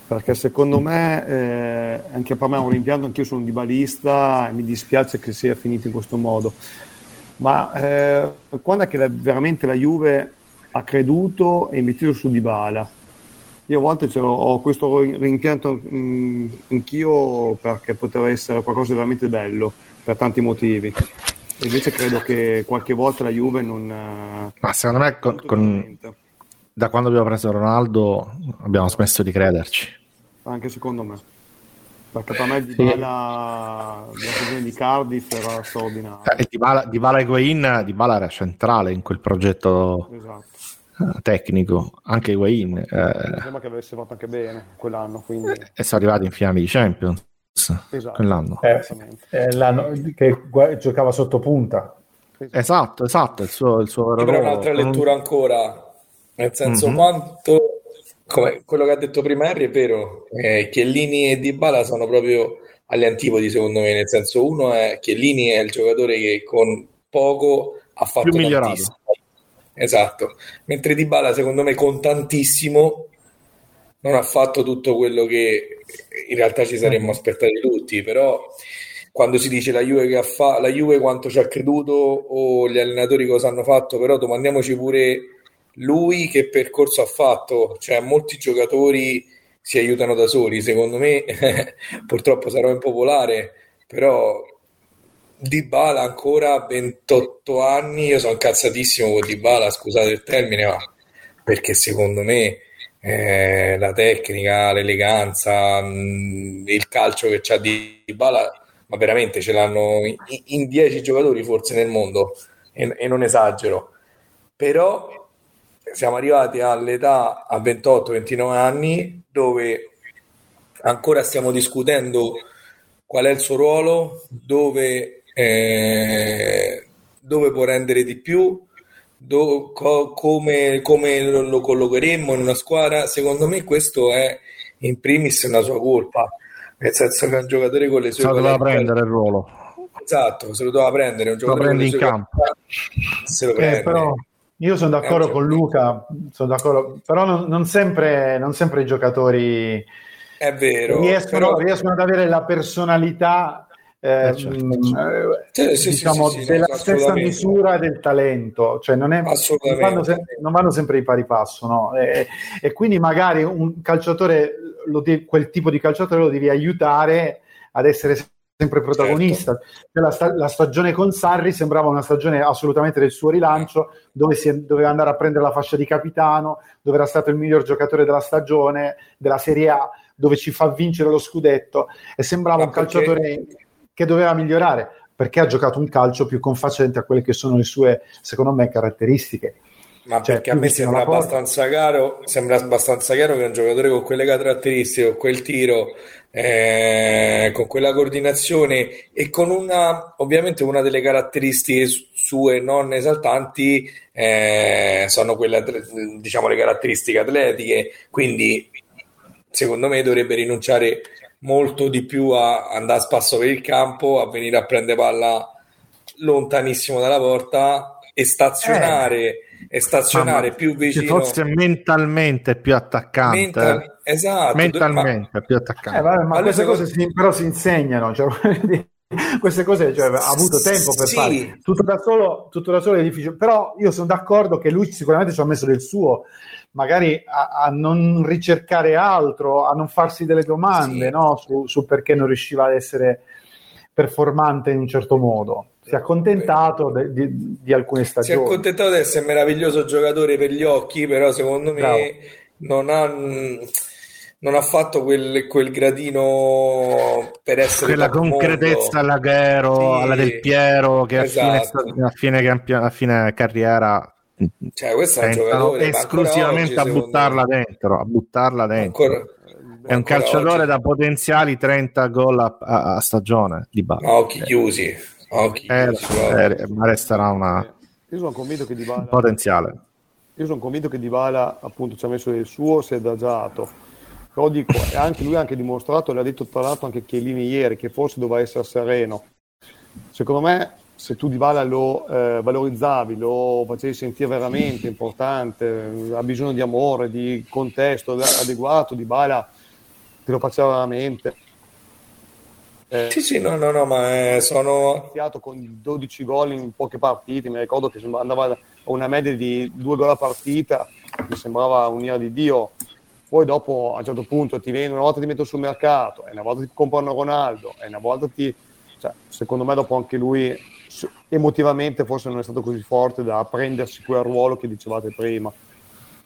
Perché secondo me, eh, anche per me è un rimpianto, anch'io sono di balista e mi dispiace che sia finito in questo modo. Ma eh, quando è che la, veramente la Juve ha creduto e investito su Dybala? Io a volte ho questo rimpianto mh, mm, anch'io perché poteva essere qualcosa di veramente bello per tanti motivi. Invece credo che qualche volta la Juve non... Ma secondo me con, con, da quando abbiamo preso Ronaldo abbiamo smesso di crederci anche secondo me. Perché per me Di Bala, sì. la stagione di Cardiff era straordinaria. Eh, di Bala, di Bala Higuain, Di Bala era centrale in quel progetto esatto. Eh, tecnico, anche Higuain. Eh, sembra che avesse fatto anche bene quell'anno. Quindi... E sono arrivati in finale di Champions esatto. quell'anno. Eh, eh, l'anno che giocava sotto punta. Esatto, esatto, il suo, il suo Però un'altra lettura ancora, nel senso mm-hmm. quanto come quello che ha detto prima Harry è vero, eh, Chiellini e Dybala sono proprio agli antipodi secondo me, nel senso uno è Chiellini è il giocatore che con poco ha fatto Più tantissimo. Esatto, mentre Dybala secondo me con tantissimo non ha fatto tutto quello che in realtà ci saremmo mm. aspettati tutti, però quando si dice la Juve, che ha fa- la Juve quanto ci ha creduto o gli allenatori cosa hanno fatto, però domandiamoci pure lui che percorso ha fatto? Cioè, molti giocatori si aiutano da soli, secondo me *laughs* purtroppo sarò impopolare, però Di Bala ancora 28 anni, io sono incazzatissimo con Di Bala, scusate il termine, ma perché secondo me eh, la tecnica, l'eleganza, mh, mm, il calcio che c'ha Di Bala, ma veramente ce l'hanno in 10 giocatori forse nel mondo e, e non esagero. Però siamo arrivati all'età a 28-29 anni dove ancora stiamo discutendo qual è il suo ruolo, dove, eh, dove può rendere di più, do, co, come, come, lo collocheremmo in una squadra. Secondo me questo è in primis una sua colpa, nel senso che è un giocatore con le sue... Doveva prendere il ruolo. Esatto, se lo doveva prendere un Lo prendi in campo. Se lo Eh, prende. però io sono d'accordo Eh, con Luca, sono d'accordo, però non, non sempre, non sempre i giocatori È vero. riescono, però- riescono ad avere la personalità eh, Eh, certo, mh, eh, Sì, diciamo, sì, sì, della stessa misura del talento, cioè non, è, non, vanno sempre, non vanno sempre di pari passo, no? e, e quindi magari un calciatore, lo devi- quel tipo di calciatore lo devi aiutare ad essere sempre protagonista. Certo. La, sta- la stagione con Sarri sembrava una stagione assolutamente del suo rilancio, dove si è- doveva andare a prendere la fascia di capitano, dove era stato il miglior giocatore della stagione, della Serie A, dove ci fa vincere lo scudetto e sembrava Ma un perché- calciatore che doveva migliorare perché ha giocato un calcio più confacente a quelle che sono le sue, secondo me, caratteristiche. Ma Cioè, perché a me sembra abbastanza chiaro, sembra abbastanza chiaro che un giocatore con quelle caratteristiche, con quel tiro, eh, con quella coordinazione e con una, ovviamente una delle caratteristiche su- sue non esaltanti eh, sono quelle, diciamo, le caratteristiche atletiche, quindi secondo me dovrebbe rinunciare molto di più a andare a spasso per il campo, a venire a prendere palla lontanissimo dalla porta e stazionare, e stazionare Ma- più Se vicino. fosse mentalmente più attaccante, Mental- esatto, mentalmente più attaccante. Eh, vabbè, ma Ma queste cose si- però si insegnano, cioè, *laughs* queste cose cioè, ha avuto tempo per Sì. fare tutto da, solo, tutto da solo è difficile, però io sono d'accordo che lui sicuramente ci ha messo del suo, magari a, a non ricercare altro, a non farsi delle domande Sì. no, su, su perché non riusciva ad essere performante in un certo modo. Si è accontentato de- di, di alcune si è stagioni. accontentato di essere un meraviglioso giocatore per gli occhi, però secondo me Bravo. non ha, non ha fatto quel, quel gradino per essere Quella concretezza alla Ghero, Sì, alla del Piero, che a, fine, esatto. a fine a fine carriera Cioè, questo è un giocatore esclusivamente oggi, a buttarla me, dentro, a buttarla dentro. ancora- È un calciatore oggi. da potenziali 30 gol a, a- a stagione di base. a occhi chiusi, occhi Eh, eh, ma resterà una, Io sono convinto che Dybala, potenziale. io sono convinto che Dybala appunto ci ha messo del suo, si è adagiato. Però dico, e anche lui ha anche dimostrato, l'ha detto tra l'altro anche Chiellini ieri, che forse doveva essere sereno. Secondo me, se tu Dybala lo eh, valorizzavi, lo facevi sentire veramente importante, eh, ha bisogno di amore, di contesto adeguato, Dybala te lo faceva veramente. Eh, Sì, sì, no, no, no, ma eh, sono... iniziato con 12 gol in poche partite, mi ricordo che andava a una media di due gol a partita, mi sembrava un'ira di Dio. Poi dopo a un certo punto ti viene una volta ti metto sul mercato, e una volta ti comprano Ronaldo, e una volta ti... Cioè, secondo me dopo anche lui emotivamente forse non è stato così forte da prendersi quel ruolo che dicevate prima.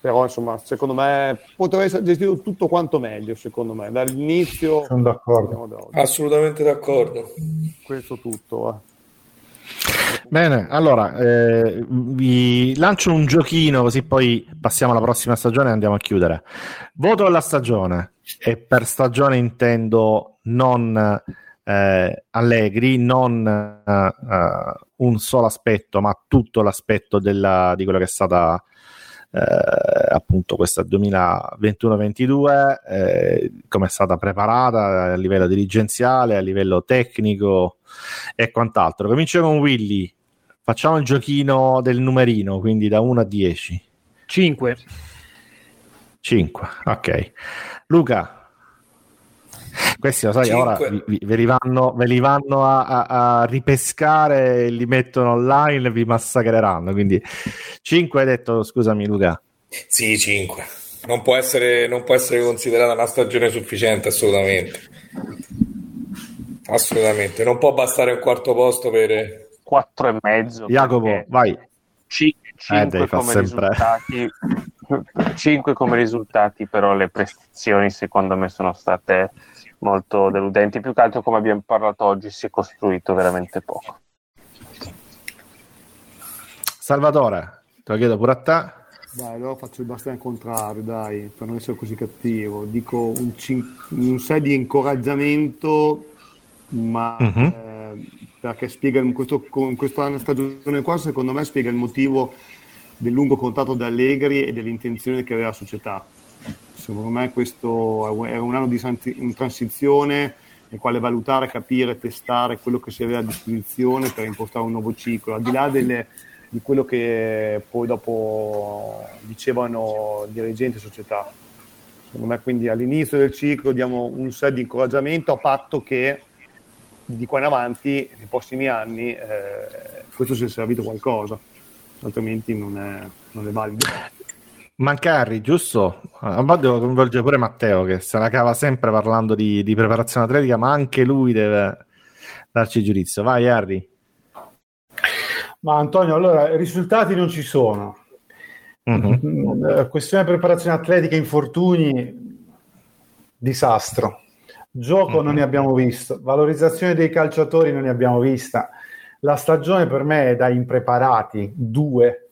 Però insomma, secondo me poteva essere gestito tutto quanto meglio, secondo me, dall'inizio Sono d'accordo. Assolutamente d'accordo. Questo tutto. eh. Bene, allora eh, vi lancio un giochino così poi passiamo alla prossima stagione e andiamo a chiudere. Voto alla stagione e per stagione intendo non eh, Allegri, non eh, eh, un solo aspetto, ma tutto l'aspetto della- di quello che è stata appunto questa 2021-22, eh, come è stata preparata a livello dirigenziale, a livello tecnico e quant'altro. Comincio con Willy. Facciamo il giochino del numerino, quindi da 1 a 10. 5. 5, ok. Luca, questi lo sai, Cinque. ora vi- vi- ve li vanno, ve li vanno a, a- a ripescare, li mettono online e vi massacreranno. Quindi 5 hai detto, scusami Luca. Sì, 5. Non può essere, non può essere considerata una stagione sufficiente, assolutamente. Assolutamente. Non può bastare un quarto posto per... Quattro e mezzo. Jacopo, vai. ci- cinque devi far come sempre- risultati, *laughs* 5 come risultati, però le prestazioni secondo me sono state molto deludenti. Più che altro, come abbiamo parlato oggi, si è costruito veramente poco. Salvatore, te lo chiedo pure a te. Dai, allora faccio il bastian contrario, dai, per non essere così cattivo. Dico un, cin- un 6 di incoraggiamento, ma Mhm. eh, perché spiega in, questo, in questa stagione qua, secondo me, spiega il motivo del lungo contratto da Allegri e delle intenzioni che aveva la società. Secondo me questo è un anno di transizione nel quale valutare, capire, testare quello che si aveva a disposizione per impostare un nuovo ciclo, al di là delle, di quello che poi dopo dicevano dirigenti e società. Secondo me quindi all'inizio del ciclo diamo un set di incoraggiamento a patto che di qua in avanti, nei prossimi anni, eh, questo sia servito qualcosa, altrimenti non è, non è valido. Manca Harry, giusto? A volte devo coinvolgere pure Matteo che se la cava sempre parlando di, di preparazione atletica, ma anche lui deve darci giudizio. Vai Harry. Ma Antonio, allora, i risultati non ci sono. Mm-hmm. Questione preparazione atletica, infortuni, disastro. Gioco mm-hmm. non ne abbiamo visto, valorizzazione dei calciatori non ne abbiamo vista. La stagione per me è da impreparati, due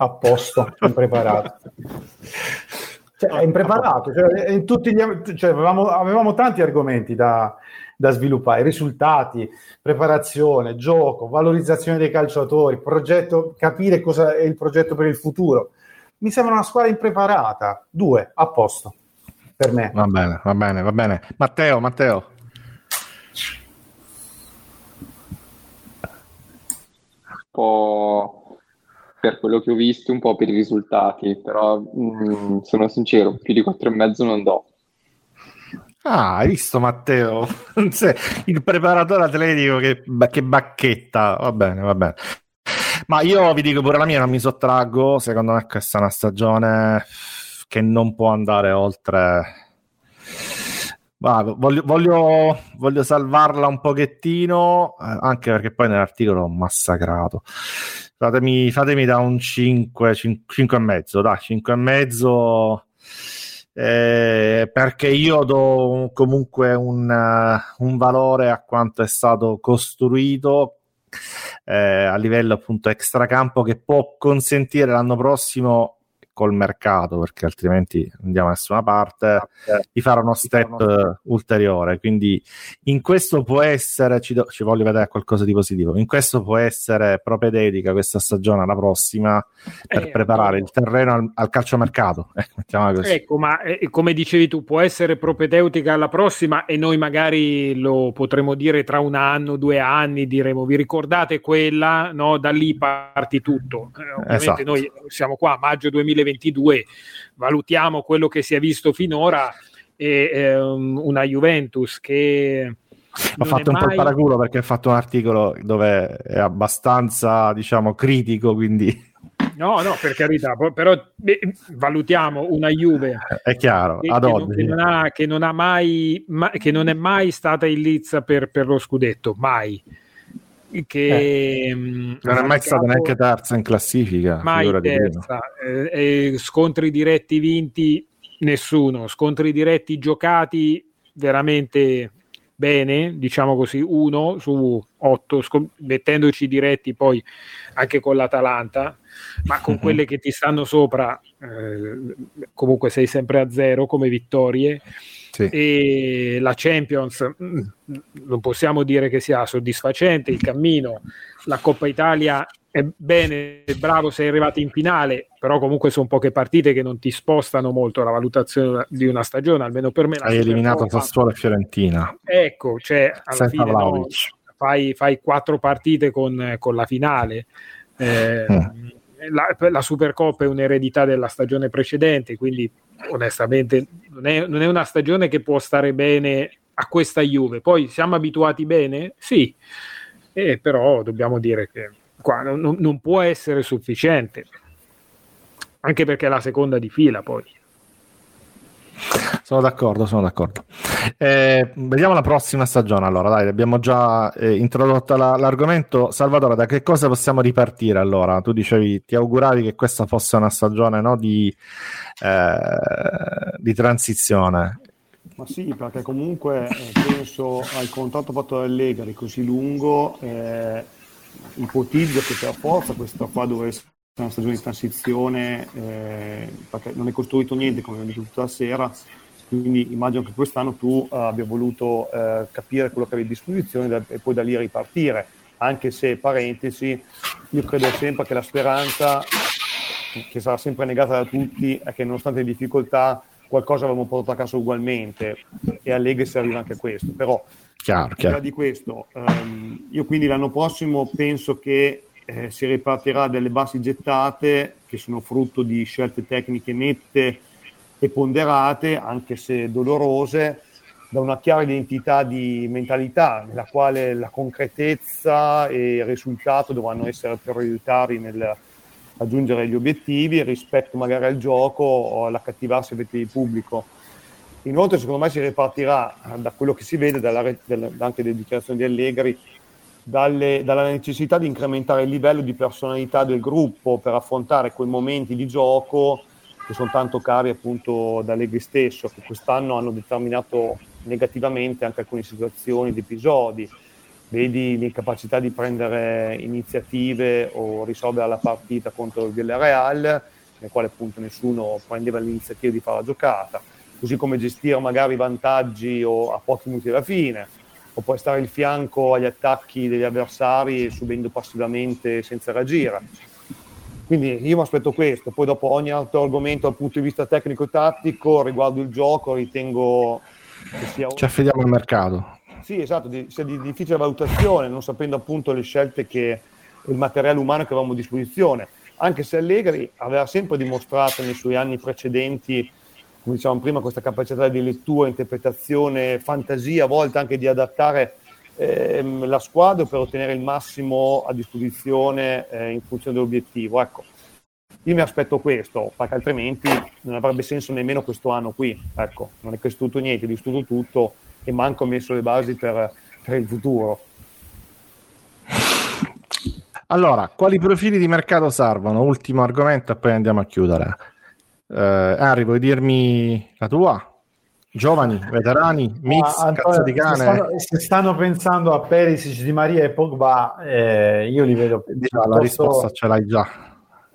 a posto, impreparati. Cioè, è impreparato, cioè, tutti gli, cioè, avevamo, avevamo tanti argomenti da, da sviluppare, risultati, preparazione, gioco, valorizzazione dei calciatori, progetto, capire cosa è il progetto per il futuro. Mi sembra una squadra impreparata, due, a posto, per me. Va bene, va bene, va bene. Matteo, Matteo. Un po' per quello che ho visto, un po' per i risultati, però mh, mm, sono sincero, più di quattro e mezzo non do. Ah, hai visto Matteo? *laughs* Il preparatore atletico che, che bacchetta. Va bene, va bene. Ma io vi dico pure la mia, non mi sottraggo. Secondo me questa è una stagione che non può andare oltre. Va, voglio, voglio, voglio, salvarla un pochettino, eh, anche perché poi nell'articolo ho massacrato. Fatemi, fatemi da un 5, 5, 5 e mezzo, dai, 5 e mezzo eh, perché io do comunque un, uh, un, valore a quanto è stato costruito eh, a livello appunto extracampo che può consentire l'anno prossimo col mercato, perché altrimenti andiamo da nessuna parte, di fare uno step ulteriore. Quindi in questo può essere, ci, do, ci, voglio vedere qualcosa di positivo, in questo può essere propedeutica questa stagione alla prossima per eh, preparare il terreno al, al calciomercato. *laughs* Eh, ecco, ma eh, come dicevi tu, può essere propedeutica alla prossima e noi magari lo potremo dire tra un anno, due anni, diremo vi ricordate quella, no? Da lì parti tutto. Eh, ovviamente esatto. noi siamo qua a maggio 2020 2022 valutiamo quello che si è visto finora e ehm, una Juventus che ho fatto un mai... po' il paraculo perché ho fatto un articolo dove è abbastanza diciamo critico quindi No, no, per carità, però beh, valutiamo una Juve è chiaro, che, ad che, oggi. Non, che, non ha, che, non ha mai, ma, che non è mai stata in lizza per, per lo scudetto, mai che eh, mm, non è mai stata neanche terza in classifica mai terza. Eh, scontri diretti vinti nessuno. Scontri diretti giocati veramente bene diciamo così uno su otto scom- mettendoci diretti poi anche con l'Atalanta. Ma con quelle che ti stanno sopra eh, comunque sei sempre a zero come vittorie sì. e la Champions mm, non possiamo dire che sia soddisfacente il cammino la Coppa Italia è bene, è bravo sei arrivato in finale però comunque sono poche partite che non ti spostano molto la valutazione di una stagione almeno per me hai eliminato Sassuolo e Fiorentina ecco cioè alla fine no, fai, fai, quattro partite con, con la finale eh, mm. La, la Supercoppa è un'eredità della stagione precedente quindi onestamente non è, non è, una stagione che può stare bene a questa Juve. Poi siamo abituati bene? Sì, eh, però dobbiamo dire che qua non, non, può essere sufficiente, anche perché è la seconda di fila poi. Sono d'accordo, sono d'accordo. Eh, vediamo la prossima stagione. Allora, dai, abbiamo già eh, introdotto la, l'argomento. Salvatore, da che cosa possiamo ripartire? Allora, tu dicevi, ti auguravi che questa fosse una stagione no, di, eh, di transizione. Ma sì, perché comunque eh, penso al contratto fatto dall'Allegri così lungo, eh, ipotizzo che per forza questa qua dovesse una stagione di transizione eh, perché non è costruito niente come abbiamo detto tutta la sera quindi immagino che quest'anno tu uh, abbia voluto uh, capire quello che avevi a disposizione da, e poi da lì ripartire. Anche se parentesi io credo sempre che la speranza che sarà sempre negata da tutti è che nonostante le difficoltà qualcosa avremo portato a casa ugualmente. E a Lega servirà anche questo. Però chiaro, chiaro. di questo, ehm, io quindi l'anno prossimo penso che eh, si ripartirà delle basi gettate che sono frutto di scelte tecniche nette e ponderate, anche se dolorose, da una chiara identità di mentalità, nella quale la concretezza e il risultato dovranno essere prioritari nel raggiungere gli obiettivi rispetto magari al gioco o all'accattivarsi di pubblico. Inoltre, secondo me, si ripartirà da quello che si vede dalla del- anche dalle dichiarazioni di Allegri, dalle- dalla necessità di incrementare il livello di personalità del gruppo per affrontare quei momenti di gioco che sono tanto cari appunto da Allegri stesso, che quest'anno hanno determinato negativamente anche alcune situazioni ed episodi. Vedi l'incapacità di prendere iniziative o risolvere la partita contro il Villarreal, nel quale appunto nessuno prendeva l'iniziativa di fare la giocata, così come gestire magari vantaggi o a pochi minuti alla fine, o poi stare il fianco agli attacchi degli avversari subendo passivamente senza reagire. Quindi io mi aspetto questo, poi dopo ogni altro argomento dal punto di vista tecnico-tattico riguardo il gioco ritengo che sia Ci affidiamo al mercato. sì, esatto, di, sia di difficile valutazione, non sapendo appunto le scelte che il materiale umano che avevamo a disposizione. Anche se Allegri aveva sempre dimostrato nei suoi anni precedenti, come dicevamo prima, questa capacità di lettura, interpretazione, fantasia, a volte anche di adattare ehm, la squadra per ottenere il massimo a disposizione eh, in funzione dell'obiettivo. Ecco, io mi aspetto questo, perché altrimenti non avrebbe senso nemmeno questo anno qui. Ecco, non è cresciuto niente, è distrutto tutto e manco messo le basi per, per il futuro. Allora, quali profili di mercato servono? Ultimo argomento e poi andiamo a chiudere. Eh, Henry, vuoi dirmi la tua? Giovani, veterani, mix, Ah, Antonio, di Se cane? stanno, se stanno pensando a Perisic, Di Maria e Pogba, eh, io li vedo Già, la risposta ce l'hai già.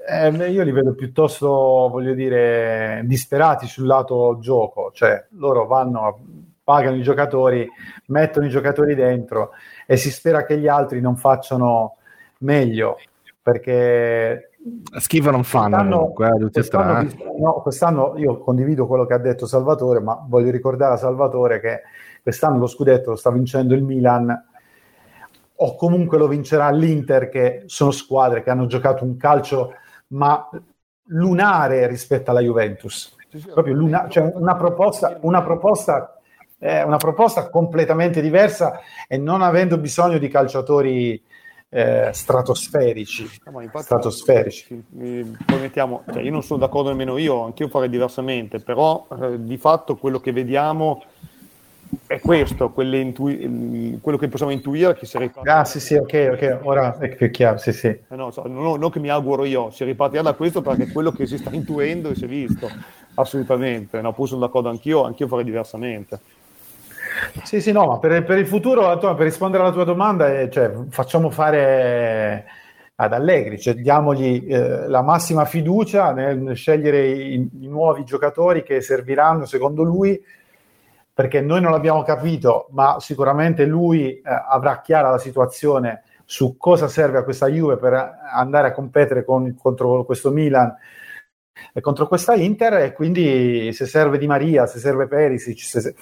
Eh, io li vedo piuttosto, voglio dire, disperati sul lato gioco, cioè loro vanno, pagano i giocatori, mettono i giocatori dentro e si spera che gli altri non facciano meglio, perché Schifo non fanno Quest'anno- comunque, eh, tutti quest'anno, no, quest'anno io condivido quello che ha detto Salvatore, ma voglio ricordare a Salvatore che quest'anno lo scudetto lo sta vincendo il Milan. O comunque lo vincerà l'Inter, che sono squadre che hanno giocato un calcio ma lunare rispetto alla Juventus. Proprio luna- cioè una proposta, una proposta, eh, una proposta completamente diversa e non avendo bisogno di calciatori eh, stratosferici. No, infatti- stratosferici. Poi mettiamo- cioè, io non sono d'accordo nemmeno io, anch'io farei diversamente, però eh, di fatto quello che vediamo è questo, intui- quello che possiamo intuire che si ripartirà. Ah, sì, sì, ok, ok, ora è più chiaro, sì, sì. Eh no, non, non che mi auguro io, si ripartirà da questo perché quello che si sta intuendo e si è visto, assolutamente. No, poi sono d'accordo anch'io, anch'io farei diversamente. Sì, sì, no, ma per, per il futuro, per rispondere alla tua domanda, eh, cioè, facciamo fare ad Allegri, cioè, diamogli eh, la massima fiducia nel scegliere i, i nuovi giocatori che serviranno secondo lui, perché noi non l'abbiamo capito, ma sicuramente lui eh, avrà chiara la situazione su cosa serve a questa Juve per andare a competere con- contro questo Milan e contro questa Inter e quindi se serve Di Maria, se serve Perisic, se, se-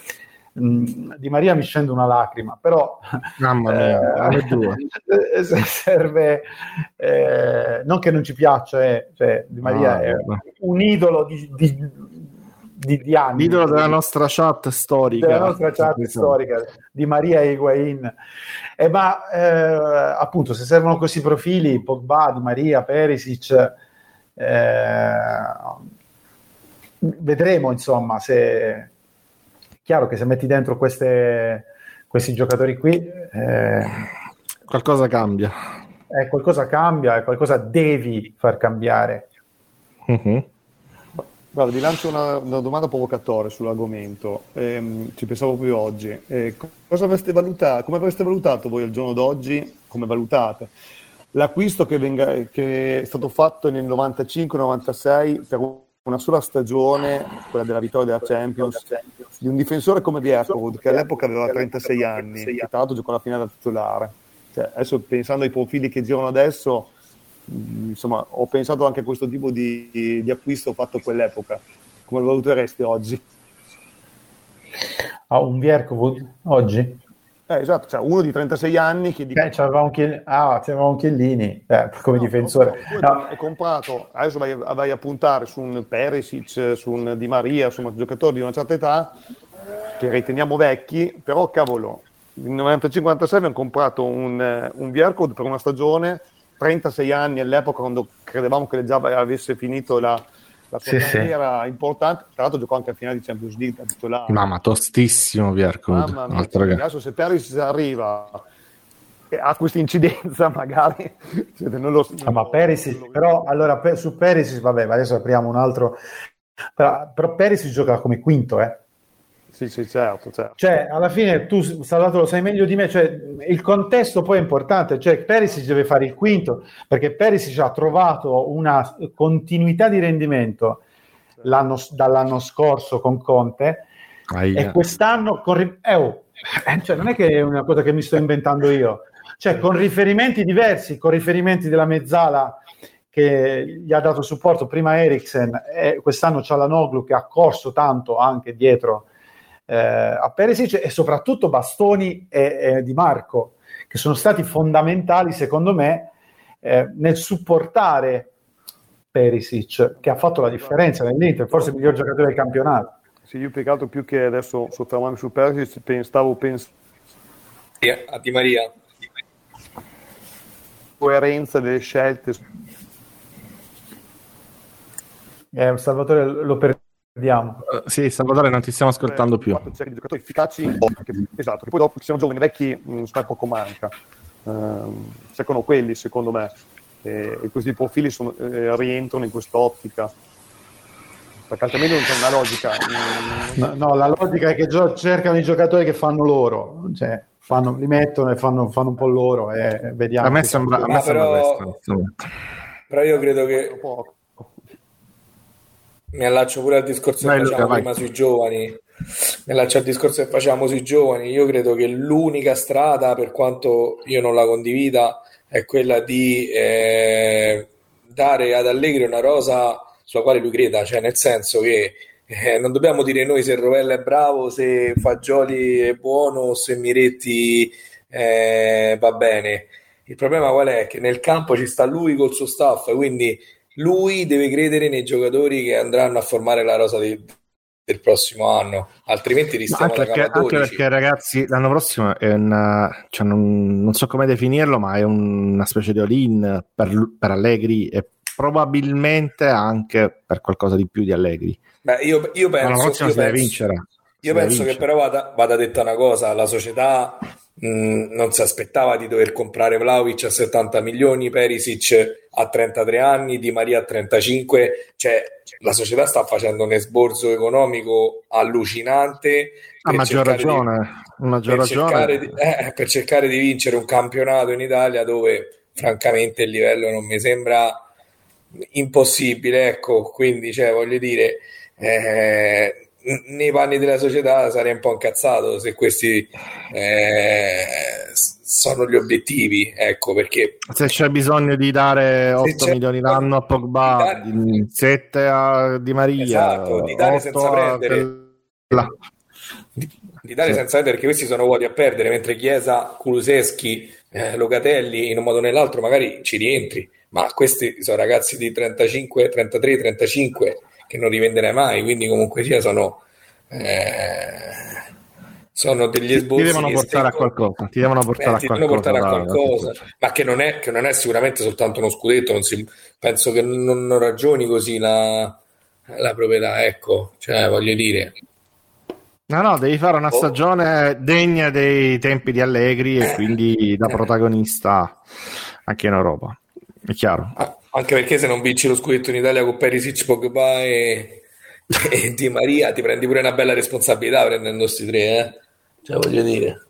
mh, Di Maria mi scende una lacrima, però Mamma mia, eh, *laughs* serve eh, non che non ci piaccia, eh, cioè, Di Maria Ah, è un idolo di, di, di, di anni. L'idolo della nostra chat storica. della nostra chat storica di Maria e Higuain. Eh, ma eh, appunto, se servono questi profili, Pogba, Di Maria, Perisic, eh, vedremo insomma se chiaro che se metti dentro queste, questi giocatori qui eh, Qualcosa cambia. eh, qualcosa cambia e qualcosa devi far cambiare. Mhm. Guarda, vi lancio una, una domanda provocatoria sull'argomento, Ehm, ci pensavo proprio oggi. Eh, avreste valutato, come avreste valutato voi al giorno d'oggi, come valutate, l'acquisto che, venga- che è stato fatto nel 95-96 per una sola stagione, quella della vittoria della Champions, di un difensore come Bjerkwood, che all'epoca aveva 36 anni, che tra l'altro giocò la finale da titolare. Cioè, adesso pensando ai profili che girano adesso, mh, insomma, ho pensato anche a questo tipo di, di acquisto fatto a quell'epoca. Come lo valutereste oggi? Ha un Vierkovood oggi? Eh, esatto, cioè uno di 36 anni che... Eh, c'aveva un, Chiell- ah, c'aveva un Chiellini eh, come No, difensore. No. hai comprato, adesso vai, vai a puntare su un Perisic, su un Di Maria, insomma, giocatori di una certa età che riteniamo vecchi, però cavolo, nel 95-96 abbiamo comprato un, un Viercode per una stagione, 36 anni all'epoca quando credevamo che già avesse finito la, la sua Sì, sì. carriera importante, tra l'altro giocò anche a finale di Champions League da titolare. Mamma, tostissimo Pierco. Mamma mia, adesso se Perisic arriva e ha questa incidenza *laughs* magari cioè, non lo, Ah, ma Perisic, però allora pe- su Perisic, vabbè, ma adesso apriamo un altro. Però, però Perisic gioca come quinto, eh. Sì sì certo, certo. Cioè, alla fine tu, Salvatore, lo sai meglio di me, cioè, il contesto poi è importante, cioè Perisic deve fare il quinto, perché Perisic ha trovato una continuità di rendimento l'anno- dall'anno scorso con Conte Aia. e quest'anno con, eh, oh, eh, cioè, non è che è una cosa che mi sto inventando io, cioè con riferimenti diversi, con riferimenti della mezzala che gli ha dato supporto prima Eriksen e quest'anno c'è la Noglu che ha corso tanto anche dietro eh, a Perisic e soprattutto Bastoni e, e Di Marco che sono stati fondamentali secondo me eh, nel supportare Perisic che ha fatto la differenza nell'Inter, forse il miglior giocatore del campionato. Sì, io più che altro più che adesso soffermarmi su Perisic stavo pensando a Di Maria. coerenza delle scelte Eh, Salvatore lo perdiamo. Eh, Sì, Salvatore, non ti stiamo ascoltando più. quattro cerchi di giocatori efficaci che, esatto, che poi dopo che siano giovani e vecchi mh, sai poco manca Ehm, secondo quelli secondo me e, e questi profili sono- eh, rientrano in quest'ottica perché altrimenti non c'è una logica Mm, No, no, la logica è che gio- cercano i giocatori che fanno loro, cioè fanno- li mettono e fanno, fanno un po' loro e vediamo. A me sembra, a me sembra però- questo. Però io credo che poco. Mi allaccio pure al discorso Vai, che Luca, facciamo vai. prima sui giovani. Mi allaccio al discorso che facciamo sui giovani. Io credo che l'unica strada, per quanto io non la condivida, è quella di eh, dare ad Allegri una rosa sulla quale lui creda, cioè nel senso che eh, non dobbiamo dire noi se Rovella è bravo, se Fagioli è buono, se Miretti eh, va bene. Il problema qual è? Che nel campo ci sta lui col suo staff, quindi lui deve credere nei giocatori che andranno a formare la rosa di- del prossimo anno, altrimenti rischiamo anche, perché, anche 12. perché, ragazzi, l'anno prossimo è una, cioè non, non so come definirlo, ma è un- una specie di all-in per, per Allegri e probabilmente anche per qualcosa di più di Allegri. Beh, io, io Ma l'anno penso, prossimo io deve penso- vincere. Io penso che però vada, vada detta una cosa, la società mh, non si aspettava di dover comprare Vlaovic a 70 milioni, Perisic a 33 anni, Di Maria a 35, cioè la società sta facendo un esborso economico allucinante A per maggior di- ragione, a maggior per ragione. cercare, di, eh, per cercare di vincere un campionato in Italia dove francamente il livello non mi sembra impossibile, ecco, quindi cioè, voglio dire, eh, nei panni della società sarei un po' incazzato se questi eh, sono gli obiettivi, ecco, perché Se c'è bisogno di dare 8 c'è- milioni l'anno a Pogba, di dare- 7 a Di Maria, Esatto, di dare 8 senza prendere. quella- di, di dare Sì. senza vedere perché questi sono vuoti a perdere, mentre Chiesa, Kuluseschi, eh, Locatelli in un modo o nell'altro magari ci rientri, ma questi sono ragazzi di 35, 33, 35 che non rivenderai mai, quindi comunque sia sono, eh, sono degli esborsi ti devono portare a qualcosa, ti devono portare eh, a ti qualcosa. devono portare a da- qualcosa, ma che non, è, che non è sicuramente soltanto uno scudetto, si- penso che non, non ragioni così la, la proprietà, ecco, cioè voglio dire... No, no, devi fare una Oh. stagione degna dei tempi di Allegri e quindi da protagonista anche in Europa. È chiaro. Ah, Anche perché se non vinci lo scudetto in Italia con Perisic, Pogba e, e Di Maria ti prendi pure una bella responsabilità prendendo questi tre, eh? Cioè, voglio dire.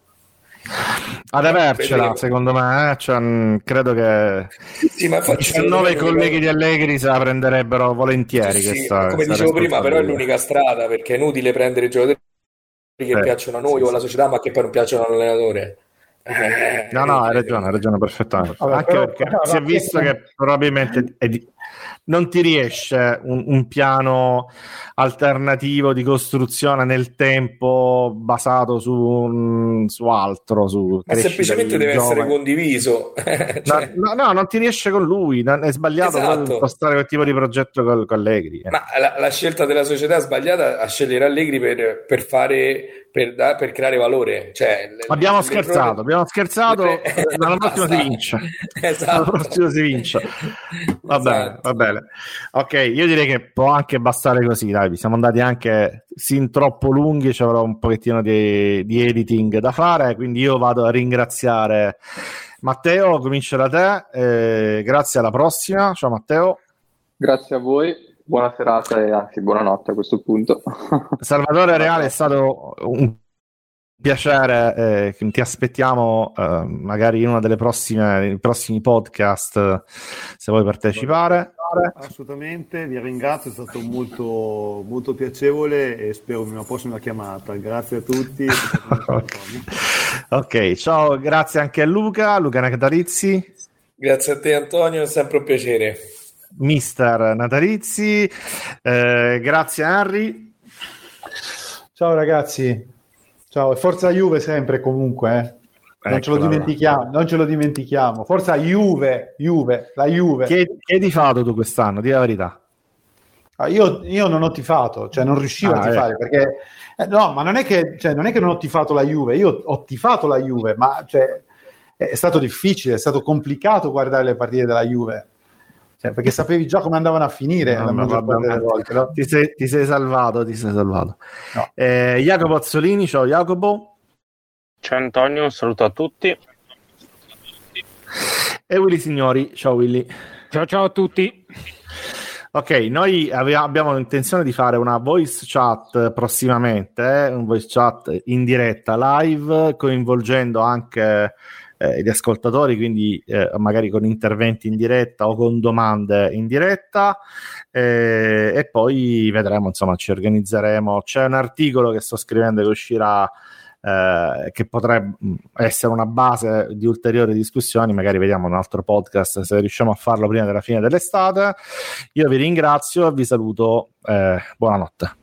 Ad avercela, secondo me, eh, cioè, mh, credo che Sì, infatti 19 colleghi di Allegri se la prenderebbero volentieri. Sì, questa, come questa dicevo prima, però è l'unica strada perché è inutile prendere giocatori che Eh, piacciono a noi sì, o alla società, ma che poi non piacciono all'allenatore. No, no, hai ragione, hai ragione perfettamente. Vabbè, Anche però- perché però- si è visto che probabilmente è di- non ti riesce un, un, piano alternativo di costruzione nel tempo basato su, su altro. Su Ma semplicemente deve giovani. essere condiviso. *laughs* cioè... no, no, no, non ti riesce con lui. È sbagliato esatto. impostare quel tipo di progetto con, con Allegri. Eh. Ma la, la, scelta della società è sbagliata a scegliere Allegri per, per fare per, da, per, creare valore. Cioè, abbiamo le, scherzato, le abbiamo scherzato. *laughs* L'anno prossimo si vince. *laughs* Esatto. L'anno prossimo si vince. *laughs* Va esatto. bene, va bene. Ok, io direi che può anche bastare così. Dai, siamo andati anche sin troppo lunghi. Ci avrò un pochettino di, di editing da fare. Quindi io vado a ringraziare Matteo. Comincio da te. Eh, grazie, alla prossima. Ciao, Matteo. Grazie a voi buona serata e anzi buonanotte a questo punto. *laughs* Salvatore Reale è stato un piacere, eh, ti aspettiamo eh, magari in una delle prossime nei prossimi podcast se vuoi partecipare. Assolutamente, vi ringrazio, è stato molto, molto piacevole e spero una prossima chiamata. Grazie a tutti. *laughs* ok, ciao, grazie anche a Luca, Luca Natalizzi. Grazie a te Antonio, è sempre un piacere mister Natalizzi. Eh, grazie Henry. Ciao ragazzi. Ciao, e forza Juve sempre comunque, eh. Non ce, non ce, lo dimentichiamo, Forza Juve, Juve, la Juve. Che, che hai tifato tu quest'anno? Di la verità. Ah, io, io, non ho tifato, cioè non riuscivo ah, a tifare ecco. perché eh, no, ma non è, che, cioè, non è che non ho tifato la Juve, io ho tifato la Juve, ma cioè, è stato difficile, è stato complicato guardare le partite della Juve cioè, perché sapevi già come andavano a finire no, no, vabbè, volte, no? ti, sei, ti, sei, salvato, ti sei salvato. No. Eh, Jacopo Azzolini, ciao Jacopo. Ciao Antonio, un saluto a tutti. E Willy Signori, ciao Willy. Ciao ciao a tutti. Ok, noi ave- abbiamo l'intenzione di fare una voice chat prossimamente, eh? un voice chat in diretta live, coinvolgendo anche eh, gli ascoltatori, quindi eh, magari con interventi in diretta o con domande in diretta eh, e poi vedremo, insomma, ci organizzeremo. C'è un articolo che sto scrivendo che uscirà eh, che potrebbe mm, essere una base di ulteriori discussioni, magari vediamo un altro podcast se riusciamo a farlo prima della fine dell'estate. Io vi ringrazio e vi saluto, eh, buonanotte.